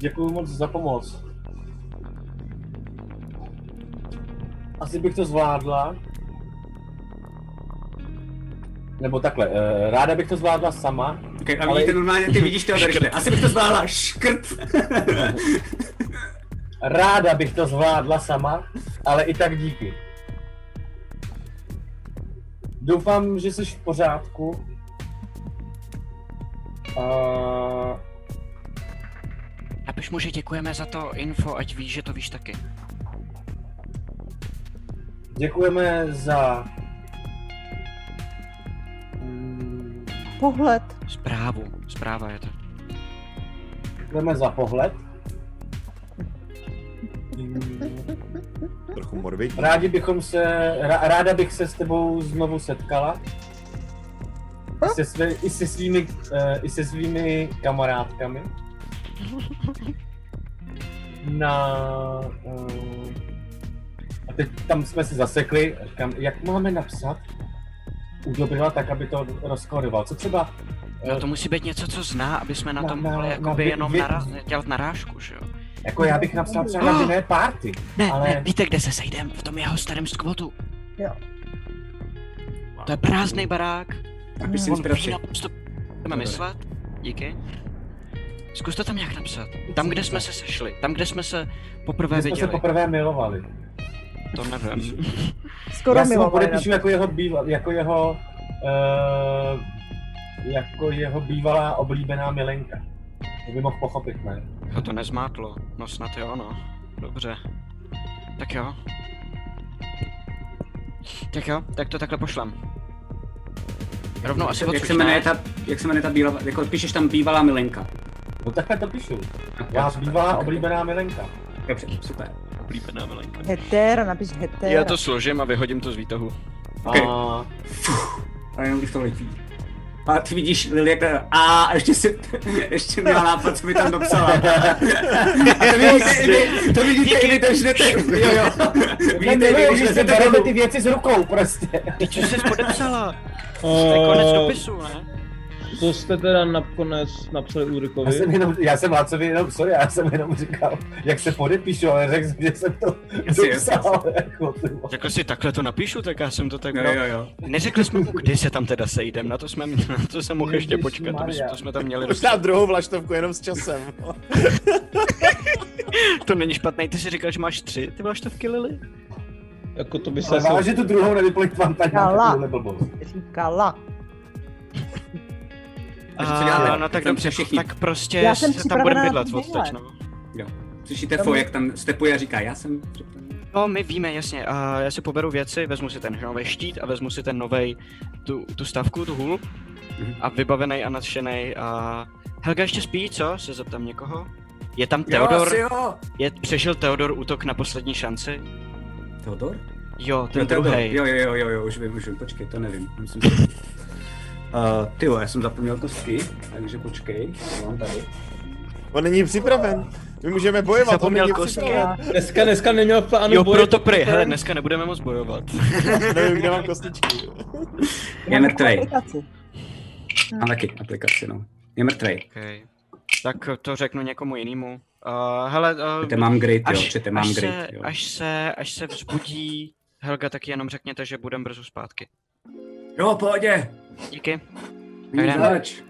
Děkuju moc za pomoc. Asi bych to zvládla. Nebo takhle, eh, ráda bych to zvládla sama, OK, a Ale- vidíte normálně, ty vidíš to <laughs> asi bych to zvládla, škrt. <laughs> Ráda bych to zvládla sama, ale i tak díky. Doufám, že jsi v pořádku. A Napiš mu, že děkujeme za to info, ať víš, že to víš taky. děkujeme za... Pohled. Zprávu, zpráva je to. Děkujeme za pohled. Mm, Trochu morbidní. Rádi bychom se, rá- ráda bych se s tebou znovu setkala. I se, své, i se svými, uh, i se svými kamarádkami. <laughs> Na... Uh, a teď tam jsme si zasekli, říkám, jak máme napsat u Dobrila tak, aby to rozkoroval. Co třeba... No to musí být něco, co zná, aby jsme na Na- tom mohli na jakoby vy- jenom vy- nara- dělat narážku, že jo? Jako já bych napsal třeba na jiné party, Ne, ale... ne, víte, kde se sejdem? V tom jeho starém skvotu. Jo. To je prázdný barák. Napiš si On inspiraci. budeme myslet. Díky. Zkus to tam nějak napsat. Tam, kde jsme se sešli. Tam, kde jsme se poprvé My jsme se viděli. poprvé milovali. To nevím. <laughs> Skoro já si ho milovali. podepíšu jako jeho býval, jako jeho, uh, jako jeho bývalá oblíbená milenka. To by mohl pochopit, ne? Ho to nezmátlo. No snad jo, no. Dobře. Tak jo. Tak jo, tak to takhle pošlem. Rovnou asi jak, se jmenuje ne? ta, jak se jmenuje ta bílá, jako píšeš tam bývalá milenka. No takhle to píšu. Já bývalá oblíbená milenka. Dobře, super. Oblíbená milenka. Hetéra, napiš hetéra. Já to složím a vyhodím to z výtahu. Ok. A A jenom když to letí. A ty vidíš Lily, jak a ještě si, ještě měla nápad, co by tam dopsala. A to vidíte, i vy, to vidíte i vy, to žnete, jo jo. Vidíte i vy, když že jdete bereme ty věci z rukou prostě. Ty co jsi podepsala? To je konec dopisu, ne? To jste teda nakonec napsali Já Ulrikovi. jsem, jenom, já jsem Lácovi jenom, sorry, já jsem jenom říkal, jak se podepíšu, ale řekl jsem, že jsem to Jasně, jasně, dopsal. Jako, ty vole. Řekl si, takhle to napíšu, tak já jsem to tak Jo, bral. jo, jo. Neřekli jsme mu, kdy se tam teda sejdem, na to jsme, na to jsem mohl ještě počkat, to, bys- to jsme tam měli Možná druhou vlaštovku jenom s časem. <laughs> to není špatný, ty si říkal, že máš tři, ty máš to v Lily? Jako to by se Ale vážně tu druhou nevyplejtvám tady Kala. na takovouhle blbost. Říkala. Takže co děláme? A, no tak dobře, všichni. tak prostě Já jsem se tam budeme bydlet na od teď, bydlet. no. Jo. Slyšíte Fo, jak tam stepuje a říká, já jsem připravený. No, my víme, jasně. A já si poberu věci, vezmu si ten nový štít a vezmu si ten nový tu, tu stavku, tu hůl. Mhm. A vybavený a nadšený a... Helga ještě spí, co? Se zeptám někoho. Je tam Jo, Theodor? asi jo. Je, přežil Theodor útok na poslední šanci? Theodor? Jo, ten Jo, Theodor. druhý. Jo, jo, jo, jo, jo, už vím, už vím, počkej, to nevím. Myslím si. Uh, ty jo, já jsem zapomněl kostky, takže počkej, to mám tady. On není připraven. My můžeme bojovat, on Zapomněl není kostky. Dneska, dneska neměl v plánu Jo, boje, proto pry, protože- hele, dneska nebudeme moc bojovat. <laughs> Nevím, kde mám kostičky. Je mrtvej. Mám taky aplikaci, no. Je mrtvej. Okay. Tak to řeknu někomu jinému. Uh, hele, uh, Přete mám grid, jo, až, přete mám až, grid, se, jo. až, se, až se vzbudí Helga, tak jenom řekněte, že budem brzo zpátky. Jo, pohodě. Díky. Zač.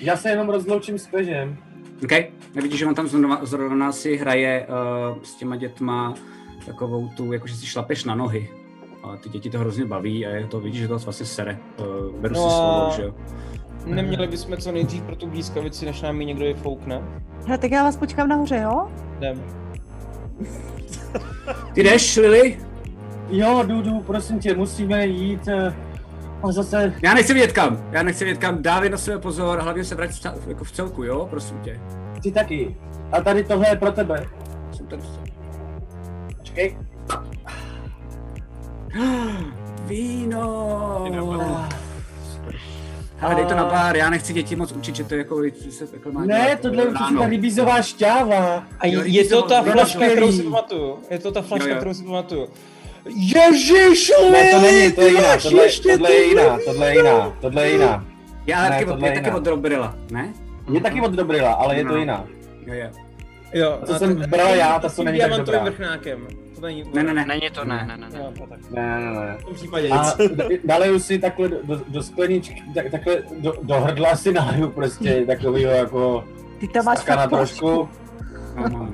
Já se jenom rozloučím s Pežem. OK, nevidíš, že on tam zrovna, zrovna si hraje uh, s těma dětma takovou tu, jakože si šlapeš na nohy. A ty děti to hrozně baví a je to, vidíš, že to vlastně sere. Uh, beru No si slovo, že jo. Neměli bychom co nejdřív pro tu blízkavici, než nám ji někdo vyfoukne? Hele, tak já vás počkám nahoře, jo? Jdem. Ty jdeš, Lily? Jo, jdu, jdu, prosím tě, musíme jít. eh, A zase, Já nechci vědět kam, já nechci vědět kam, dávej na sebe pozor, hlavně se vrať v, jako v celku, jo, prosím tě. ty taky. A tady tohle je pro tebe. Jsem tady. Počkej. <gasps> Víno. Ale dej to na pár, já nechci děti moc učit, že to je jako, že se takhle má Ne, dělat, tohle je určitě ta rybízová šťáva. A Jo, je to ta flaška, kterou si pamatuju. Je to ta flaška, kterou si pamatuju. Ježíš, Ne, to není, to je ty jiná, tohle, ještě tohle je jiná, tohle je jiná, tohle je jiná. Já Ne, taky, tohle je taky od Drobrilla, ne? Je taky od Dobrila, ale je to No. jiná. Jo, jo. Jo, To a jsem to- bral já, ta to není tak dobrá. vrchnákem. To není Ne, ne, ne. Není to, ne, ne, ne. ne. Jo, to tak. Ne, ne, ne. V tom případě nic. si takhle do, do, skleničky, tak, takhle do, do hrdla si naleju prostě takovýho jako Ty tam máš fakt trošku. No, no, no.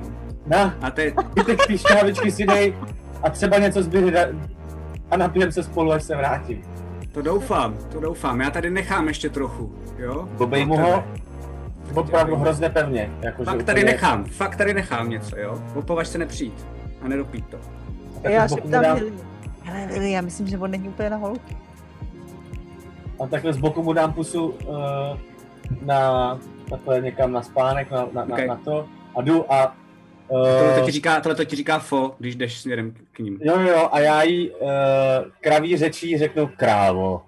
Na, A teď, zbytek ty šťávičky si dej a třeba něco zbyde a napijem se spolu, až se vrátím. to doufám, to doufám, já tady nechám ještě trochu, jo? Dobej mu ho, opravdu hrozně pevně. Jako, Fakt tady nechám, fakt tady nechám něco, jo? Opovaž se nepřijít a nedopít to. Já z boku mu šeptám dám. Hele, Lily, já myslím, že on není úplně na holky. a takhle z boku mu dám pusu uh, na takhle někam na spánek, na, na, Okay. na, na to a jdu a Tohle to uh, ti říká, tohle to ti říká Fo, když jdeš směrem k ním. Jo, jo, a já jí uh, kraví řečí řeknu krávo.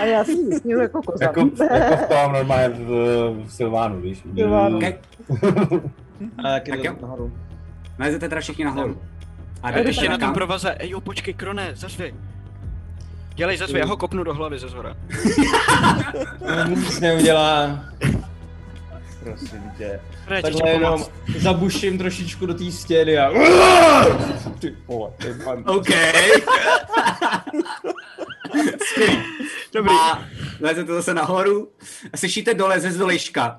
A já si vysměju jako koza. Jako, jako v tom normálně v, v Silvánu, víš. Silvánu. Okay. A jak Tak je jo. to nahoru. Nalezete teda všichni nahoru. A A jdete ještě na tom provaze, ej jo, počkej, Krone, zazvi. Dělej zazvi, já ho kopnu do hlavy ze zhora. <laughs> Nic neudělá. Prosím tě. Fred, Takhle chci jenom pomoct. <laughs> zabuším trošičku do té stěny a... Ty vole, ty mám... OK. Dobrý. A lezete zase nahoru a slyšíte dole ze zdolejška.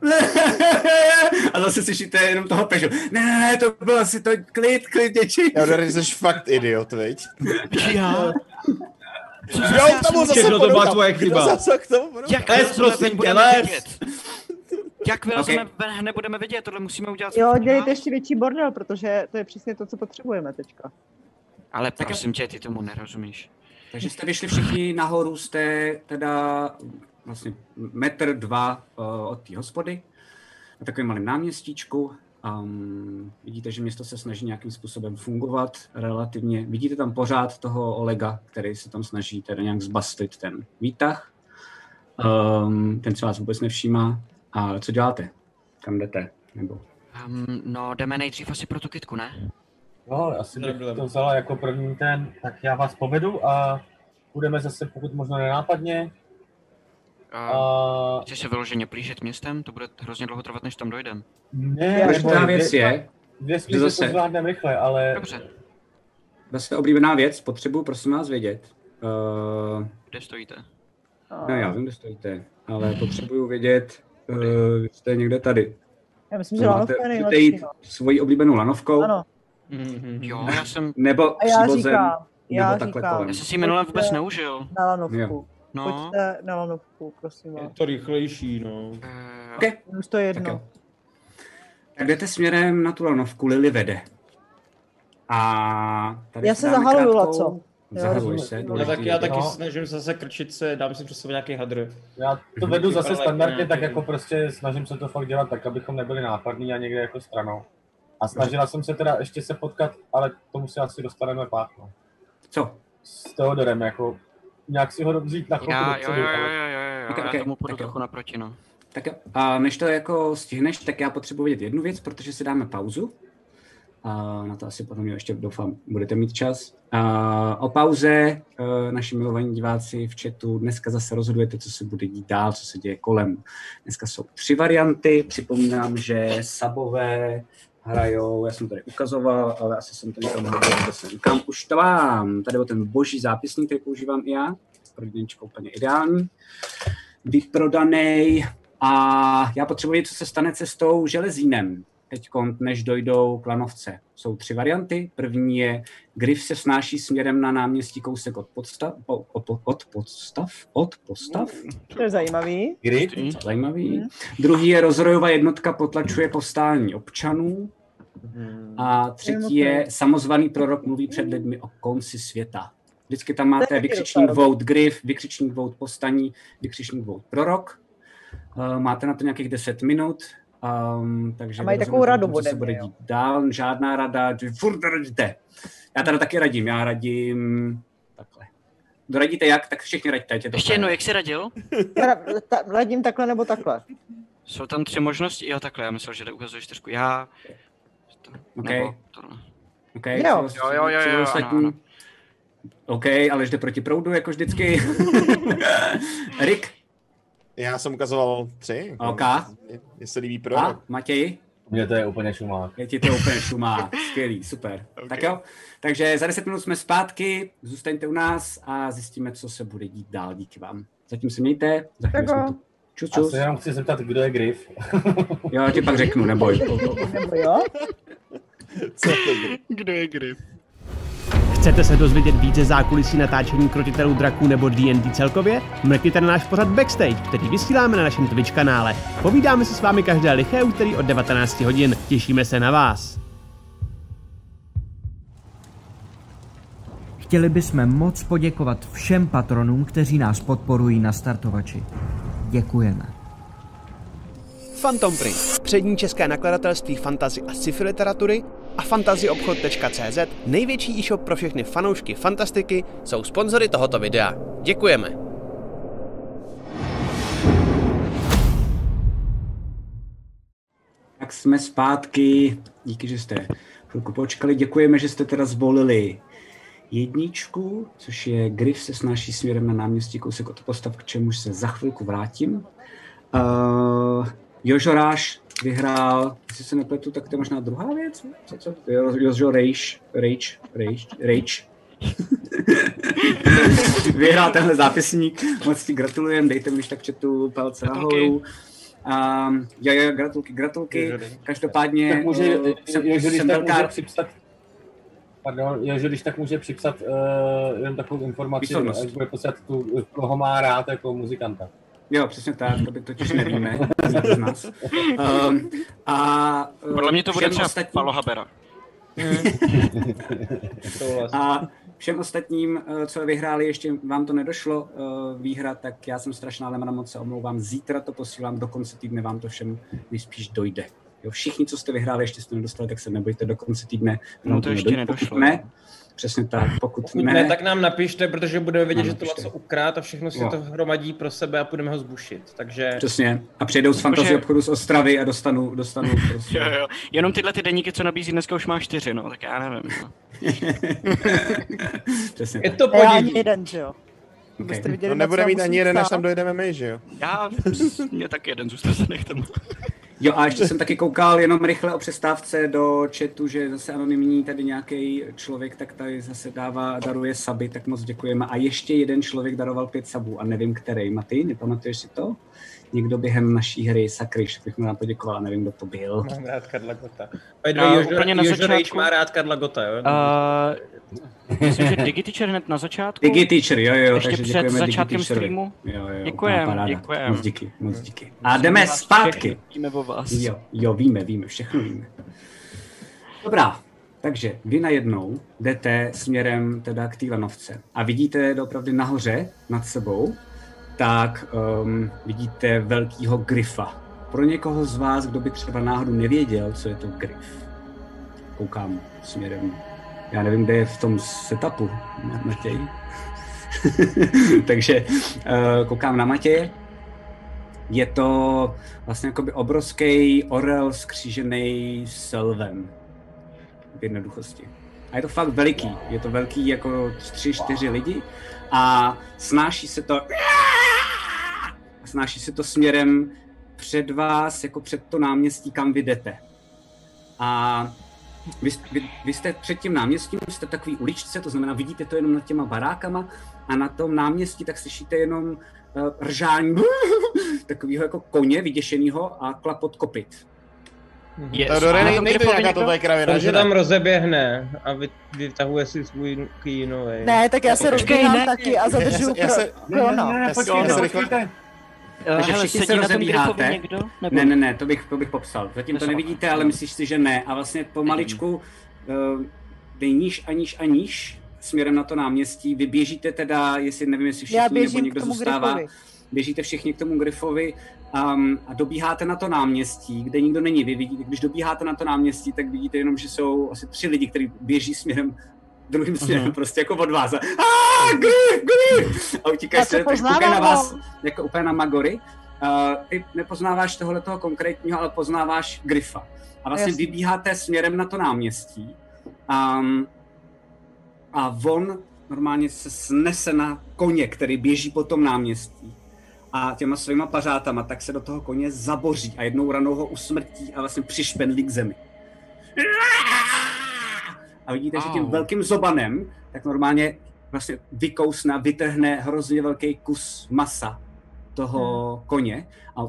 <laughs> a zase slyšíte jenom toho pežu. Ne, ne, ne, to bylo asi to klid, klid, děti. Teodor, jsi fakt idiot, viď? Já? Jo, k tomu zase Všechno to byla tvoje chyba. zase k tomu Les, prosím tě, les. Jak vylezeme, okay. nebudeme vidět, tohle musíme udělat. Jo, dělejte ještě větší bordel, protože to je přesně to, co potřebujeme teďka. Ale prosím tě, ty tomu nerozumíš. Takže jste vyšli všichni nahoru, jste teda vlastně metr dva uh, od té hospody, na takovém malém náměstíčku. Um, vidíte, že město se snaží nějakým způsobem fungovat relativně. Vidíte tam pořád toho Olega, který se tam snaží teda nějak zbastit ten výtah. Um, ten se vás vůbec nevšímá. A co děláte? Kam jdete? Nebo... Um, no, jdeme nejdřív asi pro tu kitku, ne? No, asi bych to vzala jako první ten, tak já vás povedu a budeme zase pokud možno nenápadně. A... A Chci se vyloženě plížit městem, to bude hrozně dlouho trvat, než tam dojdem. ne, Důležitá věc dvě, je, dvě že smysly to zase- zvládneme rychle, ale Dobře, zase oblíbená věc, potřebuji prosím vás vědět. Uh, kde stojíte? No já vím, kde stojíte, ale potřebuju vědět, Uh, jste někde tady. Já myslím, že Máte- lanovka je můžete nejlepší. jít No. svojí oblíbenou lanovkou, Ano, Jo, já jsem, nebo a já přívozem, říkám, já nebo takhle říkám, kolem. já jsem si minule vůbec neužil. na lanovku. Jo. No, Pojďte na lanovku, prosím Je vás. to rychlejší, no. eh, Okay. Už to je Tak jedno. jo. Tak jdete směrem na tu lanovku, Lily vede. A tady Já se zahaluju, krátkou- Laco. Zahaluj Jo, se. no, tak, já taky No. snažím se zase krčit se, dám si přes sebe nějaký hadr. Já to vedu zase standardně, tak jako prostě snažím se to fakt dělat tak, abychom nebyli nápadní a někde jako stranou. A snažila jsem se teda ještě se potkat, ale k tomu se asi dostaneme pár. No. Co? S Teodorem, jako nějak si ho vzít na chvilku já, jo, jo, jo, jo, jo, jo, Ok, já tomu půjdu trochu naproti, no. Tak a než to jako stihneš, tak já potřebuji vědět jednu věc, protože si dáme pauzu. A na to asi potom ještě doufám, budete mít čas. A o pauze e, naši milovaní diváci v chatu dneska zase rozhodujete, co se bude dít dál, co se děje kolem. Dneska jsou tři varianty. Připomínám, že sabové hrajou, já jsem tady ukazoval, ale asi jsem to někam jsem. Kam už to mám? Tady byl ten boží zápisník, který používám i já. Pro jedničku úplně ideální. Vyprodaný. A já potřebuji co se stane cestou železínem, teď než dojdou k lanovce. Jsou tři varianty. První je, Griff se snáší směrem na náměstí kousek od podstav, od, od, od podstav, od postav. To je zajímavý. Kdy? Zajímavý. Druhý je, rozrojová jednotka potlačuje povstání občanů. A třetí je, samozvaný prorok mluví před lidmi o konci světa. Vždycky tam máte vykřičník vote Griff, vykřičník vote postaní, vykřičník vote prorok. Uh, máte na to nějakých 10 minut. Um, takže A mají takovou radu o tom, co se bude jo. dít dál. Žádná rada, furt radíte. Já teda taky radím, já radím takhle. Doradíte jak, tak všichni raďte, ať je to Ještě jednou, jak jsi radil? Ladím takhle nebo takhle. Jsou tam tři možnosti? Jo, takhle, já myslel, že ukazuješ čtyřku. Já... To, Ok. nebo tohle. Okay, Jo. Jo, jo, jo, jo, ostatní? ano, ano. OK, ale jde proti proudu, jako vždycky. <laughs> <laughs> Rick, Já jsem ukazoval tři. OK. Mně se líbí pro. a Matěj, Mně to je úplně šumák. je ti to úplně šumá. <laughs> Skvělý, super. OK. Tak jo, takže za 10 minut jsme zpátky, zůstaňte u nás a zjistíme, co se bude dít dál. Díky vám. Zatím se mějte, za chvíli Tak jsme jo. tu. Čus, Já čus. se jenom chci zeptat, kdo je Griff. Jo, já ti pak řeknu, neboj. Nebo jo? Co to je? Kde je Griff? Chcete se dozvědět více zákulisí natáčení krotitelů draků nebo D&D celkově? Mrkněte na náš pořad Backstage, který vysíláme na našem Twitch kanále. Povídáme se s vámi každé liché úterý od 19 hodin. Těšíme se na vás. Chtěli bychom moc poděkovat všem patronům, kteří nás podporují na startovači. Děkujeme. Phantom Print, přední české nakladatelství fantazy a sci-fi literatury a fantazyobchod.cz, největší e-shop pro všechny fanoušky fantastiky, jsou sponzory tohoto videa. Děkujeme. Tak jsme zpátky. Díky, že jste chvilku počkali. Děkujeme, že jste teda zvolili jedničku, což je Griff se snáší směrem na náměstí kousek od postav, k čemuž se za chvilku vrátím. Uh, Jožoráš vyhrál, jestli se nepletu, tak to je možná druhá věc. Co, co? Jo, Jožo Rage, Rage, Rage, Rage. <laughs> vyhrál tenhle zápisník, moc ti gratulujem, dejte mi když tak chatu palce nahoru. Um, jo, jo, gratulky, gratulky. Každopádně Tak může, eh, jsem, Jožo, když jsem tak velká... může připsat, pardon, Jožo, když tak může připsat uh, jenom takovou informaci, jak bude poslat tu, koho má rád jako muzikanta. Jo, přesně tak, to by totiž nevíme, z nás. Um, <laughs> a eh, Podle mě to bude třeba ostatním- Palo Habera. <laughs> A všem ostatním, eh, co vyhráli, ještě vám to nedošlo eh, výhra, tak já jsem strašná lemana, moc se omlouvám. Zítra to posílám, do konce týdne vám to všem nejspíš dojde. Jo, všichni, co jste vyhráli, ještě jste nedostali, tak se nebojte do konce týdne. No vám to ještě nedošlo. Ne, přesně tak, pokud, Pokud ne, tak nám napište, protože budeme vědět, že to. Laco ukrát a všechno si Jo. to hromadí pro sebe a budeme ho zbušit. Takže Přesně. A přijedou z fantasy Jakože- obchodu z Ostravy a dostanu, dostanu <laughs> prostě. Jo, jo. Jenom tyhle ty deníky, co nabízí dneska už má čtyři, no, tak já nevím. No. <laughs> Přesně je tak. to podivný. jeden, že jo? Okay. Viděli, No nebude mít ani jeden, než psát. tam dojedeme my, že jo? Já, mě tak jeden, zůstal se nechte. <laughs> Jo a ještě jsem taky koukal jenom rychle o přestávce do chatu, že zase anonymní tady nějaký člověk, tak tady zase dává, daruje saby, tak moc děkujeme. A ještě jeden člověk daroval pět sabů a nevím který. Maty, nepamatuješ si to? Někdo během naší hry Sakryš, bych mu nám poděkoval, nevím, kdo to byl. Mám rád Karla Gota. Way, Jožo, úplně na Jožo začátku- má rád Karla Gota, jo? Uh, myslím, že DigiTeacher hned na začátku. Digi Teacher, jo, jo, Ještě takže před děkujeme začátkem streamu. Jo, jo, Děkujem, děkujem. Moc díky, moc díky. A jdeme zpátky. Víme o vás. Jo, jo, víme, víme, všechno víme. Dobrá, takže vy najednou jdete směrem teda k té lanovce a vidíte opravdu nahoře nad sebou, tak um, vidíte velkýho gryfa. Pro někoho z vás, kdo by třeba náhodou nevěděl, co je to gryf. Koukám směrem. Já nevím, kde je v tom setupu Ma- Matěj. <laughs> takže uh, koukám na Matěje. Je to vlastně jakoby obrovský orel skřížený s lvem. V jednoduchosti. A je to fakt veliký. Je to velký jako tři, čtyři lidi a snáší se to snáší se to směrem před vás, jako před to náměstí, kam vy jdete. A vy, vy, vy jste před tím náměstím, jste takový uličce, to znamená, vidíte to jenom nad těma barákama a na tom náměstí tak slyšíte jenom uh, ržání <laughs> takového jako koně vyděšeného a klapot kopyt. Yes. Teodore, A nej- to nejde Gryfovi jaká to je kravina, On že se ne? tam rozeběhne a vy, vytahuje si svůj kýnovej. Ne, tak já se ne, taky a zadržuju já se-. Já se- já se rychle- Uh, Takže hele, všichni se rozebíháte. Někdo? Ne, ne, ne, to bych, to bych popsal. Zatím to nevidíte, ale myslíš si, že ne. A vlastně pomaličku uh, níž a níž a níž směrem na to náměstí. Vy běžíte teda, jestli nevím, jestli všichni nebo běžím k někdo tomu zůstává. Gryfovi. Běžíte všichni k tomu Gryfovi um, a dobíháte na to náměstí, kde nikdo není. Vy vidíte, když dobíháte na to náměstí, tak vidíte jenom, že jsou asi tři lidi, kteří běží směrem druhým směrem, Mhm. prostě jako od vás. A, "Ah, Gryf, Gryf!" a utíkají se, tak koukají na vás no. jako úplně na Magory. Uh, ty nepoznáváš tohle toho konkrétního, ale poznáváš Gryfa. A vlastně Jasně. vybíháte směrem na to náměstí. Um, a on normálně se snese na koně, který běží po tom náměstí. A těma svýma pařátama tak se do toho koně zaboří a jednou ranou ho usmrtí a vlastně přišpendlí k zemi. A vidíte, že tím velkým zobanem tak normálně vlastně vykousne vytrhne hrozně velký kus masa toho koně a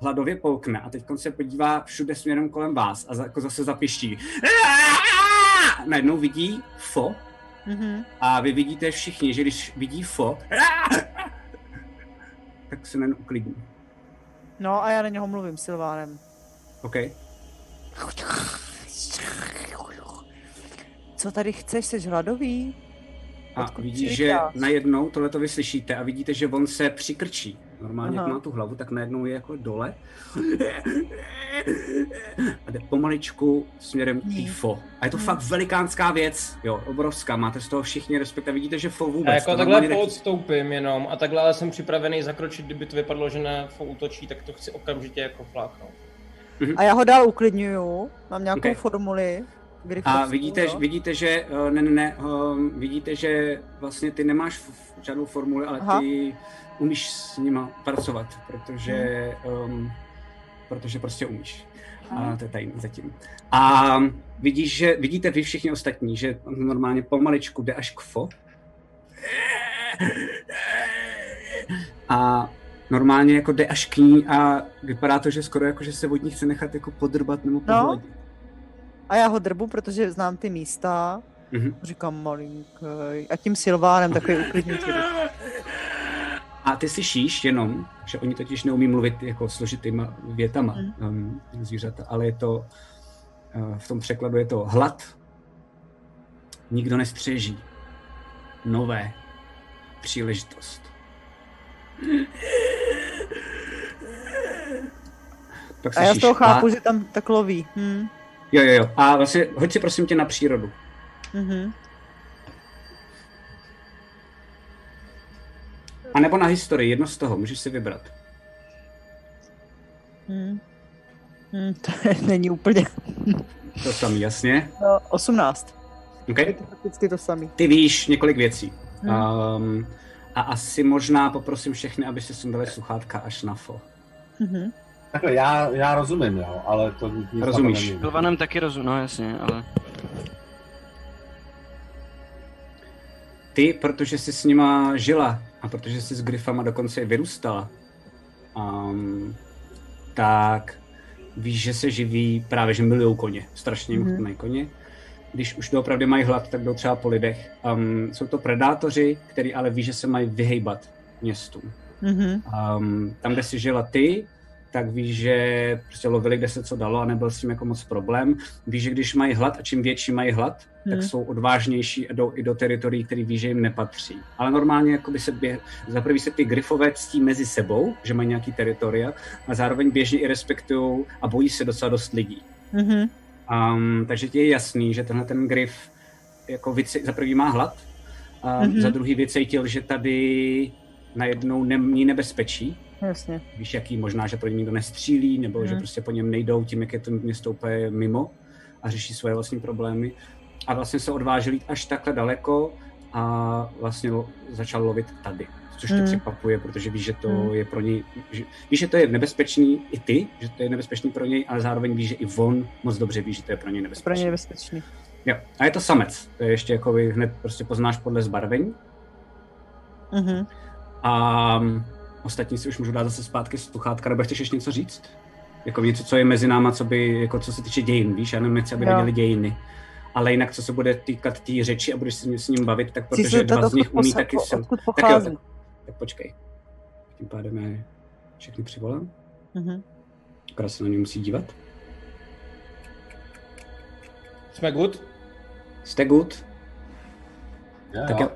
hladově polkne a teď se podívá všude směrem kolem vás a jako zase zapiští. Najednou vidí Fo Mhm. a vy vidíte všichni, že když vidí Fo, tak se nen uklidní. No a já na něho mluvím Silvánem. OK? Co tady chceš, jsi hladový? A Odkud vidíš, že najednou tohle to vyslyšíte a vidíte, že on se přikrčí. Normálně, jak Aha. má tu hlavu, tak najednou je jako dole. A jde pomaličku směrem k Hmm. tý Fo. A je to fakt velikánská věc, jo, obrovská. Máte z toho všichni respekt a vidíte, že Fo vůbec. A jako to takhle normálně poodstoupím jenom a takhle ale jsem připravený zakročit, kdyby to vypadlo, že na fou útočí, tak to chci okamžitě jako fláknout. A já ho dál uklidňuju. Mám nějakou Okay. formuli. A vidíte, jo? vidíte, že, uh, ne, ne, ne, um, vidíte, že vlastně ty nemáš žádnou formuli, ale Aha. ty umíš s nima pracovat, protože, um, protože prostě umíš. A to je tajný zatím. A vidíš, že, vidíte vy všichni ostatní, že normálně pomaličku jde až k fo. A normálně jako jde až k ní a vypadá to, že skoro jako, že se od ní chce nechat jako podrbat nebo No. pohladit. A já ho drbu, protože znám ty místa. Mhm. Říkám malinký. A tím Silvánem takový uklidňující. <laughs> A ty slyšíš jenom, že oni totiž neumí mluvit jako složitýma větama um, zvířata, ale je to, uh, v tom překladu je to hlad, nikdo nestřeží, nové, příležitost. Tak A já z toho chápu, hlad. že tam tak loví. Hm. Jo, jo, jo. A vlastně hoď si prosím tě na přírodu. Mhm. A nebo na historii, jedno z toho, můžeš si vybrat. Hm. Hm, to <laughs> není úplně. <laughs> To samý, jasně. No, 18. Okay. Je to prakticky to samý. Ty víš několik věcí. Hmm. Um, a asi možná poprosím všechny, aby si sundali sluchátka až na fo. Mhm. Takhle, já, já rozumím, jo, ale to nic Rozumíš. Pilvanem taky rozumím, no jasně, ale... Ty, protože jsi s nima žila a protože jsi s Gryfama dokonce i vyrůstala, um, tak víš, že se živí právě, že milují koně. Strašně jim Mhm. chutnají koně. Když už doopravdy mají hlad, tak jdou třeba po lidech. Um, jsou to predátoři, který ale ví, že se mají vyhejbat městům. Mhm. Um, tam, kde jsi žila ty, tak víš, že prostě lovili, kde se co dalo a nebyl s tím jako moc problém. Víš, že když mají hlad a čím větší mají hlad, tak Hmm. jsou odvážnější a jdou i do teritorií, které ví, že jim nepatří. Ale normálně jakoby se bě... za prvý se ty gryfové ctí mezi sebou, že mají nějaký teritoria, a zároveň běžně i respektují a bojí se docela dost lidí. Mhm. Um, takže ti je jasný, že tenhle ten gryf jako vyce, za prvý má hlad, a Mhm. za druhý vycítil, že tady najednou není nebezpečí, Jasně. víš jaký, možná, že pro ně nikdo nestřílí, nebo že Mhm. prostě po něm nejdou tím, jak je to město úplně mimo a řeší svoje vlastní problémy. A vlastně se odvážil jít až takhle daleko a vlastně začal lovit tady. Což tě Mhm. překvapuje, protože víš, že to Mhm. je pro něj, že, víš, že to je nebezpečný i ty, že to je nebezpečný pro něj, ale zároveň víš, že i on moc dobře ví, že to je pro něj Pro nebezpečný. ně nebezpečný. Jo. A je to samec. To je ještě jako hned prostě poznáš podle zbarvení. Mhm. A ostatní si už můžu dát zase zpátky sluchátka, nebo chceš ještě něco říct? Jako něco, co je mezi náma, co by, jako co se týče dějin, víš? Já nevím, chci, aby Jo. věděli dějiny. Ale jinak, co se bude týkat té tý řeči a budeš se s ním bavit, tak protože dva z nich umí posa- taky... se- odkud tak jo, tak, tak počkej. Tím pádem já všechny přivolám. Mhm. Akorát se na ně musí dívat. Jsme good? Jste good? Jo, Tak jo.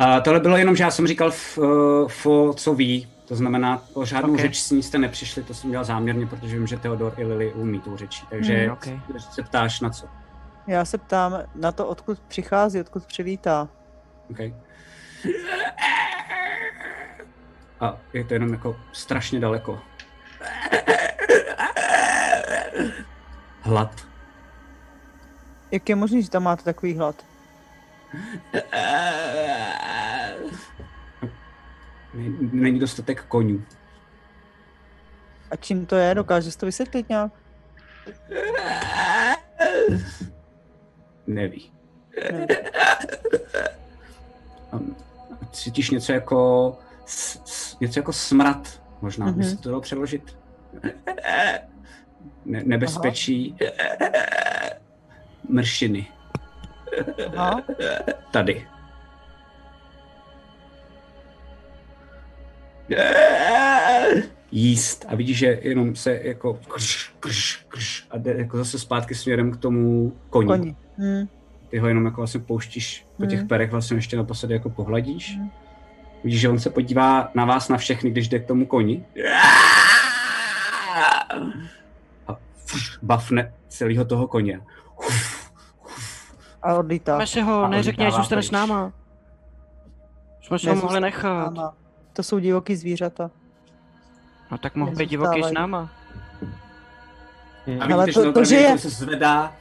A tohle bylo jenom, že já jsem říkal, f, uh, fo, co ví. To znamená, o žádnou Ok. okay. řeč s ní jste nepřišli, to jsem dělal záměrně, protože vím, že Theodor i Lily umí tou řečí. Takže Mhm. Ok. se ptáš na co. Já se ptám na to, odkud přichází, odkud přivítá. Okay. A je to jenom jako strašně daleko. Hlad. Jak je možné, že tam máte takový hlad? Není dostatek konňů. A čím to je? Dokážeš to vysvětlit nějak? Neví. Um, Cítíš něco jako něco jako smrad, možná, mm-hmm. by se to dalo přeložit. Ne, nebezpečí. Mršiny. Aha. Tady. Jíst. A vidíš, že jenom se jako krš, krš, krš, a jde jako zase zpátky směrem k tomu koni. Koni. Hm. Ty ho jenom jako vlastně pouštíš po těch Hmm. perech, vlastně ještě naposledy jako pohladíš. Vidíš, že on se podívá na vás, na všechny, když jde k tomu koni. A bafne celého toho koně. A odlítá. Máme si ho, A neřekni, odlítává zůstane s náma. Jsme si ho mohli nechat. To jsou divoký zvířata. No tak mohl být divoký s náma. A Ale vidíte, to- že to, to, že že je- se zvedá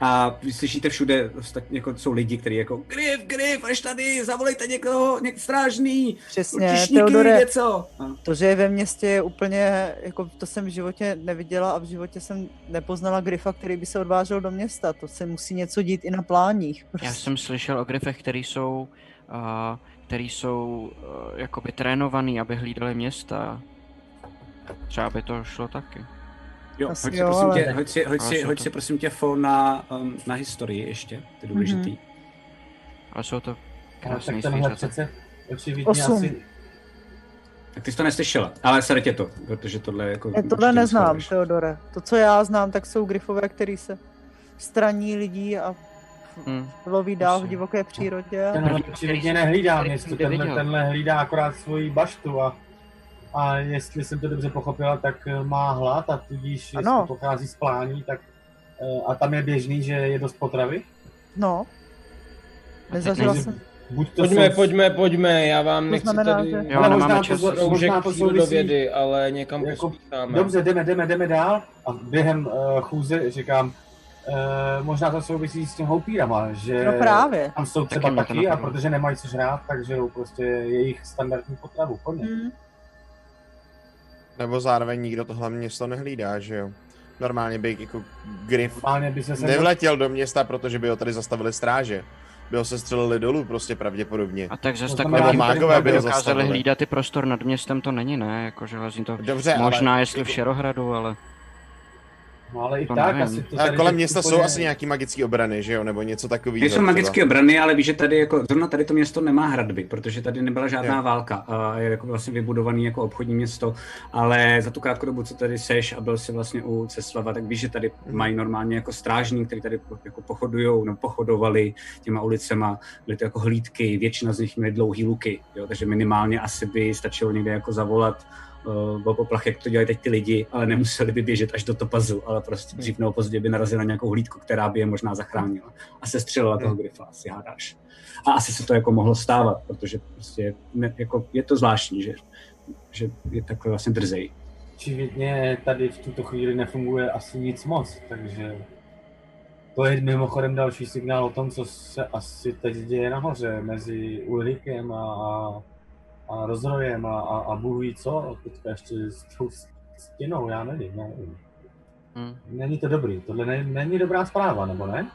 a vy slyšíte všude, jako jsou lidi, kteří jako Grif, Grif, až tady, zavolejte někoho, něk strážný, Přesně, utišníky, Teodore, něco. To, že je ve městě je úplně, jako to jsem v životě neviděla a v životě jsem nepoznala Grifa, který by se odvážel do města. To se musí něco dít i na pláních. Já Prostě. jsem slyšel o grifech, který jsou, uh, který jsou uh, jakoby trénovaný, aby hlídali města. Třeba by to šlo taky. Jo, Asi hoď si, jo, prosím ale- tě, hoď si, hoď si, hoď si prosím tě phone na, um, na historii ještě, to je důležitý. Mhm. Ale jsou to No, krásný tak tenhle zvířata. přece očividně Osm. asi... Tak ty jsi to neslyšela, ale sere tě to, protože tohle je jako... Já tohle neznám, neschválíš. Teodore. To, co já znám, tak jsou Grifové, který se straní lidí a Hm. loví dál v divoké přírodě. Tenhle očividně nehlídá město, tenhle, tenhle hlídá akorát svoji baštu a, a jestli jsem to dobře pochopila, tak eh, má hlad a tudíž jestli Ano. pochází z plání, tak eh, a tam je běžný, že je dost potravy. No. Nezažila jsem. Buď to Pojďme, jsou, pojďme, pojďme, já vám To nechci znamená, tady že- Jo, Ale možná čas. to- možná to souvisí- ale někam Jako- pospícháme. Dobře, jdeme, jdeme, jdeme dál. A během uh, chůze říkám, uh, možná to souvisí s tím houpírama, že No právě. tam jsou Taky třeba to taky a protože nemají co žrát, takže jdou prostě jejich standardní potravu, koně. Hm. Nebo zároveň nikdo tohle město nehlídá, že jo? Normálně by jako Griff Normálně by se sem nevletěl do města, protože by ho tady zastavili stráže. By ho se střelili dolů prostě pravděpodobně. A tak zase znamená, Nebo že mágové by ho dokázali zastavili. hlídat i prostor nad městem, to není, ne? Jako železní to Dobře, ale- možná jestli v Šerohradu, ale No ale i To tak nevím. asi to tady kolem města jsou asi nějaký magický obrany, že jo? Nebo něco takového. Nejsou magické obrany, ale víš, že tady jako, zrovna tady to město nemá hradby, protože tady nebyla žádná Jo. válka. A je jako vlastně vybudovaný jako obchodní město, ale za tu krátkou dobu, co tady seš a byl si vlastně u Ceslava, tak víš, že tady Mhm. mají normálně jako strážní, kteří tady jako pochodujou, no, pochodovali těma ulicema, byly to jako hlídky, většina z nich měly dlouhý luky, jo, takže minimálně asi by stačilo někde jako zavolat uh, poplach, jak to dělají teď ty lidi, ale nemuseli by běžet až do topazu, ale prostě dřív nebo později by narazili na nějakou hlídku, která by je možná zachránila a se střelila toho grifa, asi hádáš. A asi se to jako mohlo stávat, protože prostě ne, jako je to zvláštní, že, že je takhle vlastně drzej. Očividně tady v tuto chvíli nefunguje asi nic moc, takže to je mimochodem další signál o tom, co se asi teď děje nahoře mezi Ulrikem a, a, Rozrojem a, a, a Bůh ví co, teďka ještě s tou stěnou, já nevím, já nevím. hm. Není to dobrý, tohle ne, není dobrá zpráva, nebo ne?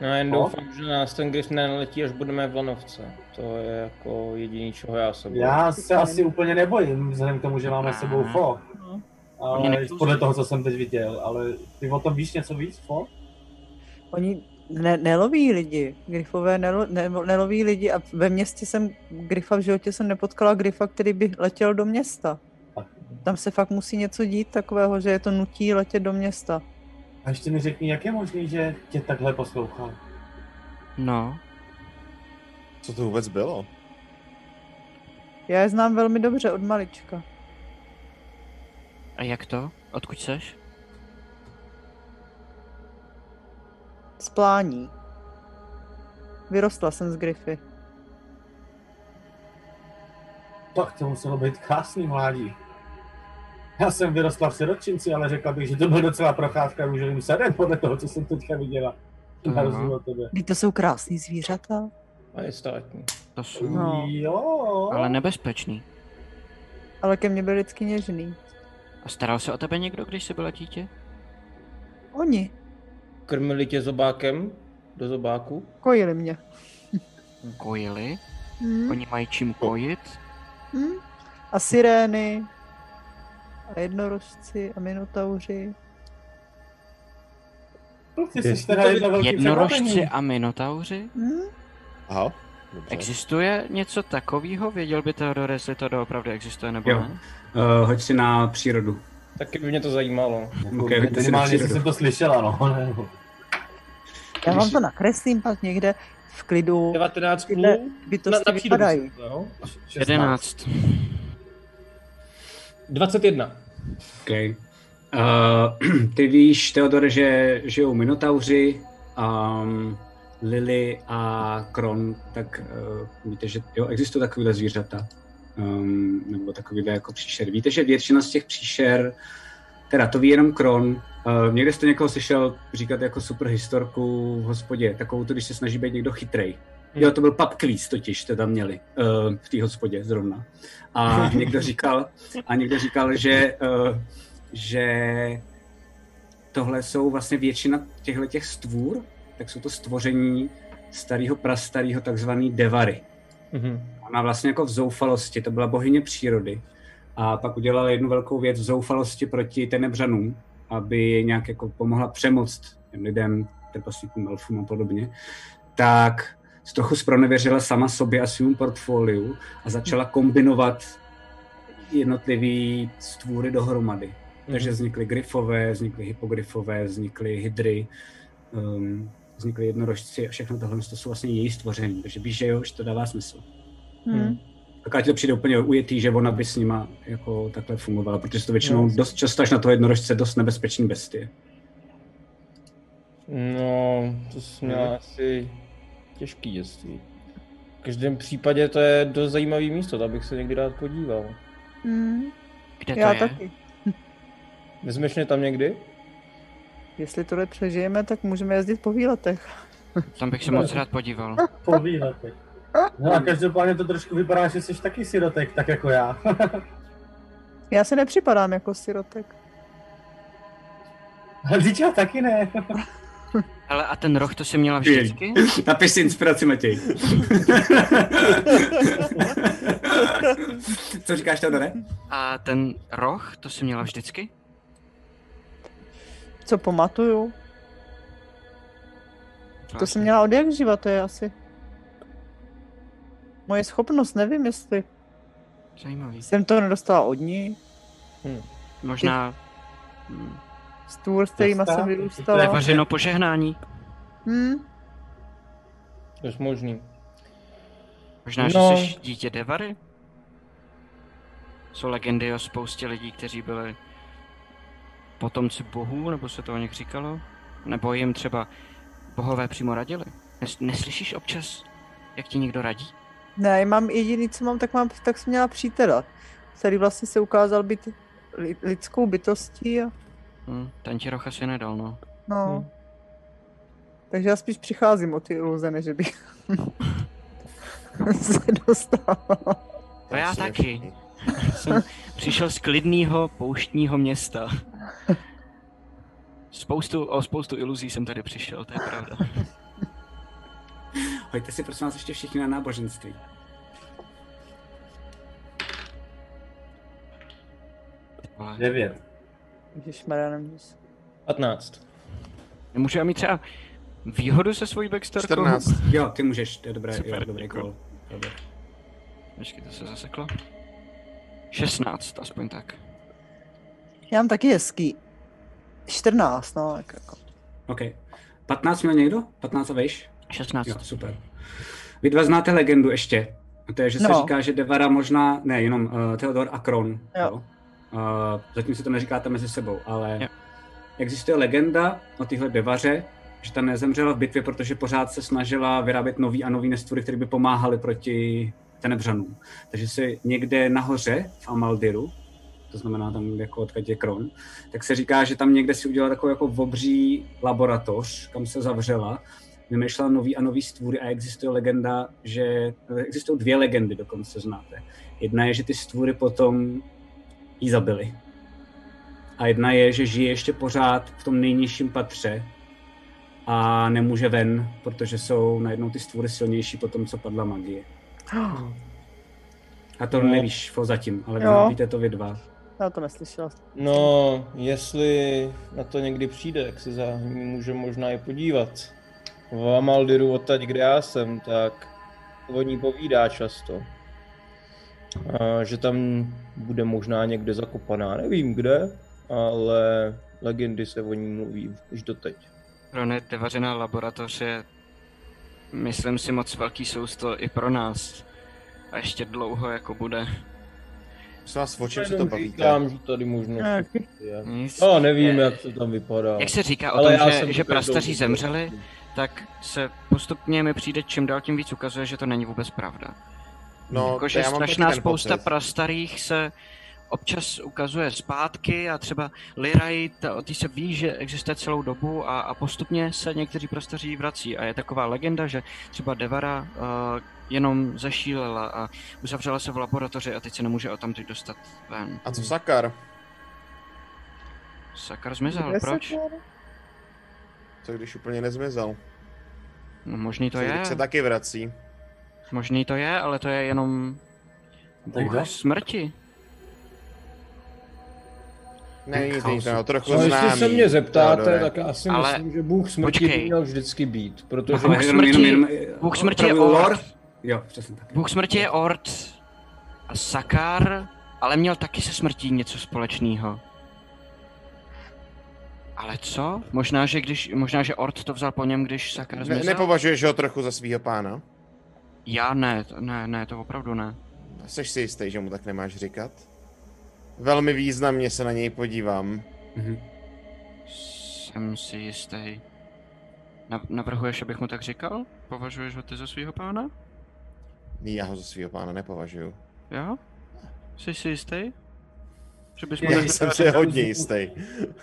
No jen No. doufám, že nás ten Griff neletí, až budeme v Lanovce. To je jako jediný, čeho já se bojím. Já se asi úplně nebojím, vzhledem k tomu, že máme s sebou Fo. Oni Ale podle toho, co jsem teď viděl, ale ty o tom víš něco víc, Fo? Oni ne, neloví lidi, grifové nelo, ne, neloví lidi a ve městě jsem grifa v životě jsem nepotkala grifa, který by letěl do města. Tam se fakt musí něco dít takového, že je to nutí letět do města. A ještě mi řekni, jak je možný, že tě takhle poslouchal? no, Co to vůbec bylo? Já je znám velmi dobře od malička. a jak to? Odkud seš? Z plání. Vyrostla jsem z grify. Tak to muselo být krásný mládí. Já jsem vyrostla v siročinci, ale řekla bych, že to byl docela procházka růžovým sadem, podle toho, co jsem teďka viděla. Na rozdíl od tebe. Vždyť to jsou krásný zvířata. A je státní. To jsou No. Jo. ale nebezpečný. Ale ke mně byl vždycky něžný. A staral se o tebe někdo, když jsi byla dítě? Oni Krmili tě zobákem do zobáku? kojili mě. Kojili? Hm? Oni mají čím kojit? Hm? A sirény. A jednorožci a minotauři. Ty jsi teda jedno velký Jednorožci a minotauři? Hm? Aha. Dobře. Existuje něco takového? Věděl by Theodor, jestli to doopravdy existuje nebo Jo. ne? Uh, hoď si na přírodu. Taky by mě to zajímalo. Okay, na Minimálně, jestli jsem to slyšela, no. <laughs> Já vám to nakreslím pak někde v klidu. 19 Kde půl? bytosti Na, na vypadají. jo? 11. 21. Okay. Uh, <clears throat> ty víš, Teodore, že žijou minotauři, um, Lily a Kron, tak uh, víte, že jo, existují takovéhle zvířata, um, nebo takovéhle jako příšery. Víte, že většina z těch příšer, teda to ví jenom Kron, uh, někde jste někoho slyšel říkat jako super historku v hospodě, takovou to, když se snaží být někdo chytrej. Jo, to byl Papklís totiž, to tam měli uh, v té hospodě zrovna. A <laughs> někdo říkal, a někdo říkal, že, uh, že tohle jsou vlastně většina těchto těch stvůr, tak jsou to stvoření starého prastarého takzvaný Devary. Mhm. Ona vlastně jako v zoufalosti, to byla bohyně přírody, a pak udělala jednu velkou věc v zoufalosti proti tenebřanům, aby nějak jako pomohla přemoct těm lidem, trpaslíkům, elfům a podobně, tak trochu zpronevěřila sama sobě a svým portfoliu a začala kombinovat jednotlivý stvůry dohromady. Takže vznikly gryfové, vznikly hypogryfové, vznikly hydry, um, vznikly jednorožci a všechno tohle to jsou vlastně její stvoření. Takže víš, že jo, že to dává smysl. Hm. Tak ti to přijde úplně ujetý, že ona by s nima jako takhle fungovala, protože to většinou dost často až na toho jednorožce dost nebezpečný bestie. No, to jsi měla asi těžký dětství. V každém případě to je dost zajímavý místo, tam bych se někdy rád podíval. Hm. Kde to Já je? taky. Vezmeš mě tam někdy? Jestli tohle přežijeme, tak můžeme jezdit po výletech. <laughs> Tam bych se moc rád podíval. Po výletech. No a každopádně to trošku vypadá, že jsi taky sirotek, tak jako já. <laughs> Já se nepřipadám jako sirotek. <laughs> Ale já taky ne. Ale a ten roh to si měla vždycky? Napiš si inspiraci, Matěj. Co říkáš, Teodore? A ten roh to si měla vždycky? Co pamatuju? To jsem měla od jak živa, to je asi. Moje schopnost, nevím jestli. Zajímavý. Jsem to nedostala od ní. Hm. Možná hm, Stůl, s kterýma Cesta, jsem to je vyrůstala. vařeno požehnání. Hm? To je možný. Možná, že No. jsi dítě Devary? Jsou legendy o spoustě lidí, kteří byli potomci bohů, nebo se to o nich říkalo? Nebo jim třeba bohové přímo radili? Nes- neslyšíš občas, jak ti někdo radí? Ne, mám jediný, co mám, tak mám, tak jsem měla přítela, který vlastně se ukázal být li, lidskou bytostí a Hm, ten ti roh asi nedal, no. no. Hm. Takže já spíš přicházím o ty iluze, než bych <laughs> se dostala. To já taky. <laughs> Jsem přišel z klidného pouštního města. Spoustu, o spoustu iluzí jsem tady přišel, to je pravda. <laughs> Hoďte si prosím vás ještě všichni na náboženství. Devět. Ježišmarja, nemůžu. 15. nemůžu já mít třeba výhodu se svojí backstarkou? 14. Jo, ty můžeš, to je dobré, Super, jo, dobrý kol. Dobře. Počkej, to se zaseklo. 16, aspoň tak. Já mám taky hezký. 14, no, tak jako. OK. 15 měl někdo? 15 a vejš? 16. Jo, super. Vy dva znáte legendu ještě. A to je, že se No. říká, že Devara možná, ne, jenom uh, Theodor a Kron. Jo. Uh, zatím si to neříkáte mezi sebou, ale Jo. existuje legenda o téhle Devaře, že ta nezemřela v bitvě, protože pořád se snažila vyrábět nový a nový nestvory, které by pomáhaly proti tenebřanům. Takže si někde nahoře v Amaldiru, to znamená tam jako odkud je Kron, tak se říká, že tam někde si udělala takovou jako obří laboratoř, kam se zavřela, vymýšlela nový a nový stvůry a existuje legenda, že existují dvě legendy dokonce znáte. Jedna je, že ty stvůry potom jí zabili. A jedna je, že žije ještě pořád v tom nejnižším patře a nemůže ven, protože jsou najednou ty stvůry silnější po tom, co padla magie. A to No. nevíš fo zatím, ale Jo. víte to vy dva. Já to neslyšela. No, jestli na to někdy přijde, tak se za ní může možná i podívat. V Amaldiru, odtaď, kde já jsem, tak o ní povídá často. A že tam bude možná někde zakopaná, nevím kde, ale legendy se o ní mluví už doteď. Pro nedevařená laboratoř je, myslím si, moc velký sousto i pro nás. A ještě dlouho jako bude. Prosím vás, o čem se to bavíte? říkám, že tady možno. Nic. No, nevím, Je- jak to tam vypadá. Jak se říká o Ale tom, já že, jsem že prastaří dobu- zemřeli, tak se postupně mi přijde čím dál tím víc ukazuje, že to není vůbec pravda. No, Jakože strašná spousta pocit. prastarých se občas ukazuje zpátky a třeba o té se ví, že existuje celou dobu a, a postupně se někteří prastaří vrací a je taková legenda, že třeba Devara uh, jenom zašílela a uzavřela se v laboratoři a teď se nemůže o tamtud dostat ven. A co Sakar? Sakar zmizel, Kde proč? to- Co když úplně nezmizel? No možný to Co je, se taky vrací? možný to je, ale to je jenom Tak bůh smrti. Není chaosu. to trochu No, známý. jestli se mě zeptáte, Teodore. tak já si Ale- myslím, že Bůh smrti Počkej. by měl vždycky být, protože Bůh Ale jenom- smrti- jenom- jenom- Bůh smrti je Ord. Jo, přesně tak. Bůh smrti je Ord a Sakar, ale měl taky se smrtí něco společného. Ale co? Možná, že když, možná, že Ord to vzal po něm, když Sakar Ne, zmizel? nepovažuješ ho trochu za svého pána? Já ne, to- ne, ne, to opravdu ne. Jsi si jistý, že mu tak nemáš říkat? Velmi významně se na něj podívám. Mhm. Jsem si jistý. Na, navrhuješ, abych mu tak říkal? Považuješ ho ty za svého pána? Já ho za svého pána nepovažuju. Jo? Jsi si jistý? Že bys mu Já tak jsem si hodně jistý.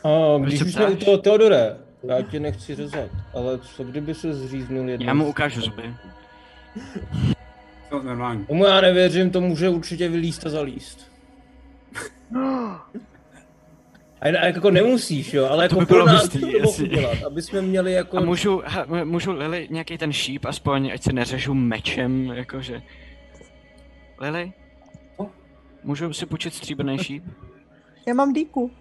A když se už jsme u ptáš? toho Teodore, já tě nechci řezat, ale co kdyby se zříznul jednou? Já mu ukážu zuby. To normální. Tomu já nevěřím, to může určitě vylíst a zalíst. A a jako nemusíš, jo, ale To jako by pro bylo nás hustý, to jestli- udělat, aby jsme měli jako... A můžu, ha, můžu Lily nějaký ten šíp, aspoň, ať se neřežu mečem, jakože... Lily? Můžu si půjčit stříbrný šíp? Já mám díku.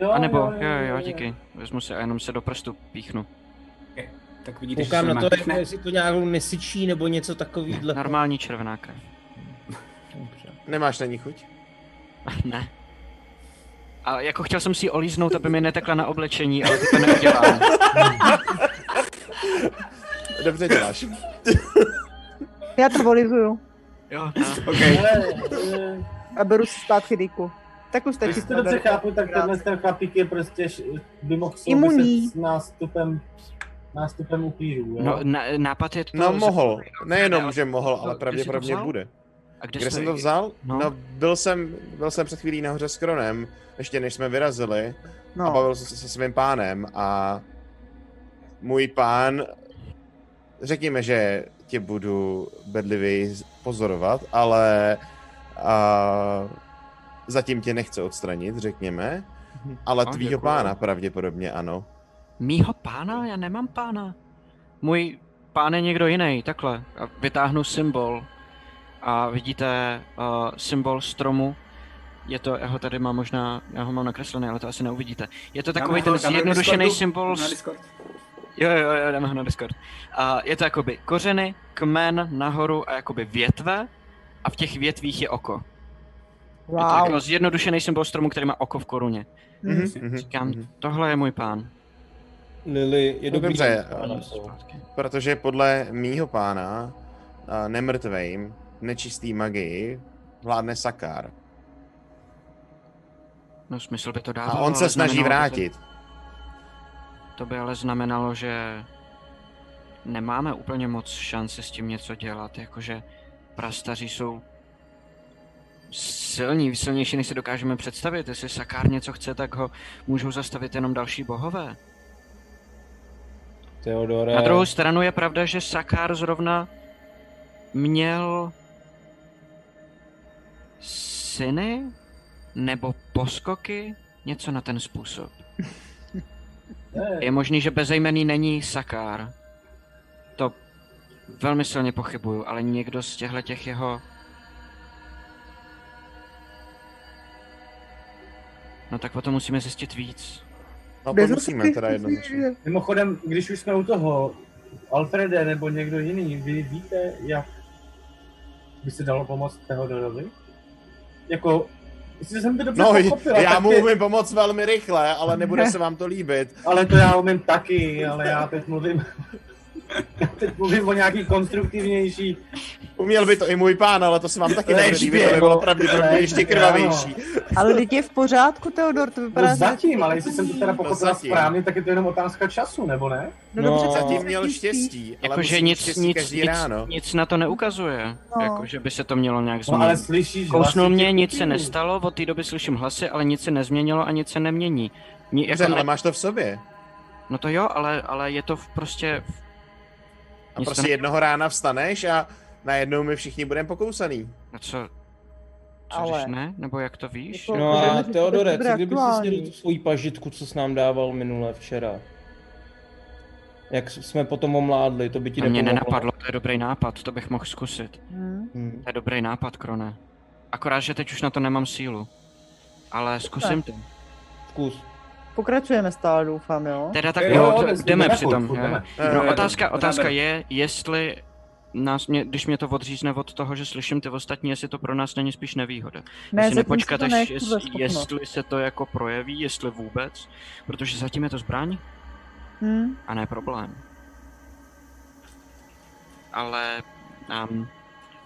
Jo, A nebo, jo, jo, jo, díky. Vezmu si a jenom se do prstu píchnu. Tak vidíte, Koukám že na se to, jako jestli to nějakou nesyčí nebo něco takovýhle. Normální červená krev. Nemáš na ní chuť? Ne. A jako chtěl jsem si ji olíznout, aby mi netekla na oblečení, ale teď to neudělám. <laughs> Dobře děláš. Já to volizuju. Jo, okay. A beru si zpátky díku. Tak už stačí. Když to dobře chápu, tak tenhle ten chlapík je prostě, by mohl Imunní. souviset s nástupem, nástupem jo? No, na, nápad je to... No mohl. Nejenom, že mohl, No, ale pravděpodobně bude. A kde, Kde jsem to vzal? No. No, byl jsem, byl jsem před chvílí nahoře s Kronem, ještě než jsme vyrazili. No. A bavil jsem se se svým pánem a můj pán, řekněme, že tě budu bedlivě pozorovat, ale a, zatím tě nechce odstranit, řekněme. Ale No, tvýho děkuju. pána pravděpodobně ano. Mýho pána? Já nemám pána. Můj pán je někdo jiný, takhle. A vytáhnu symbol. A vidíte uh, symbol stromu. Je to, já ho tady mám možná, já ho mám nakreslený, ale to asi neuvidíte. Je to takový ten Dáme na zjednodušený symbol... Na Discord. Jo, jo, jo, dáme ho na Discord. A je to jakoby kořeny, kmen nahoru a jakoby větve a v těch větvích je oko. Je to Wow. jako zjednodušený symbol stromu, který má oko v koruně. Mhm. Mhm, Říkám, mhm. tohle je můj pán. Lily, je No dobrý. dobře, ale- to- Protože podle mýho pána, nemrtvejm, nečistý magii, vládne Sakár. No smysl by to A dávalo, on se snaží by to- vrátit. To by ale znamenalo, že nemáme úplně moc šance s tím něco dělat, jakože prastaří jsou silní, silnější, než si dokážeme představit. Jestli Sakár něco chce, tak ho můžou zastavit jenom další bohové. Teodore. Na druhou stranu je pravda, že Sakár zrovna měl syny nebo poskoky, něco na ten způsob. Je možný, že bezejmený není Sakár. To velmi silně pochybuju, ale někdo z těchto těch jeho... No tak potom musíme zjistit víc. No to musíme teda jednoznačně. Mimochodem, když už jsme u toho, Alfrede nebo někdo jiný, vy víte, jak by se dalo pomoct Teodorovi? Jako, jestli jsem to dobře No, pochopil, já mu je- umím pomoct velmi rychle, ale nebude <laughs> se vám to líbit. Ale to já umím taky, ale já teď mluvím, <laughs> teď mluvím o nějaký konstruktivnější. Uměl by to i můj pán, ale to se vám taky nebude líbit, to by bylo pravděpodobně ještě krvavější. Ale teď je v pořádku, Teodor, to vypadá, No zatím, ale jestli jsem to teda pochopil zatím. správně, tak je to jenom otázka času, nebo ne? No, No, dobře, tak Zatím měl štěstí, ale Jakože nic, štěstí nic, každý nic, ráno. nic na to neukazuje. No. Jako, že by se to mělo nějak No ale změnit. slyšíš Kousnul hlasy mě, nic se nestalo, od té doby slyším hlasy, ale nic se nezměnilo a nic se nemění. Ni, jako ale máš to v sobě. no to jo, ale, ale je to v prostě... A Nic prostě ne- jednoho rána vstaneš a najednou my všichni budeme pokousaný. No co? Co Ale- ne? Nebo jak to víš? Jako- No a to Teodore, co kdyby si aktuální. snědl tu svoji pažitku, co jsi nám dával minule včera? Jak jsme potom omládli, to by ti To mě nepomohlo. nenapadlo, to je dobrý nápad, to bych mohl zkusit. Hm. Hm. To je dobrý nápad, Krone. Akorát, že teď už na to nemám sílu. Ale zkusím to. Zkus. Pokračujeme stále, doufám, jo? Teda tak Jo, jo, jo, jdeme, přitom. No, Eh, otázka, otázka je, jestli nás, mě, když mě to odřízne od toho, že slyším ty ostatní, jestli to pro nás není spíš nevýhoda. Ne, jestli nepočkat, se to až jest, jestli se to jako projeví, jestli vůbec, protože zatím je to zbraň Hm. a ne problém. Ale um,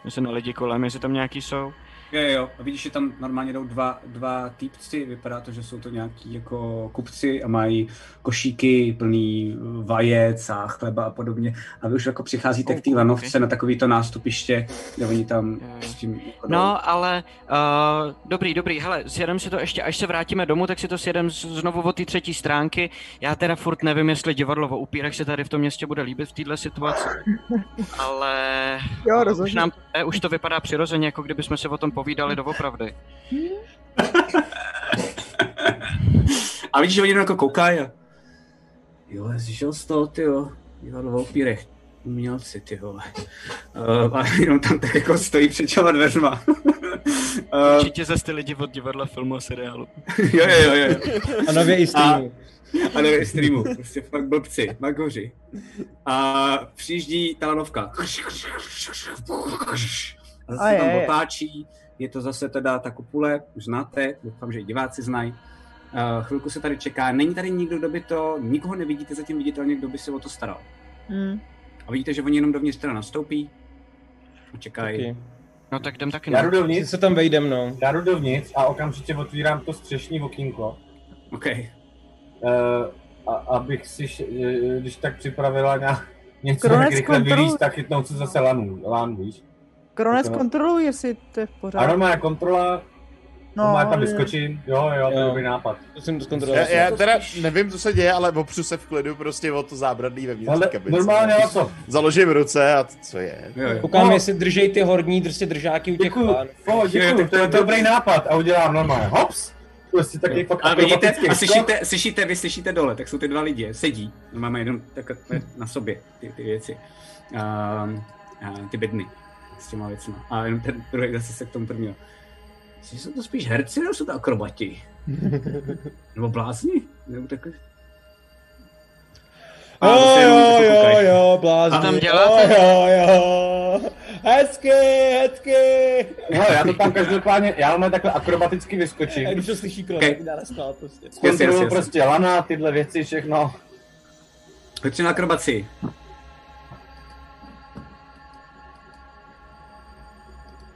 myslím na lidi kolem, jestli tam nějaký jsou. Jo, jo. A vidíš, že tam normálně jdou dva, dva týpci, vypadá to, že jsou to nějaký jako kupci a mají košíky plný vajec a chleba a podobně. A vy už jako přicházíte Oh, k té lanovce okay. na takovýto nástupiště, kde oni tam jo. s tím jako jdou. No, ale uh, dobrý, dobrý, hele, sjedem si to ještě, až se vrátíme domů, tak si to sjedem znovu od té třetí stránky. Já teda furt nevím, jestli divadlo o upírech se tady v tom městě bude líbit v této situaci. <laughs> Ale Jo, už, rozhodně. nám, eh, už to vypadá přirozeně, jako kdybychom se o tom povídali doopravdy. A vidíš, že oni jenom jako koukají a... Jo, zjišel z toho, ty jo. Divadlo v Opírech. Umělci, ty vole. Uh, a jenom tam tak jako stojí před těma dveřma. uh, <laughs> Určitě zase ty lidi od divadla, filmu a seriálu. <laughs> jo, jo, jo, jo. A nově i streamu. A nevím, streamu, prostě fakt blbci, magoři. A přijíždí ta lanovka. A zase A se tam otáčí, je to zase teda ta kopule, už znáte, doufám, že i diváci znají. Uh, chvilku se tady čeká, není tady nikdo, kdo by to, nikoho nevidíte zatím viditelně, kdo by se o to staral. Hmm. A vidíte, že oni jenom dovnitř teda nastoupí a čekají. Taky. No tak jdem taky, Já jdu dovnitř, se tam vejdem, no. já jdu dovnitř a okamžitě otvírám to střešní okýnko. OK. Uh, a, abych si, eh, když tak připravila nějak něco, Kronec jak rychle vylíst, tak chytnout se zase lanu, lán, víš. Kronec to- kontroluj, jestli to je v A pořádku. normálně kontrola, no, má tam vyskočím, jo, jo, to je dobrý nápad. To jsem to Já, zkontroloval. já teda nevím, co se děje, ale opřu se v klidu prostě o to zábradlí ve vnitřní Ale kabince. normálně, co? Založím ruce a t- co je? Jo, jo. Koukám, No. jestli držej ty horní prostě držáky u těch Děkuju, pánů. děkuju, tak to je to- dobrý nápad a udělám normálně, hops, prostě taky fakt A vidíte, a slyšíte, slyšíte, vy slyšíte dole, tak jsou ty dva lidi, sedí, no máme jenom tak na sobě ty, ty věci, a, a, ty bedny s těma věcma. A jenom ten druhý zase se k tomu prvního. Myslíš, že jsou to spíš herci, nebo jsou to akrobati? <laughs> nebo blázni? Nebo takový... A Jo, jo, jo, blázni. Co tam děláte? Jo, jo, jo. Hezky, hezky. No, já to tam každopádně, já mám takhle akrobaticky A vyskočím. když to slyší krok, Okay. tak dá naschvál prostě. Jasně. prostě lana, tyhle věci, všechno. Hoď si na akrobaci.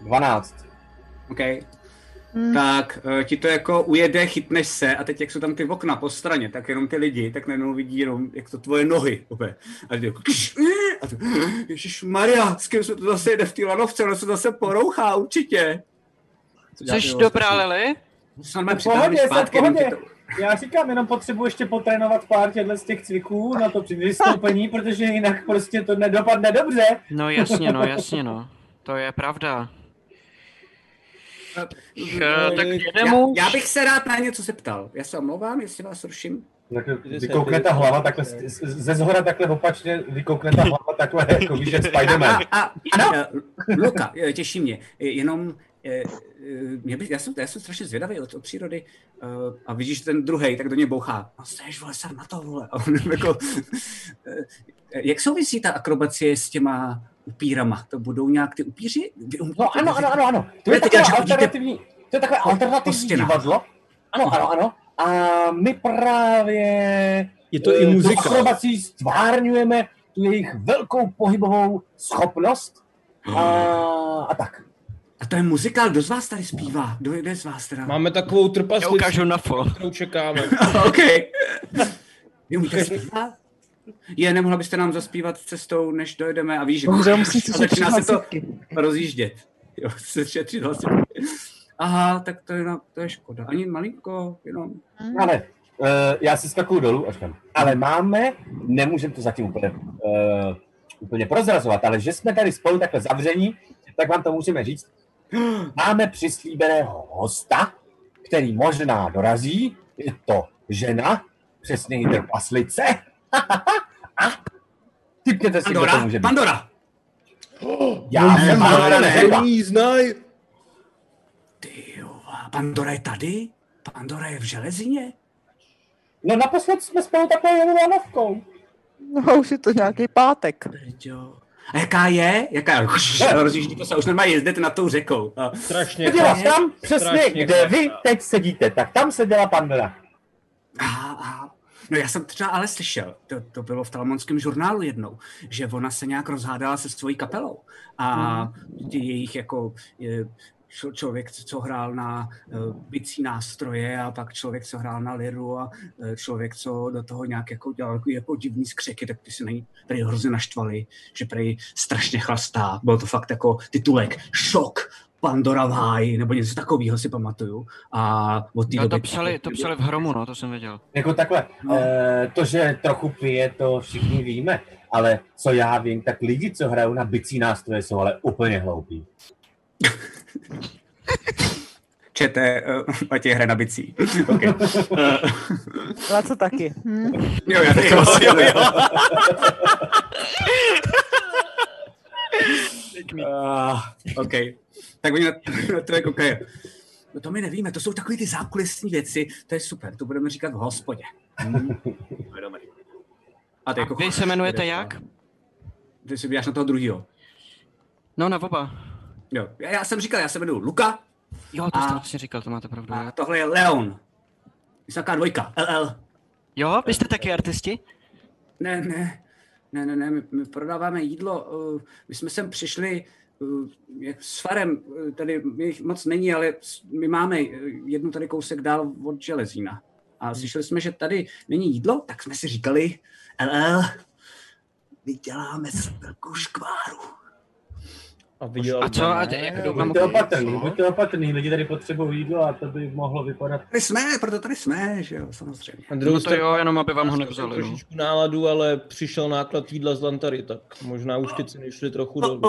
Dvanáct. OK. Hmm. Tak uh, ti to jako ujede, chytneš se a teď jak jsou tam ty okna po straně, tak jenom ty lidi, tak najednou vidí jenom, jak to tvoje nohy úplně. A ty jako, eh, a ty, Ježíš Maria, s kým se to zase jde v té lanovce, ono se zase porouchá určitě. Co jo, dobrá, normálně V pohodě, zpátky, pohodě. to... Já říkám, jenom potřebuji ještě potrénovat pár těchto z těch cviků na to při vystoupení, protože jinak prostě to nedopadne dobře. No jasně, no jasně, no. To je pravda. Eh, tak jedeme Já, už. já, bych se rád na něco zeptal. Já se omlouvám, jestli vás ruším. Takhle vykoukne ta hlava takhle, ze zhora takhle opačně, vykoukne ta hlava takhle, <laughs> jako víš, jak Spiderman. A, a ano? Luka, eh, těší mě. Eh, Jenom, eh, eh, mě by, já, jsem, já jsem strašně zvědavý od, od přírody eh, a vidíš ten druhý, tak do něj bouchá. No seš, vole, jsem na to, vole. A on <laughs> jako, eh, jak souvisí ta akrobacie s těma upírama? To budou nějak ty upíři? No ano, ano, ano, ano. To je takové alternativní, to je takové alternativní divadlo. Ano, ano, ano. A my právě Je to i eh, muzika. akrobací stvárňujeme tu jejich velkou pohybovou schopnost a, a tak. A to je muzikál, kdo z vás tady zpívá? Kdo je z vás teda? Máme takovou Já ukážu na fo. kterou čekáme. <laughs> OK. <laughs> Vy umíte zpívat? Je, nemohla byste nám zaspívat cestou, než dojedeme a víš, že Bohužel musím si a začíná se to rozjíždět. Jo, se šetřit. Aha, tak to je, na, to je škoda. Ani malinko, jenom. Ale uh, já si skakuju dolů a říkám, ale máme, nemůžeme to zatím úplně, uh, úplně prozrazovat, ale že jsme tady spolu takhle zavření, tak vám to můžeme říct. <gasps> Máme přislíbeného hosta, který možná dorazí, je to žena, přesně trpaslice. A <laughs> typněte si, kdo to Pandora, může být. Pandora. Já jsem Pandora neřekla. znaj. Ty jo, a Pandora je tady? Pandora je v železině? No naposled jsme spolu takhle jeli lanovkou. No, už je to nějaký pátek. Jo. A jaká je? Jaká je? <laughs> Rozjíždí to se, už nemá jezdit nad tou řekou. A, Strašně chlap. tam, přesně, Strašně kde chlap. vy teď sedíte, tak tam seděla Pandora. a, a, no já jsem třeba ale slyšel, to, to bylo v talmonském žurnálu jednou, že ona se nějak rozhádala se svojí kapelou. A ty jejich jako je, člověk, co hrál na uh, bicí nástroje a pak člověk, co hrál na liru a uh, člověk, co do toho nějak jako dělal jako, jako divný skřeky, tak ty se na ní prý hrozně naštvali, že prý strašně chlastá. Byl to fakt jako titulek šok, Pandora v háji, nebo něco takového si pamatuju. A od té Jo, to doby... psali, to psali v Hromu, no, to jsem věděl. Jako takhle, No. no. e, to, že trochu pije, to všichni víme, ale co já vím, tak lidi, co hrajou na bicí nástroje, jsou ale úplně hloupí. <laughs> čete, uh, Matěj hraje na bicí. <laughs> okay. uh, <laughs> Laco taky. Hm? jo, já taky vlastně, jo, jo. Uh, OK. Tak oni na, <laughs> na to jako koukají. No to my nevíme, to jsou takové ty zákulisní věci, to je super, to budeme říkat v hospodě. <laughs> Hmm. To je dobrý. A, ty A jako vy se jmenujete jak? Ty si vyjáš na toho druhého. No na oba. Jo, já, já jsem říkal, já se jmenuji Luka Jo, to A- jste vlastně říkal, to máte pravdu. a tohle je Leon. Vysoká dvojka, LL. Jo, vy jste taky artisti? Ne, ne, ne, ne, ne, my, my prodáváme jídlo. uh, My jsme sem přišli s farem, uh, tady jich moc není, ale my máme uh, jednu tady kousek dál od železína. A slyšeli jsme, že tady není jídlo, tak jsme si říkali, LL, my děláme velkou škváru. A viděl A co? A jak Ne, doufám, buďte opatrný, buďte opatrný, lidi tady potřebují jídlo a to by mohlo vypadat. Tady jsme, proto tady jsme, že jo, samozřejmě. Na druhou No to jo, jenom aby vám ho nevzali. No. trošičku náladu, ale přišel náklad jídla z Lantary, tak možná už ty ceny šly trochu dolů.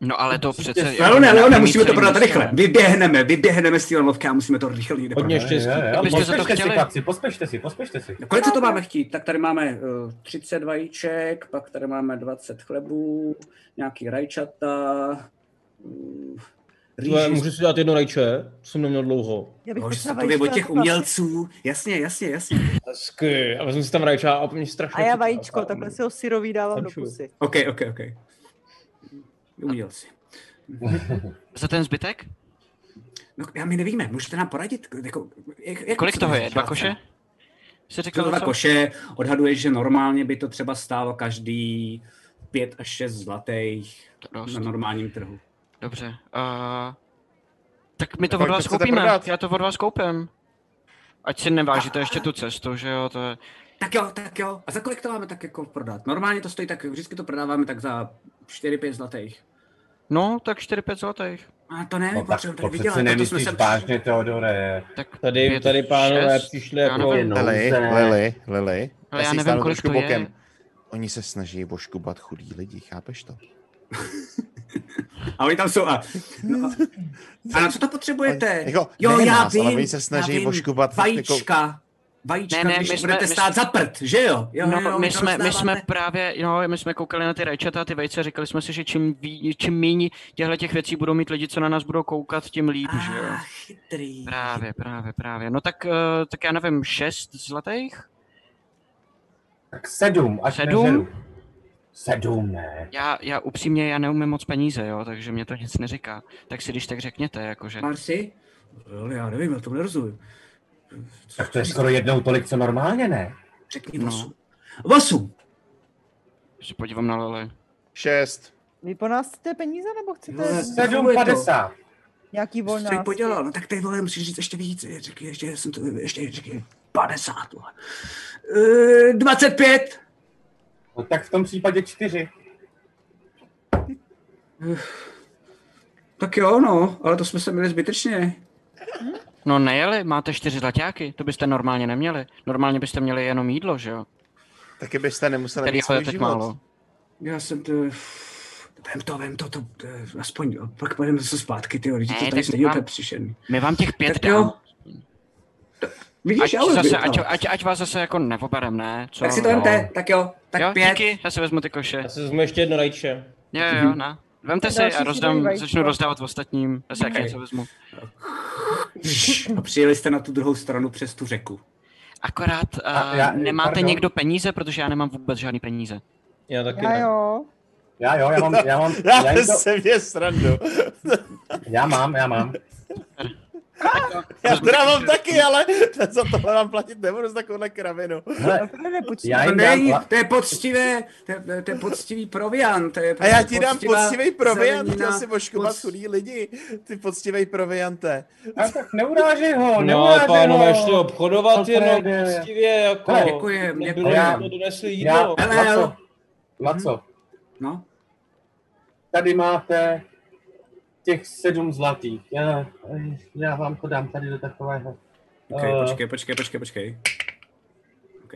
No ale to přece... Leone, Leone, Mít musíme to prodat rychle. Vyběhneme, vyběhneme z té lanovky a musíme to rychle někde Hodně prodat. štěstí. Pospěšte si, chtěli. chlapci, pospěšte si, pospěšte si. No, Kolik se to máme chtít? Tak tady máme uh, 30 vajíček, pak tady máme 20 chlebů, nějaký rajčata, uh, Tvoje, rýži. můžu si dát jedno rajče? To jsem neměl dlouho. Já bych No, že se potřeba to je od těch umělců. Jasně, jasně, jasně. Hezky. A vezmu si tam rajča a mě strašně A já vajíčko, takhle si ho syrový dávám do pusy. OK, OK, OK. Umělci. <laughs> Za ten zbytek? No, já my nevíme, můžete nám poradit? Jako, jak, jak Kolik toho to je? Dva dělá? koše? Jsi To říkal dva co? koše, odhaduješ, že normálně by to třeba stálo každý 5 až 6 zlatých dost. na normálním trhu. Dobře. Uh, tak my to Tak od vás koupíme. Já to od vás koupím. Ať si nevážíte ještě tu cestu, že jo, to je... Tak jo, tak jo. A za kolik to máme tak jako prodat? Normálně to stojí tak, vždycky to prodáváme tak za 4-5 zlatých. No, tak 4-5 zlatých. A to ne, No, tak to tady přece proto jsme nemyslíš sem vážně, Teodore. Tak Tady, pět, tady pánové šest? přišli jako... Lili. Lili, Lili. Ale já si nevím, kolik trošku to je. bokem. Oni se snaží oškubat chudý lidi, chápeš to? <laughs> A oni tam jsou a... No, <laughs> a na co to potřebujete? Jako, jo, já nás, ale vím, oni se snaží já vím. oškubat Vajíčka. Vajíčka, Ne, ne, když my jsme- budete my stát jsme- za prd, že jo? jo No, jo, my, jsme, my jsme právě, no, my jsme koukali na ty rajčata a ty vejce, říkali jsme si, že čím, ví, čím méně těchto těch věcí budou mít lidi, co na nás budou koukat, tím líp, že jo. Ah, chytrý. Právě, právě, právě. No tak, uh, tak já nevím, šest zlatých? Tak sedm, až Sedm? nežeru. Sedm, ne. Já, já upřímně, já neumím moc peníze, jo, takže mě to nic neříká. Tak si když tak řekněte, jakože. Marsi? Jo, já nevím, já tomu nerozumím. Tak to je skoro jednou tolik, co normálně, ne? Řekni No. vosu. Vosu! Se podívám na Lily. Šest. Vy po nás chcete peníze, nebo chcete Jo, Sedm padesát. nějaký Co jsi volná? podělal? No tak ty vole, musíš říct ještě víc. Řekni, ještě jsem to, ještě řekni 50, vole. Uh, 25. No tak v tom případě čtyři. Tak jo, no, ale to jsme se měli zbytečně. No nejeli, máte čtyři zlaťáky, to byste normálně neměli. Normálně byste měli jenom jídlo, že jo? Taky byste nemuseli Který mít svůj život. málo. Já jsem to... Vem to, vem to, to, to aspoň, jo. pak pojedeme zase zpátky, ty lidi, Ne, to tak tady stejně úplně přišený. My vám těch pět Tak dám. jo. Vidíš, Ať, ale zase, ať, no. ať, ať, vás zase jako nepoberem, ne? Co? Tak si to vemte, tak jo, tak jo, pět. díky, já si vezmu ty koše. Já si vezmu ještě jedno rajče. Jo, jo, ne. Vemte si a rozdám, začnu rozdávat ostatním. Zase jak Ok. něco vezmu. A přijeli jste na tu druhou stranu přes tu řeku. Akorát A uh, já- nemáte pardon. někdo peníze, protože já nemám vůbec žádný peníze. Já taky Já ne. jo. Já jo, já mám, já mám, <laughs> já, Já to, se mě srandu. já mám, já mám. <laughs> <laughs> Já teda mám taky, ale <laughs> za tohle mám platit nebudu za takovouhle kravinu. Hele, já To jim dám, to je poctivé, to je, to je poctivý proviant. To je A já ti dám poctivý proviant, chtěl si oškubat poc- chudý lidi. Ty poctivý proviante. a tak neurážej ho, No, neurážej pánové, ho. šli obchodovat jenom poctivě, jako... Hele, děkujem, že to donesli Já, jídlo. Hele, Laco, Laco, No, tady máte těch sedm zlatých. Já, já vám to dám tady do takového. okay, eh, počkej, počkej, počkej, počkej. OK,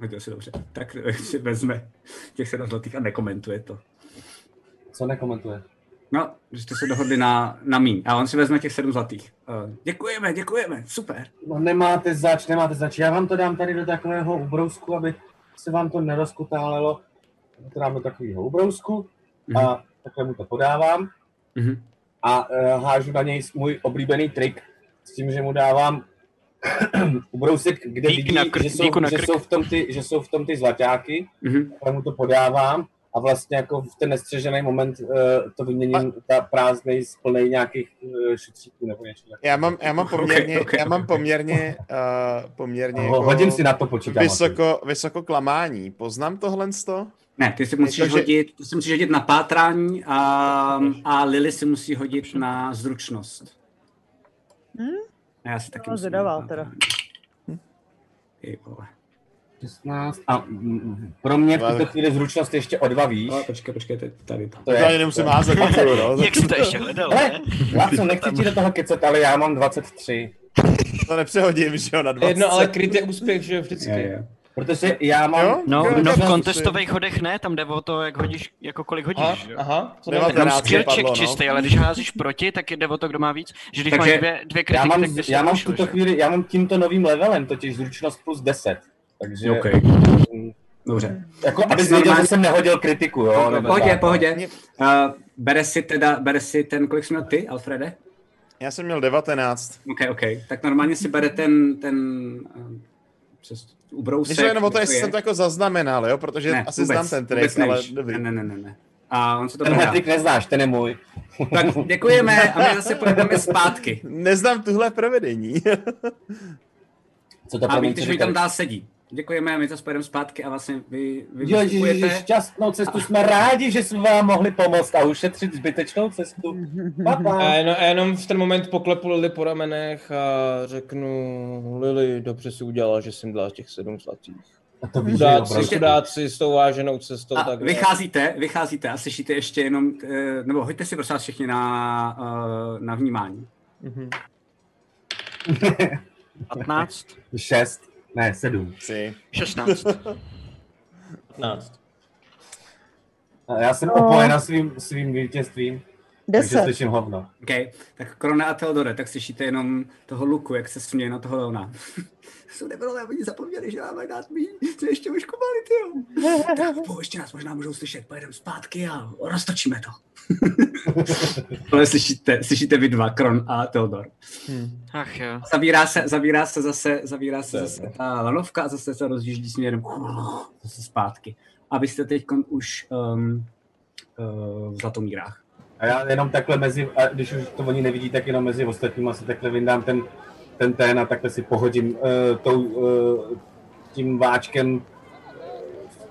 hodil si dobře. Tak si <laughs> vezme těch sedm zlatých a nekomentuje to. Co nekomentuje? No, že jste se dohodli na, na míň. A on si vezme těch sedm zlatých. Uh, děkujeme, děkujeme, super. No nemáte zač, nemáte zač. Já vám to dám tady do takového ubrousku, aby se vám to nerozkutálelo. To dám do takového ubrousku a takhle mu to podávám. Mhm. A uh, hážu na něj můj oblíbený trik s tím, že mu dávám <clears throat> ubrousek, kde Dík vidí, na krk, že, jsou, že, jsou v tom ty, že jsou v tom ty zlaťáky. Mhm. Já mu to podávám a vlastně jako v ten nestřežený moment uh, to vyměním ta prázdnej z plnej nějakých uh, šutříků nebo něco takového. Já mám, já mám poměrně, ok, já mám poměrně, uh, poměrně Ho- hodím si na to počítač. vysoko, vysoko klamání. Poznám tohle to? Ne, ty si musíš Takže- hodit, ty si musíš hodit na pátrání a, a Lily si musí hodit na zručnost. Hm? A já si taky No, musím zvědavá na teda. Ty vole. 16 a pro mě v tuto chvíli zručnost ještě o dva víš. Ale počkej, počkej, teď tady to. To je- To ani nemusím házet, no. Jak jsi to ještě hledal, ne? Láco, nechci ti do toho kecat, ale já mám 23. To nepřehodím, že jo, na 20. Jedno, ale kryt je úspěch, že jo, vždycky. Je, je. Protože já mám... Jo? No, Jo, no v kontestových hodech ne, tam jde o to, jak hodíš, jako kolik hodíš, Aha, jo? aha, co Devatenáct. nevím. Jenom skill padlo, check no. čistý, ale když házíš proti, tak jde o to, kdo má víc. Že když Takže máš dvě, dvě Já kritiky, mám, tak bys já mám v tuto že? chvíli, já mám tímto novým levelem, totiž zručnost plus 10. Takže, OK, mm, dobře. jako, Tak abys si věděl, normálně- že jsem nehodil kritiku, jo? nebo Pohodě, pohodě. Uh, bere si teda, bere si ten, kolik jsi měl ty, Alfrede? Já jsem měl 19. OK, OK. Tak normálně si bere ten, ten uh, přes ubrousek. Myslím jenom o to, jestli jsem to jako zaznamenal, jo, protože ne, asi vůbec, znám ten trik, ale nevíš. dobrý. Ne, ne, ne, ne. A on se to bedá. trik neznáš, ten je můj. Tak děkujeme a my zase pojedeme zpátky. Neznám tuhle provedení. Co to A víte, že mi tam dál sedí. Děkujeme, my zase pojedeme zpátky a vlastně vy, vy Jo, vystupujete. šťastnou cestu jsme rádi, že jsme vám mohli pomoct a ušetřit zbytečnou cestu. Pa, pa. A jenom, a jenom v ten moment poklepu Lily po ramenech a řeknu, Lily, dobře si udělala, že jsem dala těch sedm zlatých. A to víš, Chudáci, jo, chudáci s tou váženou cestou. A tak vycházíte, vycházíte a slyšíte ještě jenom, eh, nebo hoďte si prosím všichni na, eh, na vnímání. Mhm. <laughs> 15, Šest, ne, sedm. Si. 16. 15. A já jsem No. opojena svým, svým vítězstvím, takže Deset. slyším hovno. OK, tak Krona a Theodore, tak slyšíte jenom toho Luku, jak se směje na toho Leona. <laughs> Jsou debilové, oni zapomněli, že máme dát míň, co ještě oškovali, ty jo. Tak po, ještě nás možná můžou slyšet, pojedeme zpátky a roztočíme to. <laughs> Ale slyšíte, slyšíte vy dva, Kron a Theodor. Ach jo. Zavírá se, zavírá se zase, zavírá se zase ta lanovka a zase se rozjíždí směrem zase zpátky. A vy jste teď už um, uh, v Zlatomírách. A já jenom takhle mezi, a když už to oni nevidí, tak jenom mezi ostatníma si takhle vyndám ten, ten ten a takhle si pohodím uh, tou, uh, tím váčkem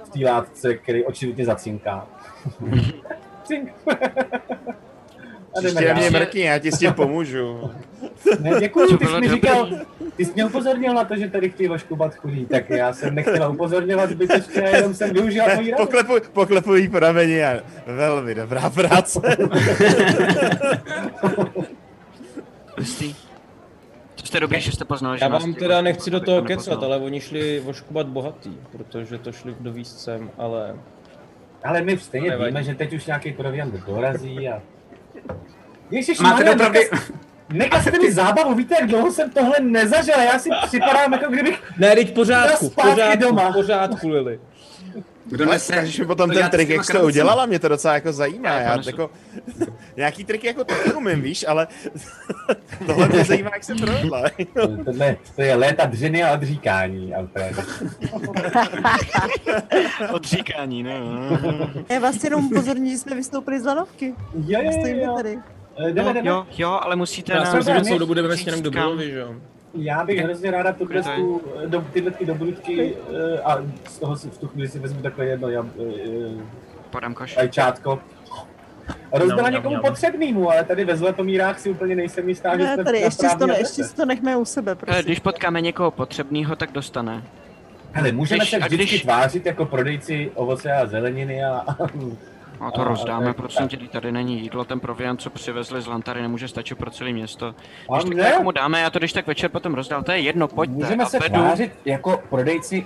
v té látce, který očividně zacínká. <laughs> Cink. Příště mě mrkni, já ti s tím pomůžu. Ne, děkuji, ty jsi mi říkal, ty jsi mě upozornil na to, že tady chtějí vaškubat chudí, tak já jsem nechtěla upozorňovat zbytečně, jenom jsem využila tvojí radu. Poklepuj, poklepuj po rameni a velmi dobrá práce. Hustý. To jste dobrý, že jste poznal, že Já vám teda nechci do toho kecat, ale oni šli voškubat bohatý, protože to šli do výzcem, ale... Ale my stejně víme, že teď už nějaký proviant dorazí a... Ježiš, Máte dopravdy... Nekazte mi zábavu, víte, jak dlouho jsem tohle nezažil, já si připadám, jako kdybych... Ne, teď pořádku, pořádku, doma. pořádku, Lili. Kdo nese... Takže mi potom to ten trik, jak jste krancema. udělala, mě to docela jako zajímá. Já Já jako, <laughs> nějaký triky jako taky umím, víš, ale <laughs> tohle mě zajímá, jak se provedla. Tohle, to je léta dřiny a odříkání, Alfred. <laughs> Odříkání, no. Já vás jenom upozorní, že jsme vystoupili z lanovky. Jo, jo, Stojíme jo. tady. Eh, Jdeme, Jo, jdeme. jo, jo, ale musíte Já si myslím, že celou dobu jdeme směrem do budovy, že jo? Já bych hrozně ráda tu kresku, do, tyhle ty dobrutky eh, a z toho si v tu chvíli si vezmu takhle jedno jab, eh, Podám koš. ajčátko. Rozdala Mňam, někomu mňam. potřebnýmu, ale tady ve Zlatomírách si úplně nejsem jistá, že Ne, jsme tady ještě si, to, ne, ještě si to nechme u sebe, prosím. když potkáme někoho potřebného, tak dostane. Hele, můžeme Když- se a vždycky když- tvářit jako prodejci ovoce a zeleniny a... A to A- rozdáme, a- prosím tě, tady není jídlo, ten proviant, co přivezli z Lantary, nemůže stačit pro celé město. A Když tak to někomu dáme, já to když tak večer potom rozdál, to je jedno, pojďte. Můžeme a se vedu. tvářit jako prodejci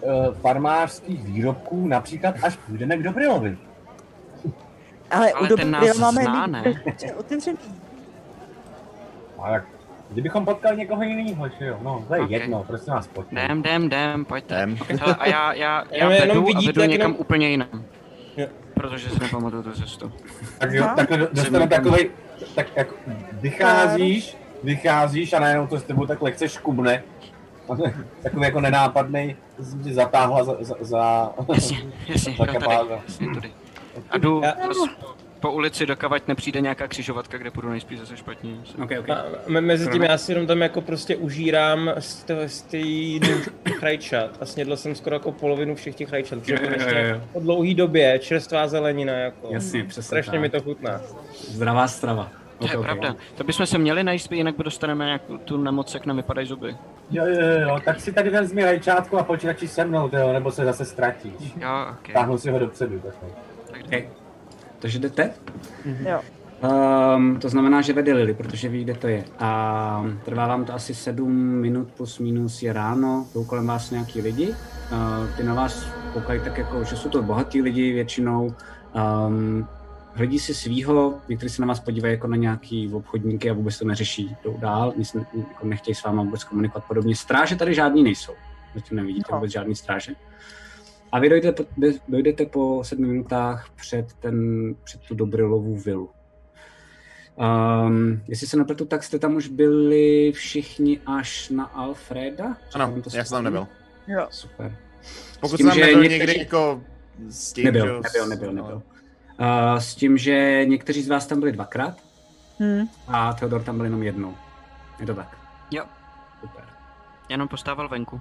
uh, farmářských výrobků, například až půjdeme k Dobrilovi. Ale, Ale u ten nás máme zná, ne? dveře otevřený. A jak, kdybychom potkali někoho jiného, že jo? No, to je Ok. jedno, prosím vás, pojďme. Jdem, jdem, jdem, pojďte. Jdem. Hele, a já, já, já vedu a vidíte, vedu někam jenom- úplně jinam. Protože si nepamatuju tu cestu. Tak jo, Aha. takhle dostanu takovej, tak jako vycházíš, vycházíš a najednou to s tebou tak lehce škubne. <laughs> Takový jako nenápadný, jsem tě zatáhla za, za, za, Jasně, jasně, <laughs> za jo, tady, jasně, tudy. A jdu Já- po ulici, dokavať nepřijde nějaká křižovatka, kde půjdu nejspíš zase špatně. OK, OK. A me- mezi tím já si jenom tam jako prostě užírám z té z <coughs> rajčat a snědl jsem skoro jako polovinu všech těch rajčat, protože Jo, to jo, jo, ještě jo. po dlouhý době čerstvá zelenina jako. Jasně, přesně Strašně tak. mi to chutná. Zdravá strava. To OK, je OK. pravda. To bychom se měli najíst, jinak dostaneme nějakou tu nemoc, jak nám vypadají zuby. Jo, jo, jo, tak si tady vezmi rajčátko a radši se mnou, jo, nebo se zase ztratíš. Jo, ok. Táhnu si ho dopředu, takhle. OK. Takže jdete? Jo. Um, to znamená, že vede Lily, protože ví, kde to je. A trvá vám to asi 7 minut plus minus je ráno, jsou kolem vás nějaký lidi. Uh, ty na vás koukají tak jako, že jsou to bohatí lidi většinou. Um, hledí si svýho, někteří se na vás podívají jako na nějaký obchodníky a vůbec to neřeší, jdou dál, nic ne, jako nechtějí s váma vůbec komunikovat podobně. Stráže tady žádný nejsou, zatím nevidíte No. vůbec žádný stráže. A vy dojdete, po- dojdete po sedmi minutách před, ten, před tu Dobrilovu vilu. Um, jestli se nepletu, tak jste tam už byli všichni až na Alfreda? Ano, to já jsem tam nebyl. Jo. Super. Pokud S tím, jsem nebyl někteří- někdy jako s tím, Nebyl, že nebyl, nebyl, no. nebyl. Uh, s tím, že někteří z vás tam byli dvakrát Hm. a Theodor tam byl jenom jednou. Je to tak? Jo. Super. Jenom postával venku.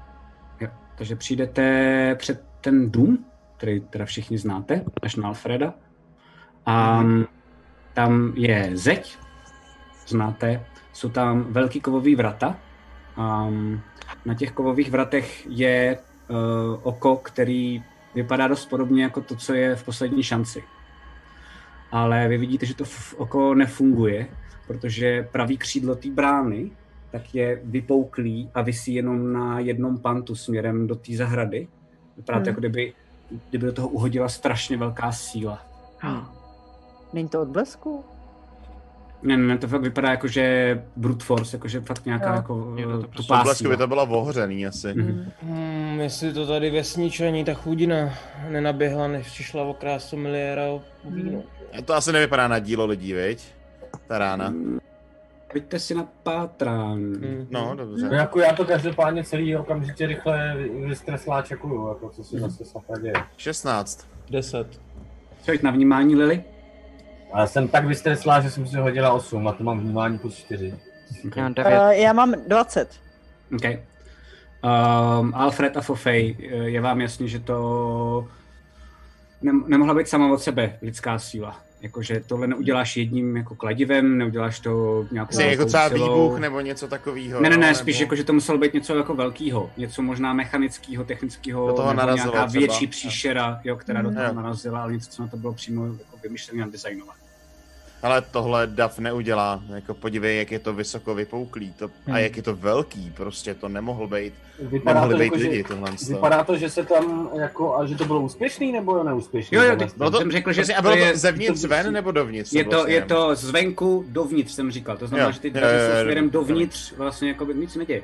Jo. Takže přijdete před ten dům, který teda všichni znáte, až na Alfreda. A Mhm. tam je zeď, znáte, jsou tam velký kovový vrata. A na těch kovových vratech je uh, oko, který vypadá dost podobně jako to, co je v poslední šanci. Ale vy vidíte, že to f- oko nefunguje, protože pravý křídlo té brány tak je vypouklý a visí jenom na jednom pantu směrem do té zahrady. Vypadá to, Hmm. jako kdyby, kdyby do toho uhodila strašně velká síla. Není to od blesku? Ne, ne, to fakt vypadá jako, že brute force, jako že fakt nějaká Jo. jako Je to to eh, prostě tupá Blesku by to bylo ohřený asi. Mhm. Hmm, jestli to tady vesniče ani ta chudina nenaběhla, než přišla o krásu miliéra o víno. To asi nevypadá na dílo lidí, viď? Ta rána. Pojďte si na pátrání. Hmm. No, dobře. No jako já to každopádně celý okamžitě rychle vystresláčekuju, jako co se zase sakra děje. 16. 10. Pojď na vnímání, Lily. Ale jsem tak vystreslá, že jsem si hodila 8 a to mám vnímání plus 4. Okay. Já devět. Uh, já mám 20. Okay. Um, Alfred a Fofej, eh, je vám jasný, že to nem- nemohla být sama od sebe lidská síla. Jakože tohle neuděláš jedním jako kladivem, neuděláš to nějakou Jsi jako třeba silou. výbuch nebo něco takového. Ne, ne, ne, nebo... spíš jako, že to muselo být něco jako velkého, něco možná mechanického, technického, Do toho nějaká třeba. větší příšera, jo, která do Mhm. toho narazila, ale něco, co na to bylo přímo jako vymyšlené a designované. Ale tohle DAF neudělá. Jako podívej, jak je to vysoko vypouklý to, a Hmm. jak je to velký. Prostě to nemohl být. Vypadá Nemohli to, být jako, lidi že, tohle. vypadá to, že se tam jako, a že to bylo úspěšný nebo neúspěšný? Jo, jo, teď Bylo to, jsem řekl, že prostě, a bylo to je, to zevnitř to- ven nebo dovnitř? je, to, vlastně je to zvenku dovnitř, jsem říkal. To znamená, Jo, že ty dveře jsou směrem dovnitř, vlastně jako by nic neděje.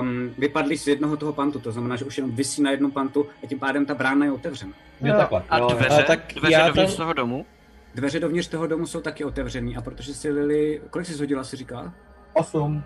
Um, vypadly z jednoho toho pantu, to znamená, že už jenom visí na jednom pantu a tím pádem ta brána je otevřena. Jo, takhle. A jo, jo. dveře? Tak dveře já dovnitř toho domu? Dveře dovnitř toho domu jsou taky otevřený a protože si Lili, kolik jsi hodila, si říkala? 8.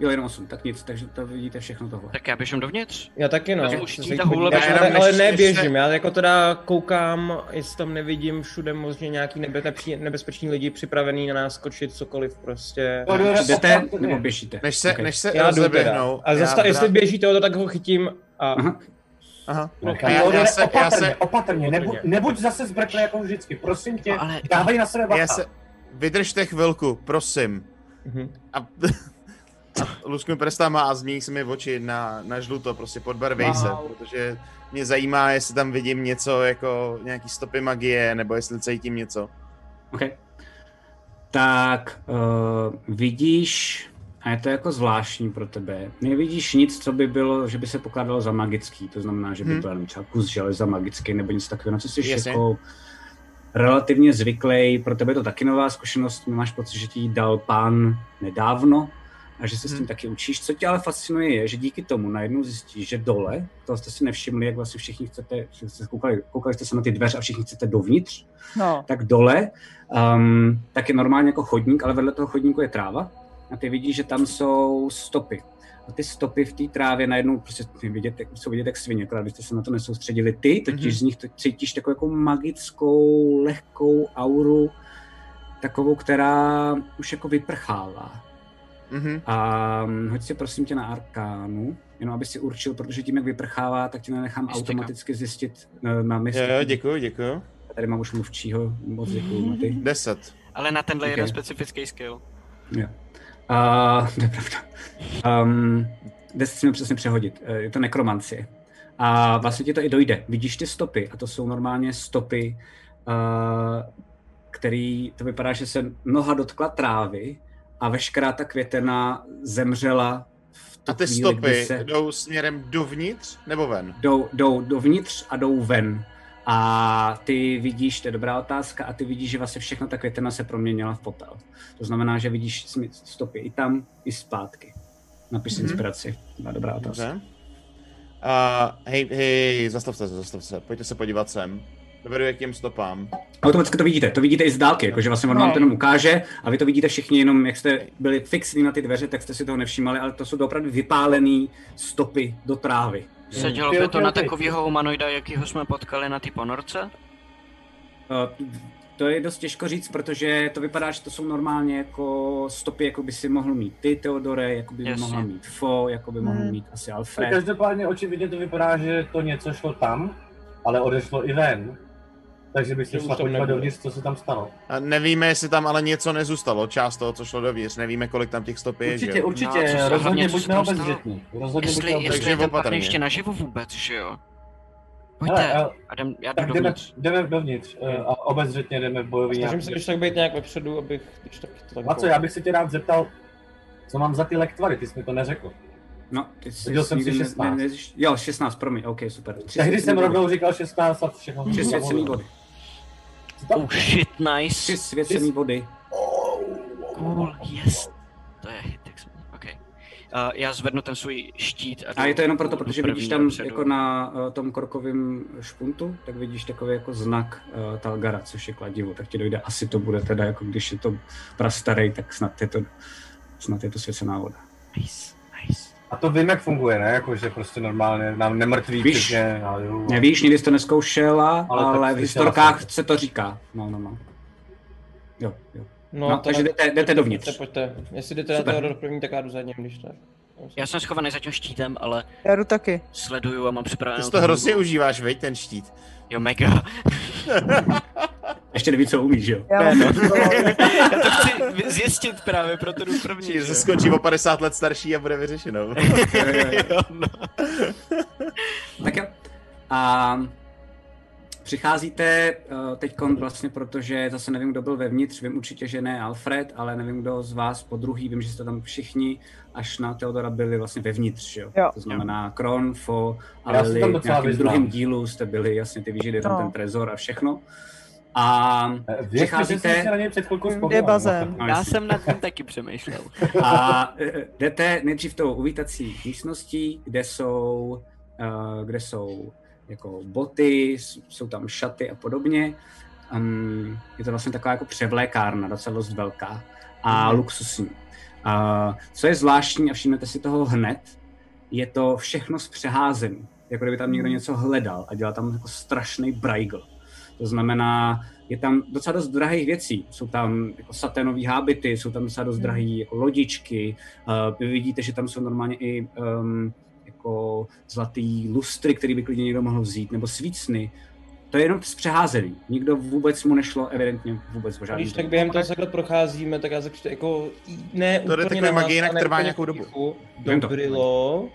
Jo, jenom 8, tak nic, takže to vidíte všechno tohle. Tak já běžím dovnitř. Já taky no. Takže Já už ta hůle běžím. ale, Jenom ale než- ne než běžím, se- já jako teda koukám, jestli tam nevidím všude možně nějaký nebe, nepří, nebezpeční lidi připravený na nás skočit cokoliv prostě. Jdete nebo běžíte? Než se, Okay. než se Já jdu teda. rozeběhnou. A zase, já jestli vrát- běží toho, tak ho chytím a Aha. Aha. No, A já, já, se, já, opatrně, se, opatrně, nebuď, nebuď zase zbrklý jako vždycky, prosím tě, No, ale- dávej na sebe já se... Vydržte chvilku, prosím. Mhm. A, a <laughs> lusknu prstama a změní se mi oči na, na žluto, prostě podbarvej se, protože mě zajímá, jestli tam vidím něco jako nějaký stopy magie, nebo jestli cítím něco. Okay. Tak uh, vidíš, a je to jako zvláštní pro tebe, nevidíš nic, co by bylo, že by se pokládalo za magický, to znamená, že by Hmm. byl hmm. třeba kus železa magický nebo něco takového, na co jsi Jasně. jako relativně zvyklý, pro tebe je to taky nová zkušenost, máš pocit, že ti ji dal pán nedávno a že se s tím Hmm. taky učíš. Co tě ale fascinuje je, že díky tomu najednou zjistíš, že dole, to jste si nevšimli, jak vlastně všichni chcete, že jste koukali, koukali jste se na ty dveře a všichni chcete dovnitř, No, tak dole, um, tak je normálně jako chodník, ale vedle toho chodníku je tráva a ty vidíš, že tam jsou stopy. A ty stopy v té trávě najednou prostě ty vidět, jsou vidět jak svině, akorát když jste se na to nesoustředili. Ty totiž Mhm. z nich to cítíš takovou jako magickou, lehkou auru, takovou, která už jako vyprchává. Mhm. A um, hoď si prosím tě na arkánu, jenom aby si určil, protože tím, jak vyprchává, tak ti nenechám Mystika. automaticky zjistit na mystiku. Jo, jo, děkuju, děkuju. Tady mám už mluvčího, moc děkuju, Maty. Deset. Ale na tenhle Ok. jeden specifický skill. Jo. Uh, <laughs> to je pravda. Um, jde si přesně přehodit. Eh, Je to nekromancie. A vlastně ti to i dojde. Vidíš ty stopy a to jsou normálně stopy, uh, který, to vypadá, že se noha dotkla trávy a veškerá ta květena zemřela v tu A ty chvíli, stopy se jdou směrem dovnitř nebo ven? jdou, jdou dovnitř a jdou ven. A ty vidíš, to je dobrá otázka, a ty vidíš, že vlastně všechno ta květena se proměnila v popel. To znamená, že vidíš stopy i tam, i zpátky. Napiš si Mhm. inspiraci. Byla dobrá otázka. Dobře. A hej, hej, zastavte se, zastavte se, pojďte se podívat sem. Dovedu je k těm stopám. Automaticky to vidíte, to vidíte i z dálky, jakože vlastně on vám to jenom ukáže a vy to vidíte všichni jenom, jak jste byli fixní na ty dveře, tak jste si toho nevšímali, ale to jsou opravdu vypálené stopy do trávy. Sedělo Ty, by to na takového humanoida, jakýho jsme potkali na té ponorce? Uh, to je dost těžko říct, protože to vypadá, že to jsou normálně jako stopy, jako by si mohl mít ty, Teodore, jako by Jasně. mohla mít Fo, jako by mohl Hmm. mít asi Alfred. každopádně očividně to vypadá, že to něco šlo tam, ale odešlo i ven. Takže bych se Že šla tam podívat nebude. dovnitř, co se tam stalo. A nevíme, jestli tam ale něco nezůstalo, část toho, co šlo dovnitř. Nevíme, kolik tam těch stopy je, že Určitě, jo? určitě, No, rozhodně se buďme obezřetní. Rozhodně Jestli, buďme jestli je ten opatrně. pachne ještě naživu vůbec, že jo? Hele, Pojďte, ale- a jdem, já jdu Tak jdeme, dovnitř. jdeme dovnitř eh, a obezřetně jdeme v bojový Snažím se když tak být nějak vepředu, abych když tak to tak A co, já bych se tě rád zeptal, co mám za ty lektvary, ty jsi mi to neřekl. No, ty jsi Viděl jsem si nikdy ne- 16. Ne, ne, jo, 16, promiň, ok, super. Tehdy jsem rovnou říkal 16 a všechno. Tři svěcený body. Oh shit, nice. Tři svěcený body. Cool, yes. To je hit, jsme. OK. Uh, já zvednu ten svůj štít. A je to jenom proto, protože vidíš tam dopředu. jako na uh, tom korkovém špuntu, tak vidíš takový jako znak uh, Talgara, což je kladivo, tak ti dojde, asi to bude teda, jako když je to prastarý, tak snad je to, snad je to svěcená voda. Nice. A to vím, jak funguje, ne? Jako, že prostě normálně nám nemrtví Víš. přesně. Nevíš, nikdy jsi to neskoušela, Ale ale, v historkách jsem. se to říká. No, no, no. Jo, jo. No, No, takže ne- jdete, jdete dovnitř. Pojďte, pojďte. Jestli jdete na Super. Teodor první, tak já jdu za ním, když tak. Já jsem schovaný za tím štítem, ale já jdu taky. sleduju a mám Ty připravenou... si to hrozně užíváš, veď, ten štít. Jo, mega. <laughs> Ještě neví, co umíš, jo? Já mám <laughs> Já to chci zjistit právě, proto jdu první. Že? skončí o 50 let starší a bude vyřešeno. <laughs> Jo, no. Tak jo. A přicházíte teď vlastně, protože zase nevím, kdo byl vevnitř, vím určitě, že ne Alfred, ale nevím, kdo z vás po druhý, vím, že jste tam všichni až na Teodora byli vlastně vevnitř, že jo? Jo. To znamená Kron, Fo a Já se Lily, tam v nějakém druhém dílu jste byli, jasně, ty víš, že jde tam No. ten trezor a všechno. A na něj před chvilkou Kde je bazén? Já jsem nad tím taky přemýšlel. a eh, jdete nejdřív tou uvítací místností, kde jsou, kde jsou jako boty, jsou tam šaty a podobně. Um, je to vlastně taková jako převlékárna, docela dost velká a Mhm. luxusní. Uh, co je zvláštní, a všimnete si toho hned, je to všechno zpřeházený. Jako kdyby tam někdo něco hledal a dělal tam jako strašný brajgl. To znamená, je tam docela dost drahých věcí. Jsou tam jako saténové hábity, jsou tam docela dost drahé jako lodičky. Uh, vy vidíte, že tam jsou normálně i um, jako zlatý lustry, který by klidně někdo mohl vzít, nebo svícny. To je jenom zpřeházený. Nikdo vůbec mu nešlo evidentně vůbec o Když tak během toho takhle procházíme, tak já začnu jako ne To úplně detekuje magie, jinak trvá nějakou dobu. Dobrilo.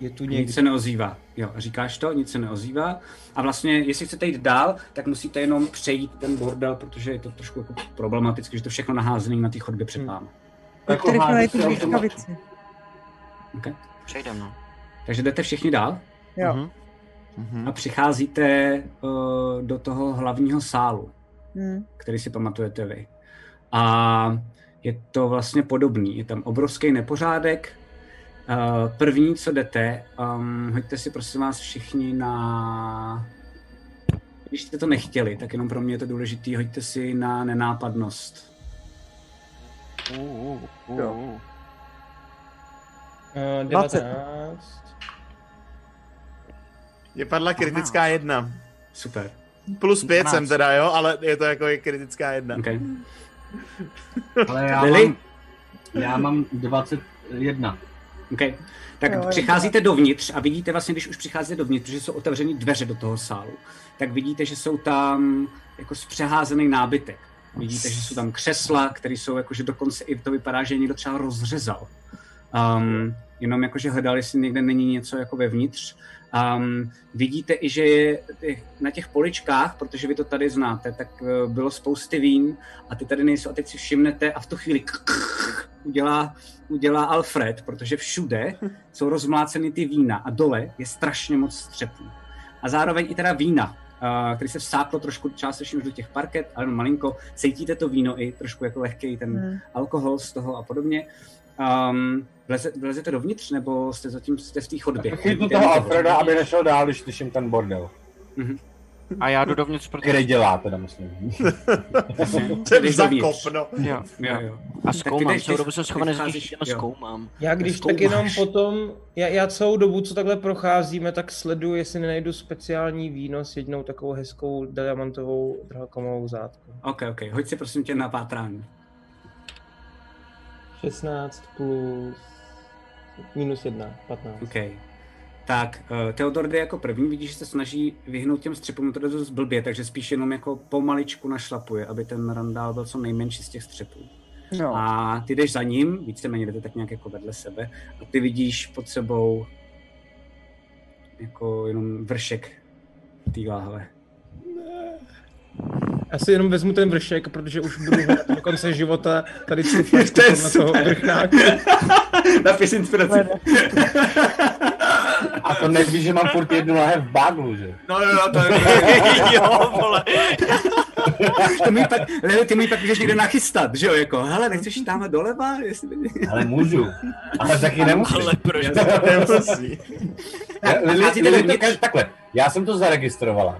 Je tu někdo. Nic se neozývá. Jo, říkáš to, nic se neozývá. A vlastně, jestli chcete jít dál, tak musíte jenom přejít ten bordel, protože je to trošku jako problematické, že to všechno naházené na té chodbě před Hmm. vámi. Jak Jako rychle tu blízkavici. Okay. Přejdem, no. Takže jdete všichni dál. Jo. Mhm. a přicházíte uh, do toho hlavního sálu, Hmm. který si pamatujete vy. A je to vlastně podobný. Je tam obrovský nepořádek. Uh, první, co jdete, um, hoďte si prosím vás všichni na... Když jste to nechtěli, tak jenom pro mě je to důležitý, hoďte si na nenápadnost. Uh, uh, Jo. uh. Uh, 20. 19. Je padla kritická jedna. Super. Plus pět jsem 12. teda, jo, ale je to jako je kritická jedna. Okay. Ale já mám, já mám 21. Okay. Tak Jo, přicházíte dovnitř a vidíte vlastně, když už přicházíte dovnitř, že jsou otevřené dveře do toho sálu, tak vidíte, že jsou tam jako zpřeházený nábytek. Vidíte, že jsou tam křesla, které jsou jakože dokonce i to vypadá, že je někdo třeba rozřezal. Um, jenom jakože hledali, jestli někde není něco jako vevnitř. Um, vidíte i, že je na těch poličkách, protože vy to tady znáte, tak eh, bylo spousty vín a ty tady nejsou a teď si všimnete a v tu chvíli udělá, udělá Alfred, protože všude jsou rozmláceny ty vína a dole je strašně moc střepů. A zároveň i teda vína, uh, který se vsáklo trošku částečně už do těch parket, ale malinko, cítíte to víno i trošku jako lehký ten Hmm. alkohol z toho a podobně. Um, vleze, vlezete dovnitř, nebo jste zatím jste v té chodbě? Chytnu toho? Alfreda, aby nešel dál, když slyším ten bordel. A já jdu dovnitř, protože... Který dělá teda, myslím. <laughs> Ten Jdeš zakop, dovnitř. no. Jo, Jo, jo. A zkoumám, celou dobu jsem schovaný těch a zkoumám. Já když Zkoumáš. tak jenom potom, já, já celou dobu, co takhle procházíme, tak sleduju, jestli nenajdu speciální víno s jednou takovou hezkou diamantovou drahokomovou zátkou. OK, OK. Hoď si prosím tě na pátrání. 16 plus minus 1, 15. OK. Tak, uh, Theodor jde jako první, vidíš, že se snaží vyhnout těm střepům, to jde dost blbě, takže spíš jenom jako pomaličku našlapuje, aby ten randál byl co nejmenší z těch střepů. No. A ty jdeš za ním, víceméně jdete tak nějak jako vedle sebe, a ty vidíš pod sebou jako jenom vršek té láhve. Já si jenom vezmu ten vršek, protože už budu hledat do konce života tady <laughs> tu flašku To je na toho vrchnáku. <laughs> Napis inspiraci. <laughs> A to nevíš, že mám furt jednu lahev v baglu, že? No, no, no, to je... <laughs> jo, vole. to mi pak, Lili, ty mi pak můžeš někde nachystat, že jo, jako, hele, nechceš tamhle doleva? Jestli... Ale můžu. Ale taky nemusím. Ale proč? Nemusí. Lili, Lili to takhle, já jsem to zaregistrovala.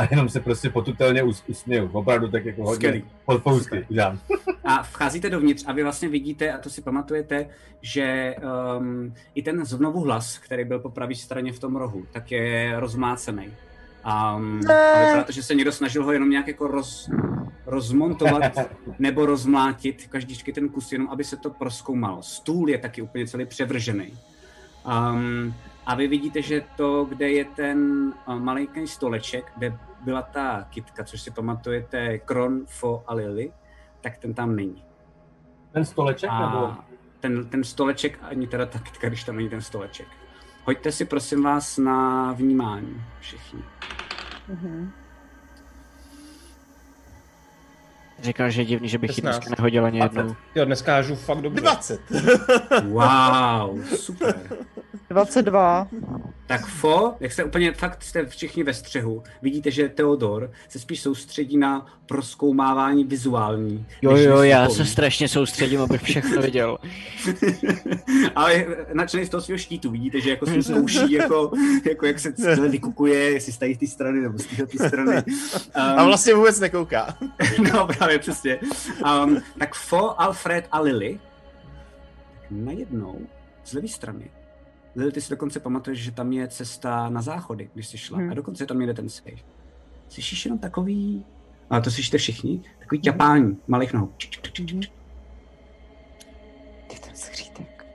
A jenom se prostě potutelně us, usměju. Opravdu tak jako hodně podpousky udělám. A vcházíte dovnitř a vy vlastně vidíte, a to si pamatujete, že um, i ten znovu hlas, který byl po pravé straně v tom rohu, tak je rozmácený. Um, a vypadá to, že se někdo snažil ho jenom nějak jako roz, rozmontovat <laughs> nebo rozmlátit každý ten kus, jenom aby se to proskoumalo. Stůl je taky úplně celý převržený. Um, a vy vidíte, že to, kde je ten uh, malinký stoleček, kde byla ta kitka, což si pamatujete, Kron, Fo a Lily, tak ten tam není. Ten stoleček nebo? A ten, ten stoleček, ani teda ta kytka, když tam není ten stoleček. Hoďte si prosím vás na vnímání všichni. Mhm. Říkal, že je divný, že bych ji 16. dneska nehodil ani jednou. Jo, dneska hážu fakt dobře. 20. Wow, super. <laughs> 22. Tak Fo, jak jste úplně fakt jste všichni ve střehu, vidíte, že Theodor se spíš soustředí na proskoumávání vizuální. Jo, jo, já se strašně soustředím, abych všechno viděl. <laughs> Ale načnej z toho svého štítu, vidíte, že jako si zkouší, jako, jako jak se celé vykukuje, jestli stají z té strany nebo z té strany. <laughs> A vlastně vůbec nekouká. <laughs> no právě přesně. Um, tak Fo, Alfred a Lily najednou z levé strany. Lily, ty si dokonce pamatuješ, že tam je cesta na záchody, když jsi šla. Hmm. A dokonce tam jede ten safe. Slyšíš jenom takový, a to slyšíte všichni, takový ťapání malých nohou. Čik. Ty ten skřítek.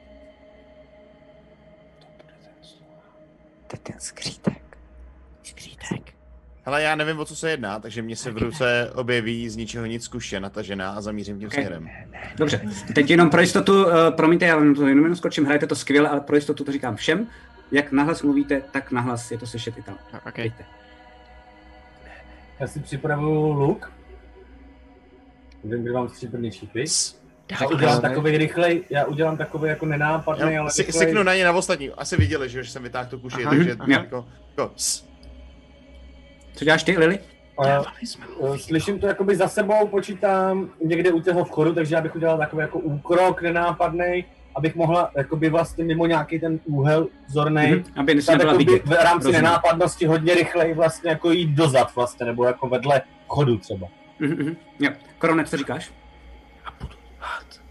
To je ten skřítek. Skřítek. Ale já nevím, o co se jedná, takže mě se v ruce objeví z ničeho nic kuše natažená a zamířím tím Ok. směrem. Dobře, teď jenom pro jistotu, uh, promiňte, já vám to jenom, jenom skočím, hrajete to skvěle, ale pro jistotu to říkám všem. Jak nahlas mluvíte, tak nahlas je to slyšet i tam. Ok. Dejte. Já si připravuju luk. Vím, kde mám stříbrný šípy. Já udělám takový rychlej, já udělám takový jako nenápadný, Jo, ale si, rychlej. siknu na ně na ostatní. Asi viděli, že, že jsem vytáhl tu kuši, Aha. takže jo. jako, jako. Co děláš ty, Lily? A, uh, slyším to jakoby za sebou, počítám někde u toho vchodu, takže já bych udělal takový jako úkrok nenápadný, abych mohla jakoby vlastně mimo nějaký ten úhel zornej, Mhm, aby tak nebyla jakoby vidět. v rámci Rozumím. nenápadnosti hodně rychleji vlastně jako jít dozad vlastně, nebo jako vedle chodu třeba. Mhm, mhm. Jo. Korone, co říkáš? trošičku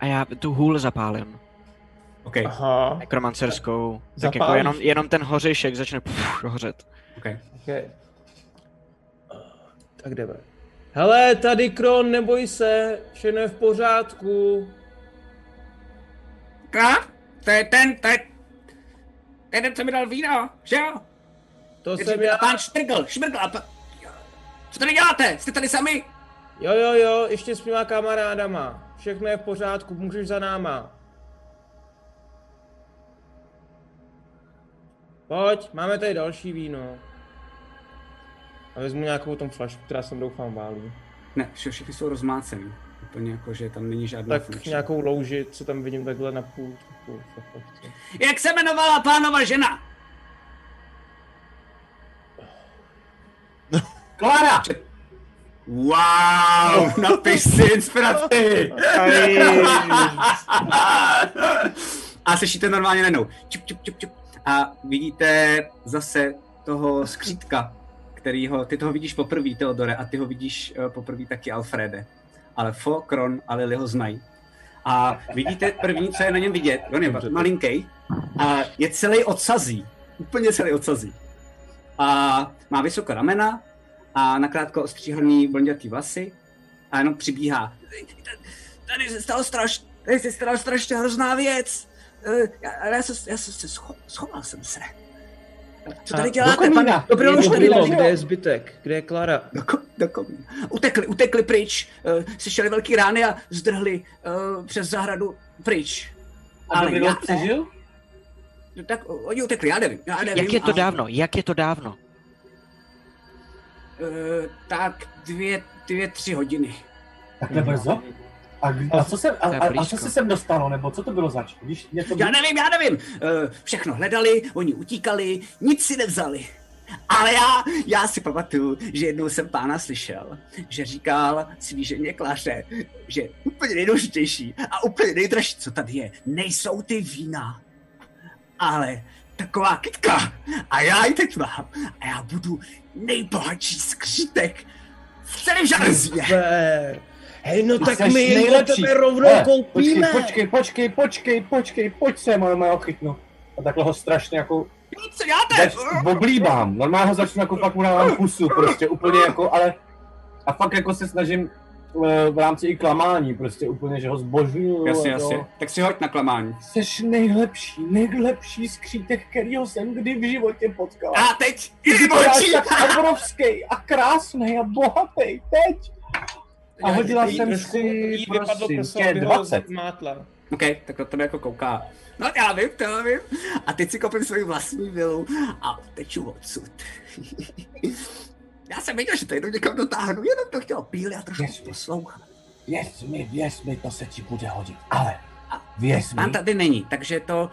A já tu hůl zapálím. Okay. Aha. Nekromancerskou. Tak jako jenom, jenom ten hořišek začne puf, hořet. Okay. Okay. Tak jdeme. Hele, tady Kron, neboj se, všechno je v pořádku. Krát? To je ten, to je... Ten, co mi dal víno, že jo? To Je jsem já. Pán Štrgl, Šmrgl, a pa... Co tady děláte? Jste tady sami? Jo, jo, jo, ještě s mýma kamarádama. Všechno je v pořádku, můžeš za náma. Pojď, máme tady další víno. A vezmu nějakou tom flašku, která jsem doufám válí. Ne, vše- všechny jsou rozmácený. Úplně jako, že tam není žádná Tak funkce. nějakou louži, co tam vidím takhle na půl. půl. Jak se jmenovala pánova žena? <laughs> Klára! Wow, <laughs> napiš si inspiraci! A slyšíte normálně najednou. Čup, čup, čup, čup. A vidíte zase toho skřítka, kterýho, ty toho vidíš poprvé, Teodore, a ty ho vidíš uh, poprvé taky Alfrede. Ale Fo, Kron a Lily ho znají. A vidíte první, co je na něm vidět, on je malinký a je celý odsazí. Úplně celý odsazí. A má vysoká ramena a nakrátko ostříhaný blondětý vlasy a jenom přibíhá. Tady se stalo straš, tady se stala strašně hrozná věc. Eh, Já, já, se, já se, se scho, schoval jsem se. Co tady děláte, pane? Dobrý Je už tady bylo. Kde je zbytek? Kde je Klara? Do, ko, do komína. Utekli, utekli pryč. Uh, slyšeli velký rány a zdrhli uh, přes zahradu pryč. A by já přežil? No Tak oni utekli, já nevím. Já nevím Jak je to dávno? Jak je to dávno? Eh, tak dvě, dvě, tři hodiny. Takhle brzo? A, a, co se, a, a, a co se sem dostalo, nebo co to bylo zač? Když něco Já nevím, já nevím. Eh, všechno hledali, oni utíkali, nic si nevzali. Ale já, já si pamatuju, že jednou jsem pána slyšel, že říkal svý ženě Kláře, že úplně nejdůležitější a úplně nejdražší, co tady je, nejsou ty vína, ale taková kytka. A já ji teď mám. A já budu nejbohatší skřítek v celém železě. Super. Hej, no Ty tak my nejlepší. tebe rovnou Hele, koupíme. Počkej, počkej, počkej, počkej, pojď sem, ale já ho chytnu. A takhle ho strašně jako... Co děláte? Oblíbám, normálně ho začnu jako fakt mu dávám pusu, prostě úplně jako, ale... A fakt jako se snažím eh, v rámci i klamání, prostě úplně, že ho zbožňuju. Jasně, jasně. Tak si hoď na klamání. Seš nejlepší, nejlepší skřítek, kterýho jsem kdy v životě potkal. A teď Ty i vypadáš bočí. tak obrovský a krásný a bohatý, teď. A hodila Jí jsem si, jí vypadlo prosím prso, tě, aby ho 20. zmátla. OK, tak na tebe jako kouká. No já vím, to já vím. A teď si koupím svoji vlastní vilu a teču odsud. <laughs> já jsem věděl, že to jenom někam dotáhnu, jenom to chtěl píli a trošku poslouchat. Věř mi, věř mi, to se ti bude hodit, ale věř Pán mi, tady není, takže to...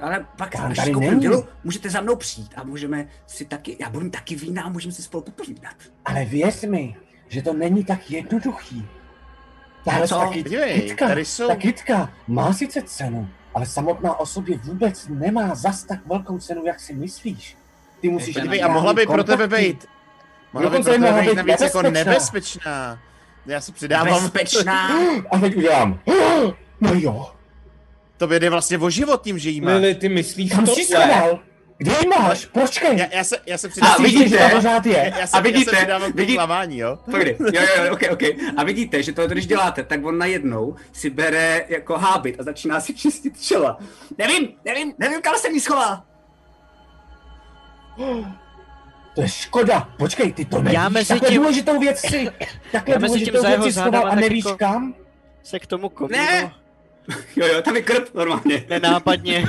Ale pak, Pán až tady není. vilu, můžete za mnou přijít a můžeme si taky, já budu taky vína a můžeme si spolu popovídat. ale věř mi, že to není tak jednoduchý. Tahle co? ta Podívej, kytka, tady jsou- ta kytka má sice cenu, ale samotná o sobě vůbec nemá zas tak velkou cenu, jak si myslíš. Ty musíš a mohla by nějaký pro tebe kontakty. být. Mohla by pro tebe mohla být navíc jako nebezpečná. nebezpečná. Já se přidávám. Bezpečná. <laughs> A teď udělám. <gasps> No jo. Tobě jde vlastně o život tím, že jí máš. Lili, ty myslíš Kam jsi schoval? Kde ji máš? Počkej. Já, já, se, já se A přidávám. vidíte, že to pořád je? Já, se, a vidíte, já se vidíte- klamání, jo? Pojď, <laughs> jo, jo, jo, ok, ok. A vidíte, že to, když děláte, tak on najednou si bere jako hábit a začíná si čistit čela. Nevím, nevím, nevím, kam jsem jí schoval. <gasps> To je škoda. Počkej, ty to nevíš. Já mezi Takhle tím- důležitou věc si, takhle tím důležitou věc si schoval a nevíš jako- kam? se k tomu komínu Ne! <laughs> Jo, jo, tam je krb normálně. nenápadně.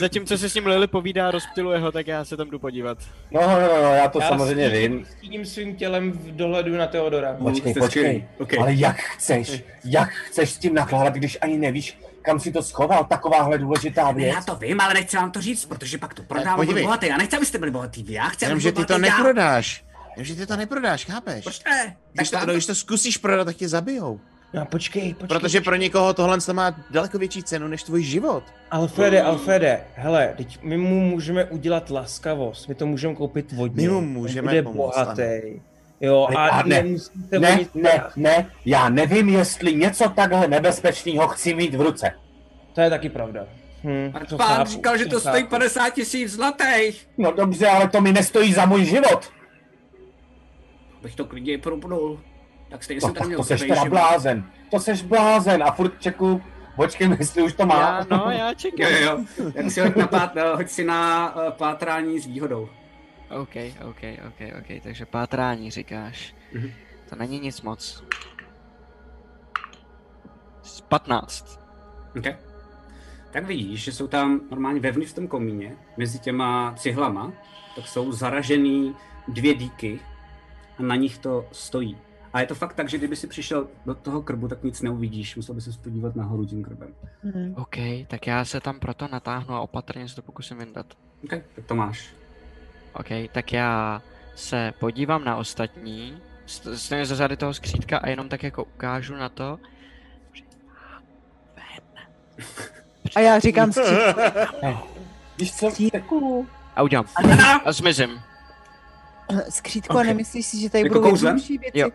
Zatímco se s ním Lily povídá, rozptiluje ho, tak já se tam jdu podívat. No, no, no, no já to Já samozřejmě stíním- vím. Stíním svým tělem v dohledu na Teodora. Počkej, počkej. okej. Ale jak chceš, jak chceš s tím nakládat, když ani nevíš, kam si to schoval, takováhle důležitá Ne, věc? já to vím, ale nechci vám to říct, protože pak to prodám a budu bohatý. Já nechci, abyste byli bohatý vy, já chci, Jenom, aby že ty to bohatý já. neprodáš. Jenom, že ty to neprodáš, chápeš? Proč ne? Když to, no, když to zkusíš prodat, tak tě zabijou. No počkej, počkej. Protože pro někoho tohle to má daleko větší cenu než tvůj život. Alfrede, Alfrede, hele, teď my mu můžeme udělat laskavost, my to můžeme koupit vodně. My mu můžeme pomoct, bohatý. Jo, Ale- a, a ne, Ne, ne, starat. ne, já nevím, jestli něco takhle nebezpečného chci mít v ruce. To je taky pravda. Hm, to Pán chápu, říkal, že to stojí chápu. 50 tisíc zlatých. No dobře, ale to mi nestojí za můj život. Bych to klidně propnul. Tak stejně No, jsem tady tak měl to seš teda život. blázen. To seš blázen a furt čeku, počkej, <laughs> jestli už to má. Já, no, já <laughs> čekám. Jo, jo, jo. Tak si hoď na, pát, hoď si na uh, pátrání s výhodou. OK, OK, OK, OK, takže pátrání říkáš. Mhm. To není nic moc. Z 15. Okay. Tak vidíš, že jsou tam normálně vevnitř v tom komíně, mezi těma cihlama, tak jsou zaražený dvě díky a na nich to stojí. A je to fakt tak, že kdyby si přišel do toho krbu, tak nic neuvidíš, musel by se podívat nahoru tím krbem. Mhm. OK, tak já se tam proto natáhnu a opatrně se to pokusím vyndat. OK, tak to máš. OK, tak já se podívám na ostatní, st- stejně za zády toho skřítka a jenom tak jako ukážu na to. A já říkám skřítku. <laughs> Víš co? Skřítku. A udělám. A zmizím. Skřítku, a Ok. nemyslíš si, že tady Jako budou kouzlem? jednodušší věci? Jo.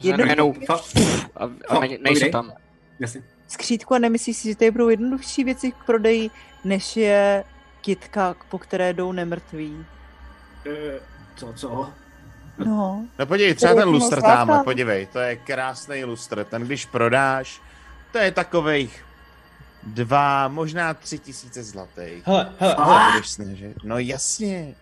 Jenom věci? a, a ne, nejsem povídej. tam. Jasně. Skřítku, a nemyslíš si, že tady budou jednodušší věci k prodeji, než je kitka, po které jdou nemrtví? Eh, Co, co? No. No podívej, třeba ten lustr tamhle, podívej, to je krásný lustr. Ten když prodáš, to je takových dva, možná tři tisíce zlatých. Hele, hele, hele. budeš snažit. No jasně.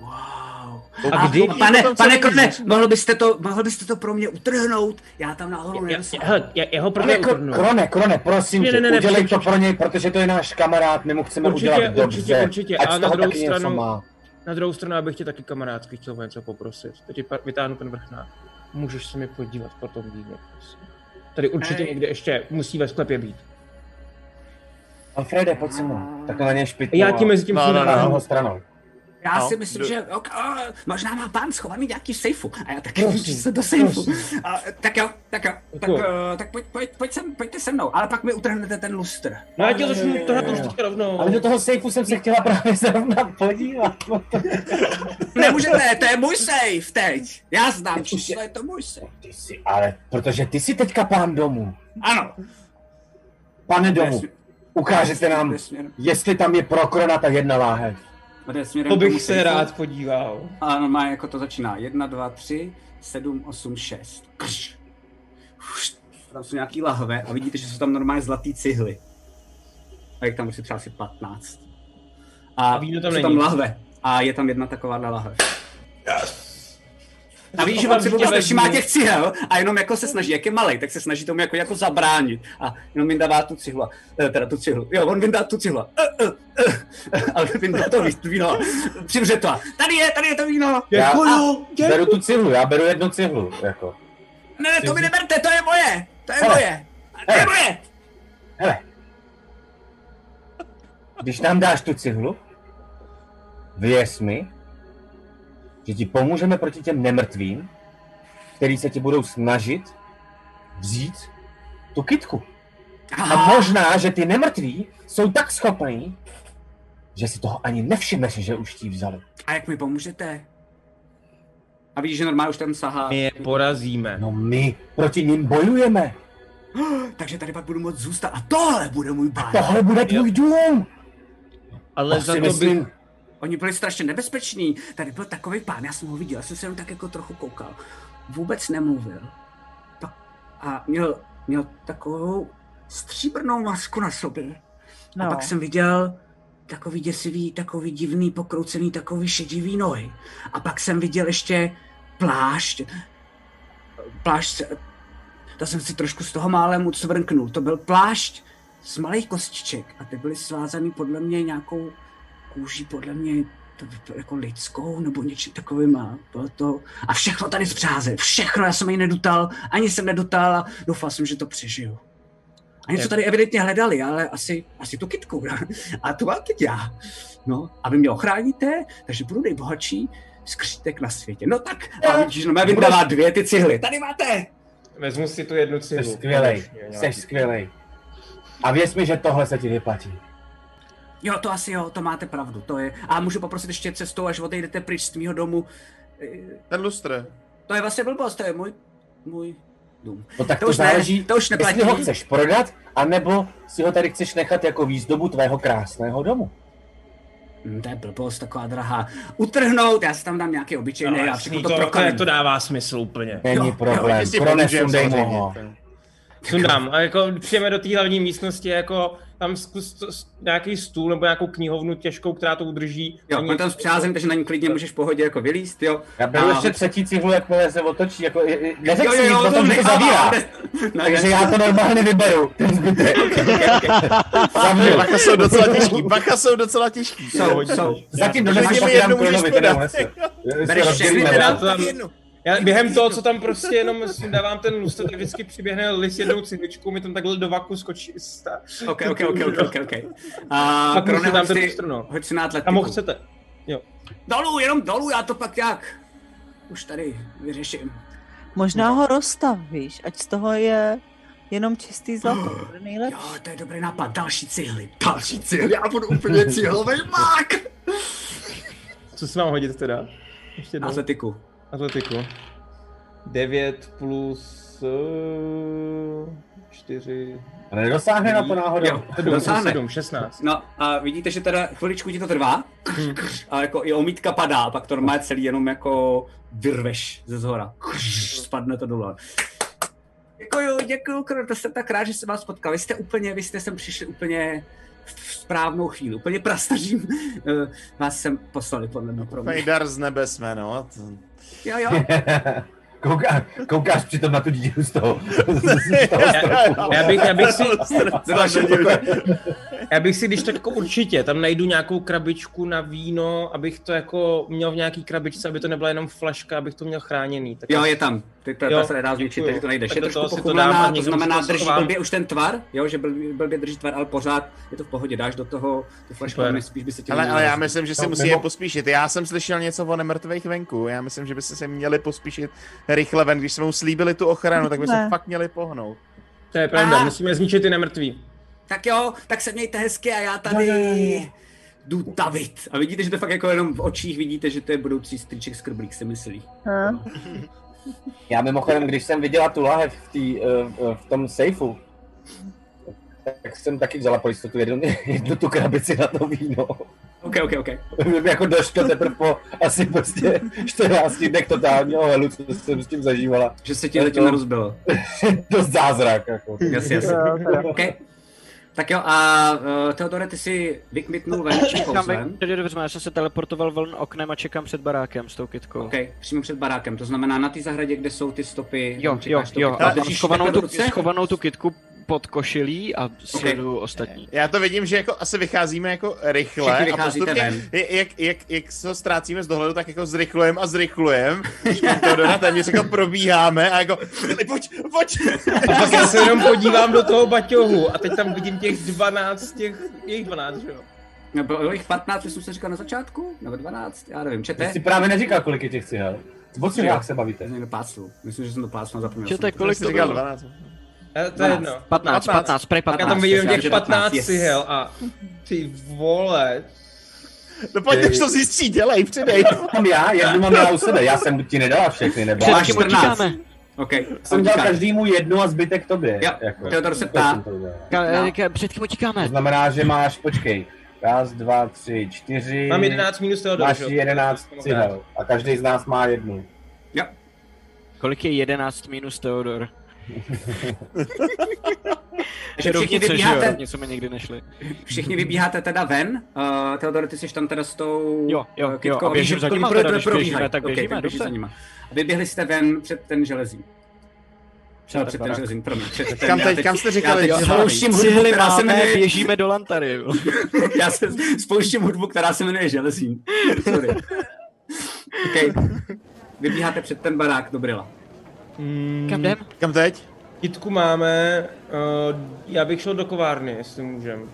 Wow. A kdy- A pane, pane Krone, mohl byste, to, mohl byste to pro mě utrhnout? Já tam nahoru Já, nedosáhnu. já, já, já ho Pane, prvně kro, utrhnu. krone, krone, prosím Ne, tě, ne, ne, ne, udělej počkej, to pro něj, protože to je náš kamarád, my mu chceme Určitě, udělat určitě, dobře. určitě. Ať A z na toho druhou stranu- má. Na druhou stranu, abych tě taky kamarádsky chtěl něco poprosit. Teď vytáhnu ten vrchnák. Můžeš se mi podívat po tom víně, prosím. Tady určitě Hej. někde ještě musí ve sklepě být. Alfrede, pojď se mnou. Tak na něj špitnu. Já ti mezi tím No, no, no, no. stranou. Já No, si myslím, jdu- že ok, a, možná má pán schovaný nějaký sejfu. A já taky Prosím, se do sejfu. A, tak jo, tak jo, tak, Jo. uh, tak pojď, pojď, pojď sem, pojďte se mnou, ale pak mi utrhnete ten lustr. No já ti začnu jo. teďka rovnou. Ale do toho sejfu jsem se chtěla právě zrovna podívat. <laughs> Nemůžete, to je můj sejf teď. Já znám číslo, je- to můj sejf. Ty jsi, ale protože ty jsi teďka pán domu. Ano. Pane domu, ukážete nám, jestli tam je pro krona ta jedna láhev. Jde směrem To bych se sejfu. rád podíval. A normálně jako to začíná. 1, 2, 3, 7, 8, 6. Krš. Už, Tam jsou nějaký lahve a vidíte, že jsou tam normálně zlatý cihly. A je tam prostě třeba asi 15. A, A víno tam jsou není. tam lahve. A je tam jedna taková lahev. A víš, že on si vůbec nevšimá těch cihel a jenom jako se snaží, jak je malý, tak se snaží tomu jako, jako zabránit. A jenom vyndává tu cihlu, eh, teda tu cihlu. Jo, on vyndá tu cihlu. eh, eh, Ale vyndá to ví- víno. Přivře to. Tady je, tady je to víno. Já Děkuju, beru tu cihlu, já beru jednu cihlu, jako. Ne, ne, to mi neberte, to je moje. To je Hele. moje. To je Hele. moje. Hele, když nám dáš tu cihlu, věř mi, že ti pomůžeme proti těm nemrtvým, který se ti budou snažit vzít tu kitku. A možná, že ty nemrtví jsou tak schopní, že si toho ani nevšimneš, že už ti vzali. A jak mi pomůžete? A vidíš, že normálně už tam sahá. My je porazíme. No my proti ním bojujeme. <gasps> Takže tady pak budu moct zůstat. A tohle bude můj báj. Tohle bude tvůj dům. Ale To za to myslím, bych... Oni byli strašně nebezpeční. Tady byl takový pán, já jsem ho viděl, já jsem se jenom tak jako trochu koukal. Vůbec nemluvil. A měl, měl takovou stříbrnou masku na sobě. No. A pak jsem viděl takový děsivý, takový divný, pokroucený, takový šedivý nohy. A pak jsem viděl ještě plášť. Plášť, to jsem si trošku z toho málem ucvrknul. To byl plášť z malých kostiček a ty byly svázaný podle mě nějakou kůží, podle mě to vypadalo jako lidskou nebo něčím takovým a bylo to... A všechno tady z přáze, všechno, já jsem ji nedutal, ani jsem nedutal a doufal jsem, že to přežiju. A něco tady evidentně hledali, ale asi, asi tu kitku. <laughs> A to mám teď já. No, a vy mě ochráníte, takže budu nejbohatší skřítek na světě. No tak, a vidíš, no mě vydává dvě ty cihly. Tady máte! Vezmu si tu jednu Jsi cihlu. skvělej, jsi skvělej. A věř mi, že tohle se ti vyplatí. Jo, to asi jo, to máte pravdu, to je. A můžu poprosit ještě cestou, až odejdete pryč z mýho domu. Ten lustr. To je vlastně blbost, to je můj, můj dům. No tak to, to, už záleží, ne, to už neplatí. jestli ho chceš prodat, anebo si ho tady chceš nechat jako výzdobu tvého krásného domu. Hm, to je blbost, taková drahá. Utrhnout, já si tam dám nějaký obyčejný a všechno to, to, to, to dává smysl úplně. Není problém, Krone, sundej mu ho. Sundám. A jako přijeme do té hlavní místnosti, jako tam zkus nějaký stůl nebo nějakou knihovnu těžkou, která to udrží. Jo, Není- tam s přázem, takže na ní klidně můžeš v pohodě jako vylíst, jo. Já beru A- ještě třetí cihlu, jakmile se otočí, jako, je- je- neřekl Jo, si jo, nic jo, o tom, to nechává. zavírá. Ne, Takže ne. já to normálně vyberu, ten zbytek. Bacha jsou docela těžký, bacha jsou docela těžký. Jsou, jsou. Zatím do Klidně našeho mi dám jednu můžeš podat. Bereš všechny teda? tam, já během toho, co tam prostě jenom dávám ten lustr, tak vždycky přiběhne lis jednou cihličkou, mi tam takhle do vaku skočí. sta- Ok, ok, ok, ok, ok, ok. A Pak Krone, tam hoď ten si, lustr, no. hoď si na atletiku. Tam ho chcete. Jo. Dolů, jenom dolů, já to pak jak. Už tady vyřeším. Možná ho rozstav, víš, ať z toho je jenom čistý zlato. To bude <gasps> nejlepší. Jo, to je dobrý nápad. Další cihly, další cihly. Já budu úplně cihlový mák. Co si mám hodit teda? Ještě jednou. Atletiku. Atletiku. 9 plus uh, 4. A nedosáhne na to náhodou? Jo, 7, dosáhne. 7, 16. No a vidíte, že teda chviličku ti to trvá. Hmm. A jako i omítka padá, a pak to normálně celý jenom jako vyrveš ze zhora. Spadne to dolů. Děkuju, děkuju, Krone, to jsem tak rád, že jsem vás potkal. Vy jste úplně, vy jste sem přišli úplně v správnou chvíli, úplně prastařím. Eh, Vás sem poslali podle mě pro mě. Fejdar z nebe jsme, no. Jo, jo. <laughs> Kouká, koukáš přitom na tu díru z toho. Z toho <laughs> Já, já, bych, já bych si, <laughs> já bych si když tak jako určitě tam najdu nějakou krabičku na víno, abych to jako měl v nějaký krabičce, aby to nebyla jenom flaška, abych to měl chráněný. Tak Jo, je tam. Ty to, Jo, to se nedá zničit, takže to najdeš. Tak Je trošku si to to znamená, drží blbě už ten tvar, jo, že blbě, blbě drží tvar, ale pořád je to v pohodě, dáš do toho tu ale spíš by se ti Ale, ale já myslím, že si No, musí mimo- je pospíšit. Já jsem slyšel něco o nemrtvých venku. Já myslím, že by se měli pospíšit rychle ven. Když jsme mu slíbili tu ochranu, tak by se fakt měli pohnout. To je pravda, A- musíme zničit ty nemrtví. Tak jo, tak se mějte hezky a já tady jdu David. A vidíte, že to fakt jako jenom v očích vidíte, že to je budoucí strýček Skrblík, si myslí. Hm? Já mimochodem, když jsem viděla tu lahev v, tý, eh, v tom sejfu, tak jsem taky vzala pro jistotu jednu, jednu tu krabici na to víno. OK, OK, OK. jako došlo teprve po asi prostě 14 dnech totálního helu, co jsem s tím zažívala. Že se ti zatím to- nerozbilo. Dost <laughs> zázrak, jako. <laughs> Jasně, jasně. OK. Tak jo, a uh, Teodore, ty si vykmitnul <coughs> ven kouzlem. dveřma, já jsem se teleportoval ven oknem a čekám před barákem s tou kitkou. OK, přímo před barákem, to znamená na té zahradě, kde jsou ty stopy. Jo, jo, jo, a schovanou tu, ruce? schovanou tu kitku pod košilí a sleduju ostatní. Já to vidím, že jako asi vycházíme jako rychle a postupně, ven. jak, jak, jak, jak se ho ztrácíme z dohledu, tak jako zrychlujem a zrychlujem. Teodora téměř jako probíháme a jako, "Fili, pojď, pojď. A pak já se jenom podívám do toho baťohu a teď tam vidím těch 12, těch, jejich 12, že jo? No, Bylo jich 15, jsem se říkal na začátku? Nebo 12? Já nevím, Ty čete? jsi právě neříkal, kolik je těch cihel. O cihilách se bavíte. Někdo plácnu. Myslím, že jsem to plácnu a zapomněl Čete, jsem. kolik Jsi to říkal bylo? 12. Eh, To je jedno. 15, 15, prej Já 15. tam vidím já těch že 15, 15 yes. cihel a ty vole. No pojď, už to zjistí, dělej, přidej. <laughs> Mám já, jednu mám já u sebe, já jsem ti nedala všechny, nebo? Máš Předtím 14. utíkáme. OK. Jsem utíkáš. každému jednu a zbytek tobě. Jo, jako. Teodor se To ptá. to No. ka- Před kým To utíkáme? znamená, že máš, počkej, raz, dva, tři, čtyři. Mám 11 minus Teodor, Máš že jo? 11 cihel a každý z nás má jednu. Jo. Kolik je 11 minus Teodor? <laughs> Takže všichni Rovnice, že jo? vybíháte, Něco mi nikdy nešli. všichni vybíháte teda ven. Uh, Teodore, ty jsi tam teda s tou Jo, jo, eh, jo, kytkou a běžím za nima teda, pro- když běžíme, tak běžíme, běžíš dobře. za nima. A vyběhli jste ven před ten železí. Třeba před ten řezin, promiň. před ten- Kam já teď- teď- kam jste já říkali, teď jo? spouštím hudbu, která se jmenuje... běžíme do Lantary. <laughs> já se spouštím hudbu, která se jmenuje Železín. Sorry. <laughs> okay. Vybíháte před ten barák do Brila. Mm, Kam jdem? Kam teď? Kitku máme, uh, já bych šel do kovárny, jestli můžem.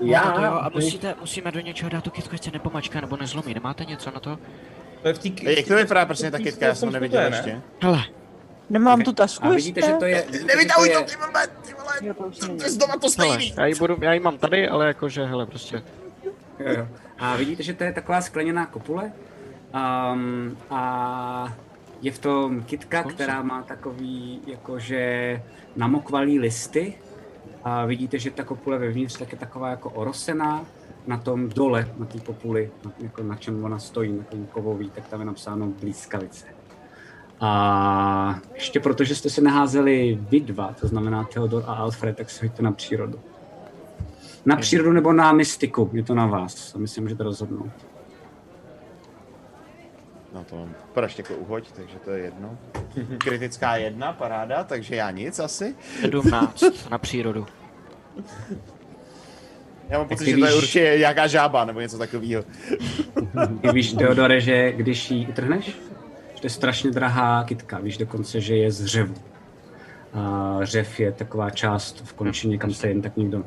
Já? No, to jo, a musíte, musíme do něčeho dát tu kytku, ať se nepomačká nebo nezlomí. Nemáte něco na to? To je v té Jak to vypadá přesně ta kytka, já jsem to neviděl ještě. Hele. Nemám tu tašku A vidíte, že to je... <laughs> Nevytahuj to, je- ty vole, ty vole, to je znova to Hele, stejný. já ji, budu, já ji mám tady, ale jakože, hele, prostě. Jo, jo. A vidíte, že to je taková skleněná kopule. Um, a je v tom kytka, která má takový jakože namokvalý listy. A vidíte, že ta kopule vevnitř tak je taková jako orosená. Na tom dole, na té kopuli, na, jako na čem ona stojí, na tom kovový, tak tam je napsáno blízkavice. A ještě protože jste se naházeli vy dva, to znamená Theodor a Alfred, tak se hoďte na přírodu. Na přírodu nebo na mystiku, je to na vás. A my si můžete rozhodnout. No to mám praště jako uhoď, takže to je jedno. <laughs> Kritická jedna, paráda, takže já nic asi. 17 <laughs> na přírodu. Já mám pocit, že to je víš- určitě nějaká žába nebo něco takového. <laughs> Ty víš, Teodore, že když ji utrhneš, že to je strašně drahá kytka. Víš dokonce, že je z řevu. A řev je taková část v končině, kam se jen tak nikdo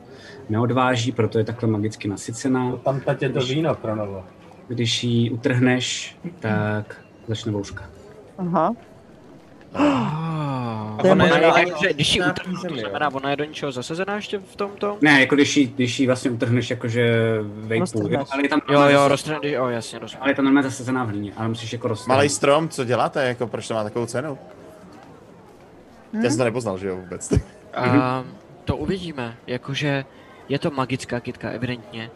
neodváží, proto je takhle magicky nasycená. Tam teď je to víno, Kronovo. Když ji utrhneš, tak začne bouřka. Aha. A To je ona je, možná- jakože, když ji na utrhnu, to znamená, ona je do něčeho zasazená ještě v tomto? Ne, jako když ji, když ji vlastně utrhneš jakože Roztrhneš. ale je tam Jo, jo, zase- roztrhne, jo, jasně, rozumím. ale je tam normálně zasazená v hlíně, ale musíš jako roztrhnout. Malý strom, co děláte, jako proč to má takovou cenu? Já jsem to nepoznal, že jo, vůbec. A to uvidíme, jakože je to magická kytka, evidentně.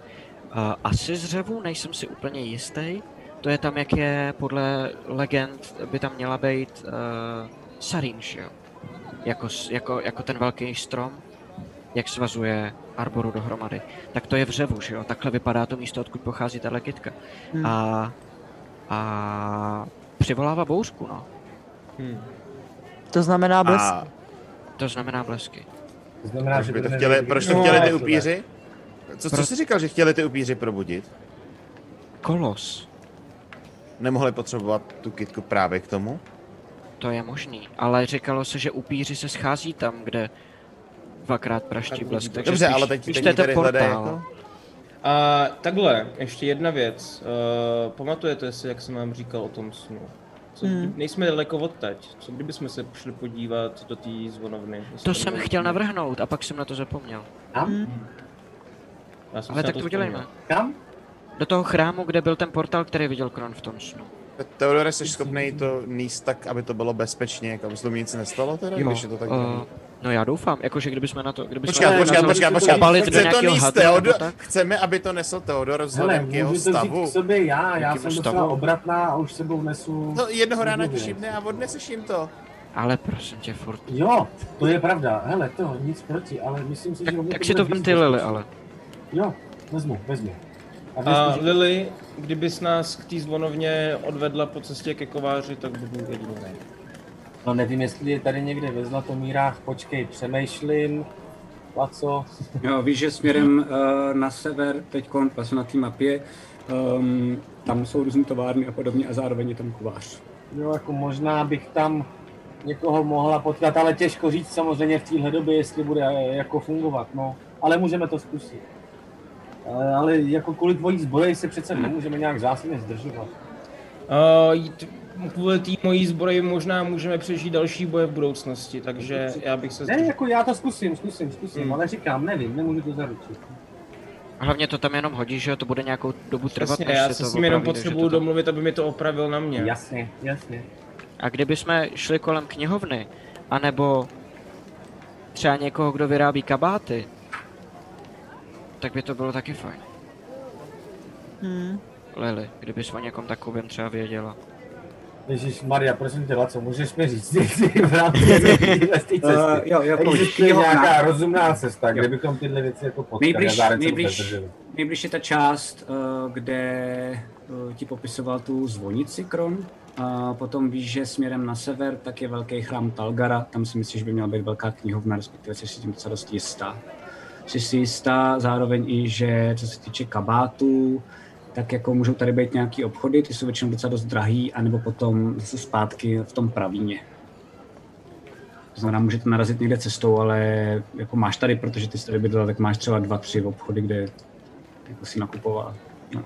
A asi z řevu nejsem si úplně jistý. To je tam, jak je podle legend, by tam měla být uh, Sarin, že jo? Jako, jako, jako ten velký strom, jak svazuje Arboru dohromady. Tak to je v řevu, že jo? Takhle vypadá to místo, odkud pochází tahle kytka. Hmm. A, a přivolává bouřku, no. Hmm. To znamená blesk. A To znamená blesky. To znamená, proč že by to chtěli, proč to chtěli je ty upíři? Co, co Pro- jsi říkal, že chtěli ty upíři probudit? Kolos. Nemohli potřebovat tu kitku právě k tomu? To je možný, ale říkalo se, že upíři se schází tam, kde dvakrát praští blesk. Takže Dobře, spíš, ale teď, spíš teď tady portál. jako... A takhle, ještě jedna věc. Uh, pamatujete si, jak jsem vám říkal o tom snu? Co, Hmm. Nejsme daleko odteď. Co kdybychom se šli podívat do té zvonovny? To jsem chtěl navrhnout a pak jsem na to zapomněl. Kam? Já jsem Ale tak to udělejme. Kam? Do toho chrámu, kde byl ten portál, který viděl Kron v tom snu. Teodore, jsi schopný to níst tak, aby to bylo bezpečně, jako aby se nic nestalo teda, když je to tak dělaný? no já doufám, jakože kdybychom na to, kdybychom Počkat, na to počkat, počkat, počkat. Do Chce to níst Teodor, chceme, aby to nesl Teodor Hele, vzhledem k jeho stavu. k sobě já, já jsem stavu? docela obratná a už sebou nesu... No jednoho rána ti šibne a odneseš jim to. Ale prosím tě, furt. Jo, to je pravda. Hele, to nic proti, ale myslím si, Tak, že... tak to si to bezpečné. ale. Jo, vezmu, vezmu. A A že- Lily, kdybys nás k té zvonovně odvedla po cestě ke kováři, tak budu jediný. No nevím, jestli je tady někde ve Zlatomírách, počkej, přemýšlím. Laco, Jo, víš, že směrem uh, na sever, teď vlastně na té mapě, um, tam jsou různé továrny a podobně a zároveň je tam kovář. jo, jako možná bych tam někoho mohla potkat, ale těžko říct samozřejmě v téhle době, jestli bude eh, jako fungovat, no. Ale můžeme to zkusit. Ale, ale jako kvůli tvojí zbroji se přece nemůžeme nějak zásadně zdržovat. Uh, jít- kvůli té mojí zbroji možná můžeme přežít další boje v budoucnosti, takže já bych se... Ne, jako já to zkusím, zkusím, zkusím, Hmm. ale říkám, nevím, nemůžu to zaručit. Hlavně to tam jenom hodíš, že to bude nějakou dobu trvat, Přesně, než já se se to s ním jenom potřebuju to domluvit, aby mi to opravil na mě. Jasně, jasně. A kdybychom šli kolem knihovny, anebo třeba někoho, kdo vyrábí kabáty, tak by to bylo taky fajn. Hmm. Lily, kdybys o někom takovém třeba věděla. Ježíš Maria, prosím tě, Laco, můžeš mi říct, <laughs> v rámci <laughs> Eh, jo, jo, pojď, existuje nějaká rozumná cesta, Jo. kde bychom tyhle věci jako potkali Nejbliž, nejbliž, nejbliž je ta část, uh, kde eh, ti popisoval tu zvonici Kron. A potom víš, že směrem na sever tak je velký chrám Talgara. Tam si myslíš, že by měla být velká knihovna, respektive jsi si tím docela dost jistá. Jsi si jistá zároveň i, že co se týče kabátů, tak jako můžou tady být nějaký obchody, ty jsou většinou docela dost drahý, anebo potom zase zpátky v tom pravíně. To znamená, můžete narazit někde cestou, ale jako máš tady, protože ty jsi tady bydlela, tak máš třeba dva, tři obchody, kde jako si nakupovala. No.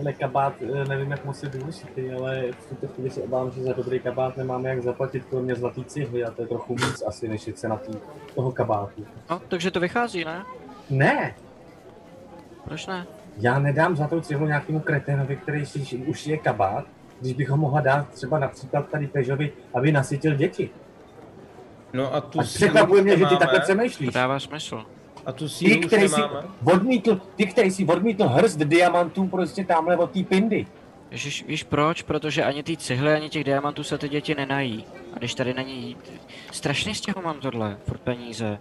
Ale kabát, eh, nevím, jak moc je důležitý, ale v tuto chvíli se obávám, že za dobrý kabát nemáme jak zaplatit kromě zlatý cihly a to je trochu víc asi, než je cena tý, toho kabátu. No, takže to vychází, ne? Ne, Proč ne? já nedám zlatou cihlu nějakému kreténovi, který si už je kabát, když bych ho mohla dát třeba například tady Pežovi, aby nasytil děti. No a tu A překvapuje mě, že ty takhle přemýšlíš. To dává smysl. A tu Ty, sílu už který si odmítl, ty, který si odmítl hrst diamantů prostě tamhle od té pindy. Ježiš, víš proč? Protože ani ty cihly, ani těch diamantů se ty děti nenají. A když tady není... Strašně z těho mám tohle, furt peníze.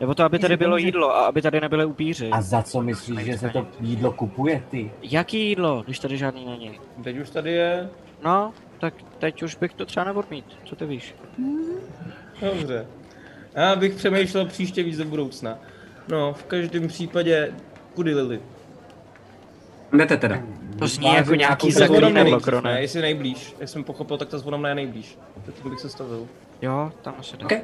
Nebo to, aby tady bylo jídlo a aby tady nebyly upíři. A za co myslíš, že se to jídlo kupuje ty? Jaký jídlo, když tady žádný není? Teď už tady je. No, tak teď už bych to třeba neodmít. Co ty víš? Dobře. Já bych přemýšlel příště víc do budoucna. No, v každém případě, kudy Lily? Jdete teda. To zní jako nějaký Ta zaklín zvonavna nebo nejdřív, krone. ne, jestli nejblíž. Jak jsem pochopil, tak ta zvonavna je nejblíž. Tak bych se stavil. Jo, tam asi dá. Okay.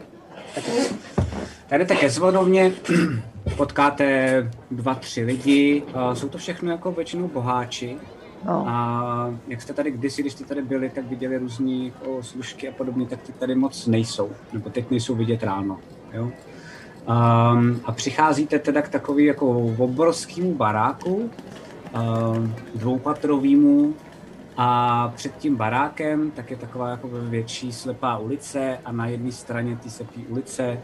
Tady jdete ke zvonovně, <clears throat> potkáte dva, tři lidi, a jsou to všechno jako většinou boháči. No. A jak jste tady kdysi, když jste tady byli, tak viděli různý jako služky a podobně, tak ty tady moc nejsou. Nebo teď nejsou vidět ráno. Jo? Um, a přicházíte teda k takový jako obrovskému baráku, um, dvoupatrovýmu, a před tím barákem tak je taková jako větší slepá ulice a na jedné straně té slepé ulice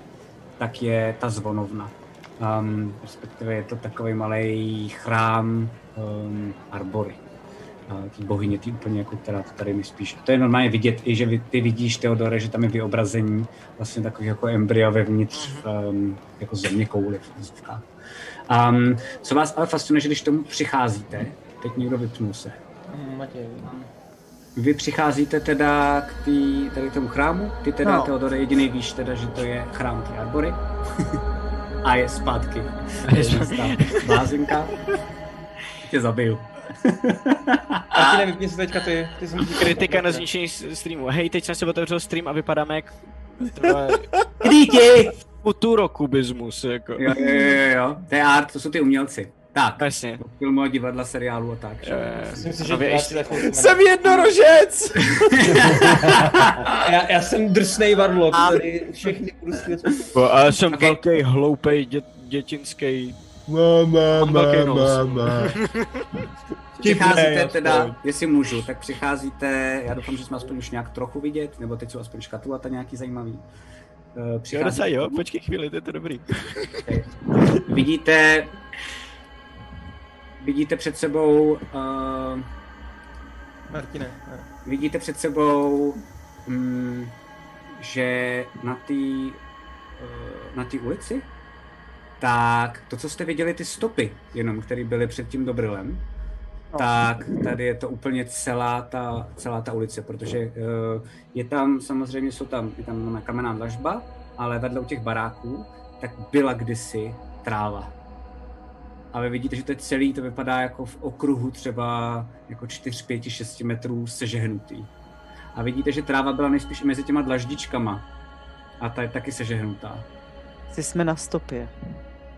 tak je ta zvonovna. Um, respektive je to takový malý chrám um, Arbory. Ty bohyně, ty úplně jako, která to tady nejspíš. A to je normálně vidět i, že vy, ty vidíš, Teodore, že tam je vyobrazení vlastně takových jako embryo vevnitř um, jako země kouli. v. Um, co vás ale fascinuje, že když tomu přicházíte, teď někdo vypnul se, Hm, Matěj. vy přicházíte teda k tý, tady k tomu chrámu, ty teda, No. no. Teodore, jediný víš teda, že to je chrám ty Arbory. <laughs> A je zpátky. A je zpátky. Blázinka. Tě zabiju. <laughs> A ty nevypni se teďka ty. ty jsem Kritika na zničení streamu. Hej, teď jsem si otevřel stream a vypadáme jak... <laughs> Díky! Futurokubismus, jako. Jo, jo, jo, jo, to je art, to jsou ty umělci. Tak, Jasně. od filmu a divadla, seriálu a tak. že? Myslím si, že ještě- Jsem jednorožec! <laughs> já, já jsem drsnej varlok, tady všechny budu já jsem okay. velký, hloupej, dě, dětinský. Mama, Mám velký nos. <laughs> Přicházíte teda, jestli můžu, tak přicházíte, já doufám, že jsme aspoň už nějak trochu vidět, nebo teď jsou aspoň škatulata nějaký zajímavý. Eh, Jo, jo, počkej chvíli, to je to dobrý. <laughs> Vidíte, vidíte před sebou, uh, Martine, ne. vidíte před sebou, mm, že na té uh, na té ulici, tak to, co jste viděli, ty stopy, jenom, které byly před tím Dobrilem, tak tady je to úplně celá ta, celá ta ulice, protože uh, je tam, samozřejmě jsou tam, je tam kamenná dlažba, ale vedle u těch baráků, tak byla kdysi tráva. A vy vidíte, že to je celý, to vypadá jako v okruhu třeba jako 4, 5, 6 metrů sežehnutý. A vidíte, že tráva byla nejspíš mezi těma dlaždičkama. A ta je taky sežehnutá. Jsi jsme na stopě.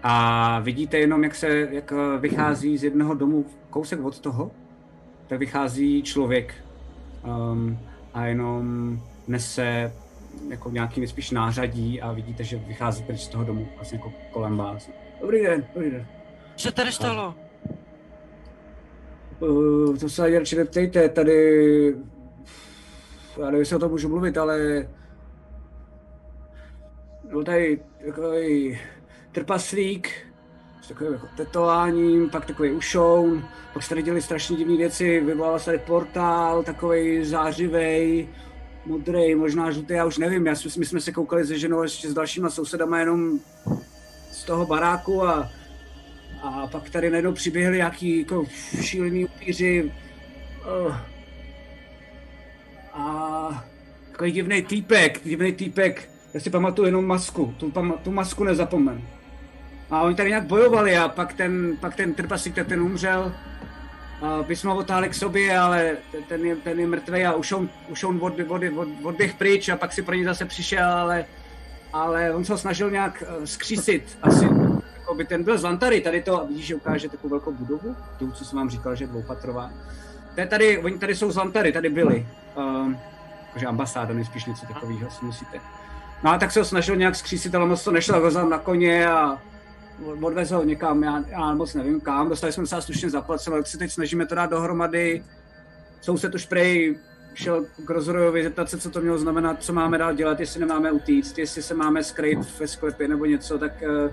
A vidíte jenom, jak se jak eh, vychází z jednoho domu kousek od toho, tak vychází člověk um, a jenom nese jako nějaký nejspíš nářadí a vidíte, že vychází pryč z toho domu, vlastně jako kolem vás. Dobrý den, dobrý den. Co se tady stalo? Uh, to se radši neptejte, tady... Já nevím, jestli o tom můžu mluvit, ale... Byl tady takový trpaslík, s takovým jako tetováním, pak takový ušoun, pak se tady děli strašně divné věci, vyvolal se tady portál, takový zářivej, modrý, možná žlutý, já už nevím, já my jsme se koukali se ženou ještě s dalšíma sousedama jenom z toho baráku a a pak tady najednou přiběhli nějaký jako šílený upíři Oh. A takový divný týpek, divný týpek. Já si pamatuju jenom masku, tu, pama, tu masku nezapomen. A oni tady nějak bojovali a pak ten, pak ten trpaslík, tak ten umřel. A my jsme ho k sobě, ale ten- ten je, ten je mrtvý a už on, už on od, od, od, odběh pryč a pak si pro něj zase přišel, ale, ale on se ho snažil nějak eh, skřísit asi. Jako by ten byl z Lantary, tady to, vidíš, že ukáže takovou velkou budovu, tu, co jsem vám říkal, že je dvoupatrová. Je tady, oni tady jsou z Lantary, tady byli. Um, jakože ambasáda, nejspíš něco takového si musíte. No a tak se ho snažil nějak skřísit, ale moc to nešlo, vezl na koně a odvez ho někam, já, já moc nevím kam, dostali jsme se slušně zaplaceno, tak si teď snažíme to dát dohromady. Soused už prej šel k rozhodovi zeptat se, co to mělo znamenat, co máme dál dělat, jestli nemáme utíct, jestli se máme skrýt ve sklepě nebo něco, tak eh,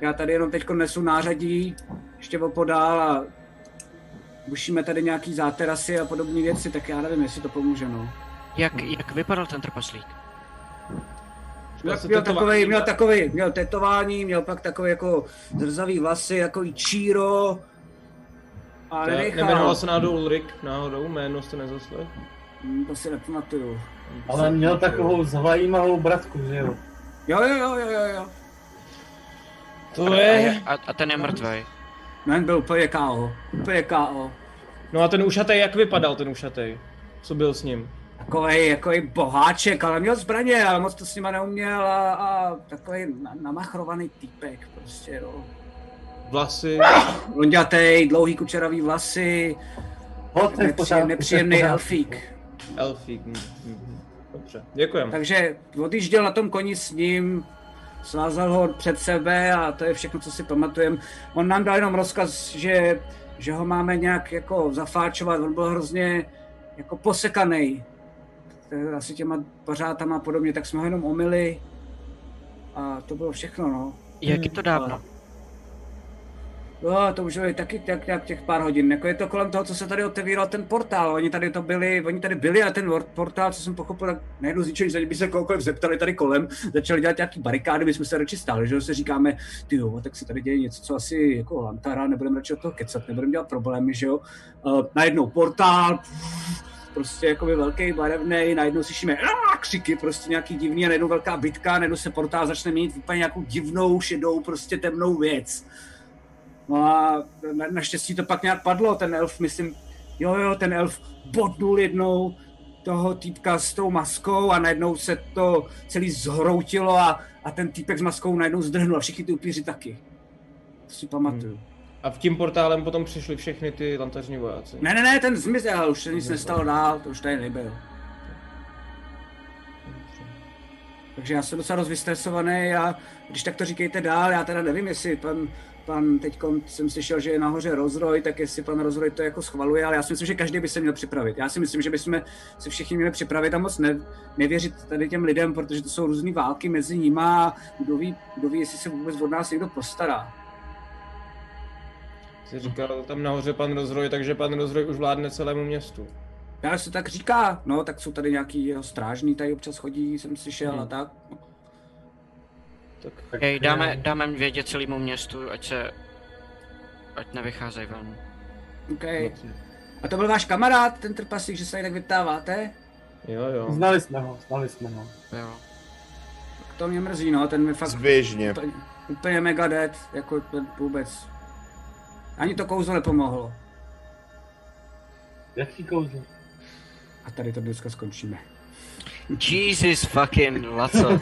já tady jenom teď nesu nářadí, ještě opodál a bušíme tady nějaký záterasy a podobné věci, tak já nevím, jestli to pomůže, no. Jak, jak vypadal ten trpaslík? Měl, se měl, takový, měl ne? takový, měl tetování, měl pak takový jako zrzavý vlasy, jako číro. A nenechal. Nemenoval se náhodou Ulrik, náhodou, jméno jste nezaslech? Hm, To si nepamatuju. Ale měl takovou zajímavou bratku, že jo? Jo, jo, jo, jo, jo. To A, je... a, a ten je mrtvý. Men byl úplně KO. Úplně KO. No a ten ušatej, jak vypadal ten ušatej? Co byl s ním? Takový jako boháček, ale měl zbraně, ale moc to s nima neuměl a, a takový na- namachrovaný týpek prostě, no. Vlasy? <coughs> Lonďatej, dlouhý kučeravý vlasy, Hod, pořádku, nepříjemný pořádku. elfík. Elfík. hm, hm, hm. Dobře, děkujem. Takže odjížděl na tom koni s ním, svázal ho před sebe a to je všechno, co si pamatujeme. On nám dal jenom rozkaz, že, že ho máme nějak jako zafáčovat, on byl hrozně jako posekaný. Asi těma pařátama a podobně, tak jsme ho jenom omily a to bylo všechno, no. Jak je to dávno? No, to už je taky tak nějak těch pár hodin. Jako je to kolem toho, co se tady otevíral ten portál. Oni tady to byli, oni tady byli a ten portál, co jsem pochopil, tak najednou zničili, že by se kohokoliv zeptali tady kolem, začali dělat nějaký barikády, my jsme se radši stáli, že jo, se říkáme, ty jo, tak se tady děje něco, co asi jako Lantara, nebudeme radši od toho kecat, nebudeme dělat problémy, že jo. Uh, najednou portál, prostě jakoby velký, barevný, najednou slyšíme křiky, prostě nějaký divný a najednou velká bitka, najednou se portál začne mít úplně nějakou divnou, šedou, prostě temnou věc. No a na, naštěstí to pak nějak padlo, ten elf, myslím, jo jo, ten elf bodnul jednou toho týpka s tou maskou a najednou se to celý zhroutilo a, a ten týpek s maskou najednou zdrhnul a všichni ty upíři taky. To si pamatuju. A v tím portálem potom přišli všechny ty lantařní vojáci. Ne, ne, ne, ten zmizel, už se nic nestalo dál, to už tady nebyl. Takže já jsem docela dost vystresovaný a když tak to říkejte dál, já teda nevím, jestli pan, pan teď jsem slyšel, že je nahoře rozroj, tak jestli pan rozroj to jako schvaluje, ale já si myslím, že každý by se měl připravit. Já si myslím, že bychom se všichni měli připravit a moc ne, nevěřit tady těm lidem, protože to jsou různé války mezi nima a kdo ví, kdo ví, jestli se vůbec od nás někdo postará. Jsi říkal tam nahoře pan rozroj, takže pan rozroj už vládne celému městu. Já se tak říká, no, tak jsou tady nějaký jeho strážní, tady občas chodí, jsem slyšel Hmm. a tak. Tak, Hej, dáme, dáme vědět celému městu, ať se... Ať nevycházejí ven. OK. A to byl váš kamarád, ten trpaslík, že se tady tak vyptáváte? Jo, jo. Znali jsme ho, znali jsme ho. Jo. To mě mrzí, no, ten mi fakt Zběžně. úplně, úplně mega dead, jako ten vůbec. Ani to kouzlo nepomohlo. Jaký kouzlo? A tady to dneska skončíme. Jesus fucking Laco. <laughs>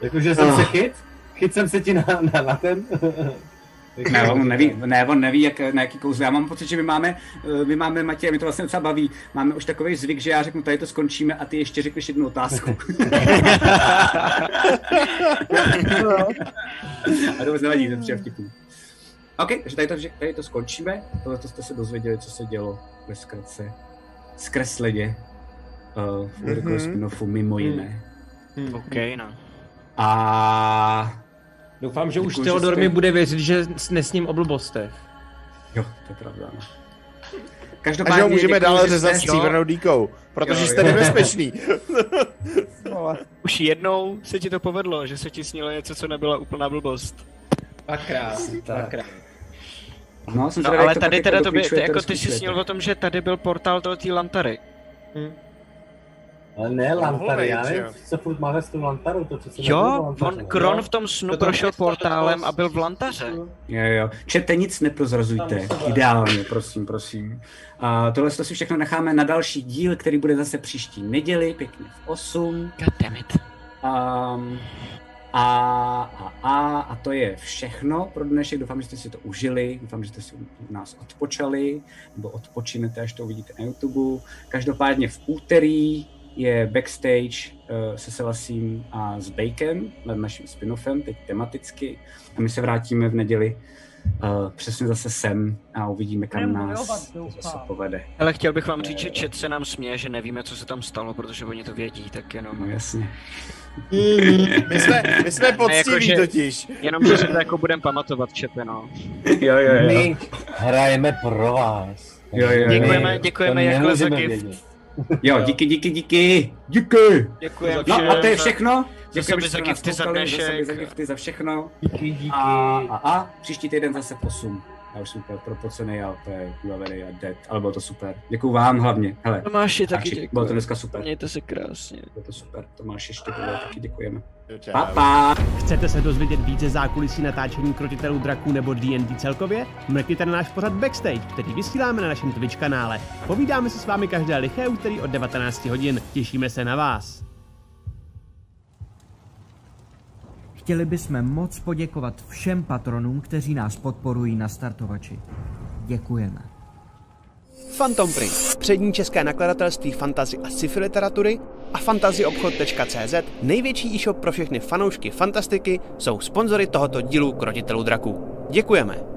Jakože jsem se chyt? Chyt jsem se ti na, na, na ten? <laughs> Ne, on neví, ne, on neví, jak, na jaký kouzlo. Já mám pocit, že my máme, eh, my máme, Matěj, mi to vlastně docela baví, máme už takový zvyk, že já řeknu, tady to skončíme a ty ještě řekneš jednu otázku. <laughs> a to vůbec nevadí, to je vtipný. OK, takže tady to, tady to skončíme. Tohle to jste se dozvěděli, co se dělo ve zkratce. Zkresleně. Uh, v Lyrical Mhm. spin-offu mimo jiné. Hmm. OK, no. A Doufám, že už Děkuji, že Theodor jste- mi bude věřit, že s- nesním o blbostech. jo, to je pravda. no. A Každopádně že ho můžeme děkuji, dál že řezat stříbrnou dýkou, protože Jo, jste jo. nebezpečný. <laughs> Už jednou se ti to povedlo, že se ti snilo něco, co nebyla úplná blbost. Dvakrát, dvakrát. No, jsem No ale tady teda jako to by, doklíčujete, jako ty jsi snil o tom, že tady byl portál do té Lantary. Ale ne, Lantary, já nevím, co furt máme s tou Lantarou, to přece nebylo Jo, Lantaře. on, Kron v tom snu To prošel portálem to- a byl v Lantaře. Jo, jo. Čete, nic neprozrazujte. Se Ideálně, prosím, prosím. A tohle to si všechno necháme na další díl, který bude zase příští neděli, pěkně v 8. Goddammit. Um, a, a, a, a to je všechno pro dnešek. Doufám, že jste si to užili, doufám, že jste si u nás odpočali, nebo odpočinete, až to uvidíte na YouTube. Každopádně v úterý je backstage uh, se Selasím a s Bakem nad naším spin-offem, teď tematicky. A my se vrátíme v neděli uh, přesně zase sem a uvidíme, kam Budeme nás doufám. zase povede. Ale chtěl bych vám říct, že chat se nám směje, že nevíme, co se tam stalo, protože oni to vědí, tak jenom... No jasně. My jsme, my jsme poctiví jakože- totiž. Jenom, že si to jako budeme pamatovat, čepe, no. jo, jo, jo. My hrajeme pro vás. Jo, jo, jo. Děkujeme, děkujeme To Jakle Jo, díky, díky, díky. Díky. Děkujeme No a to je za- všechno. Děkujeme, že za jste nás gifty za koukali, za gifty, za všechno. Díky, díky. A, a, a příští týden zase 8. Já už jsem úplně propocený a úplně unavený a dead, ale bylo to super. Děkuju vám hlavně. Hele, Tomáši, taky děkuji. Bylo to dneska super. Mějte se krásně. Bylo to super. Tomáš ještě to bylo, taky děkujeme. Pa, pa. Chcete se dozvědět více zákulisí natáčení krotitelů draků nebo D&D celkově? Mrkněte na náš pořad Backstage, který vysíláme na našem Twitch kanále. Povídáme si s vámi každé liché úterý od 19 hodin. Těšíme se na vás. Chtěli bychom moc poděkovat všem patronům, kteří nás podporují na startovači. Děkujeme. Phantom Print, přední české nakladatelství fantazy a sci-fi literatury a fantazyobchod.cz, největší e-shop pro všechny fanoušky fantastiky, jsou sponzory tohoto dílu Krotitelů draků. Děkujeme!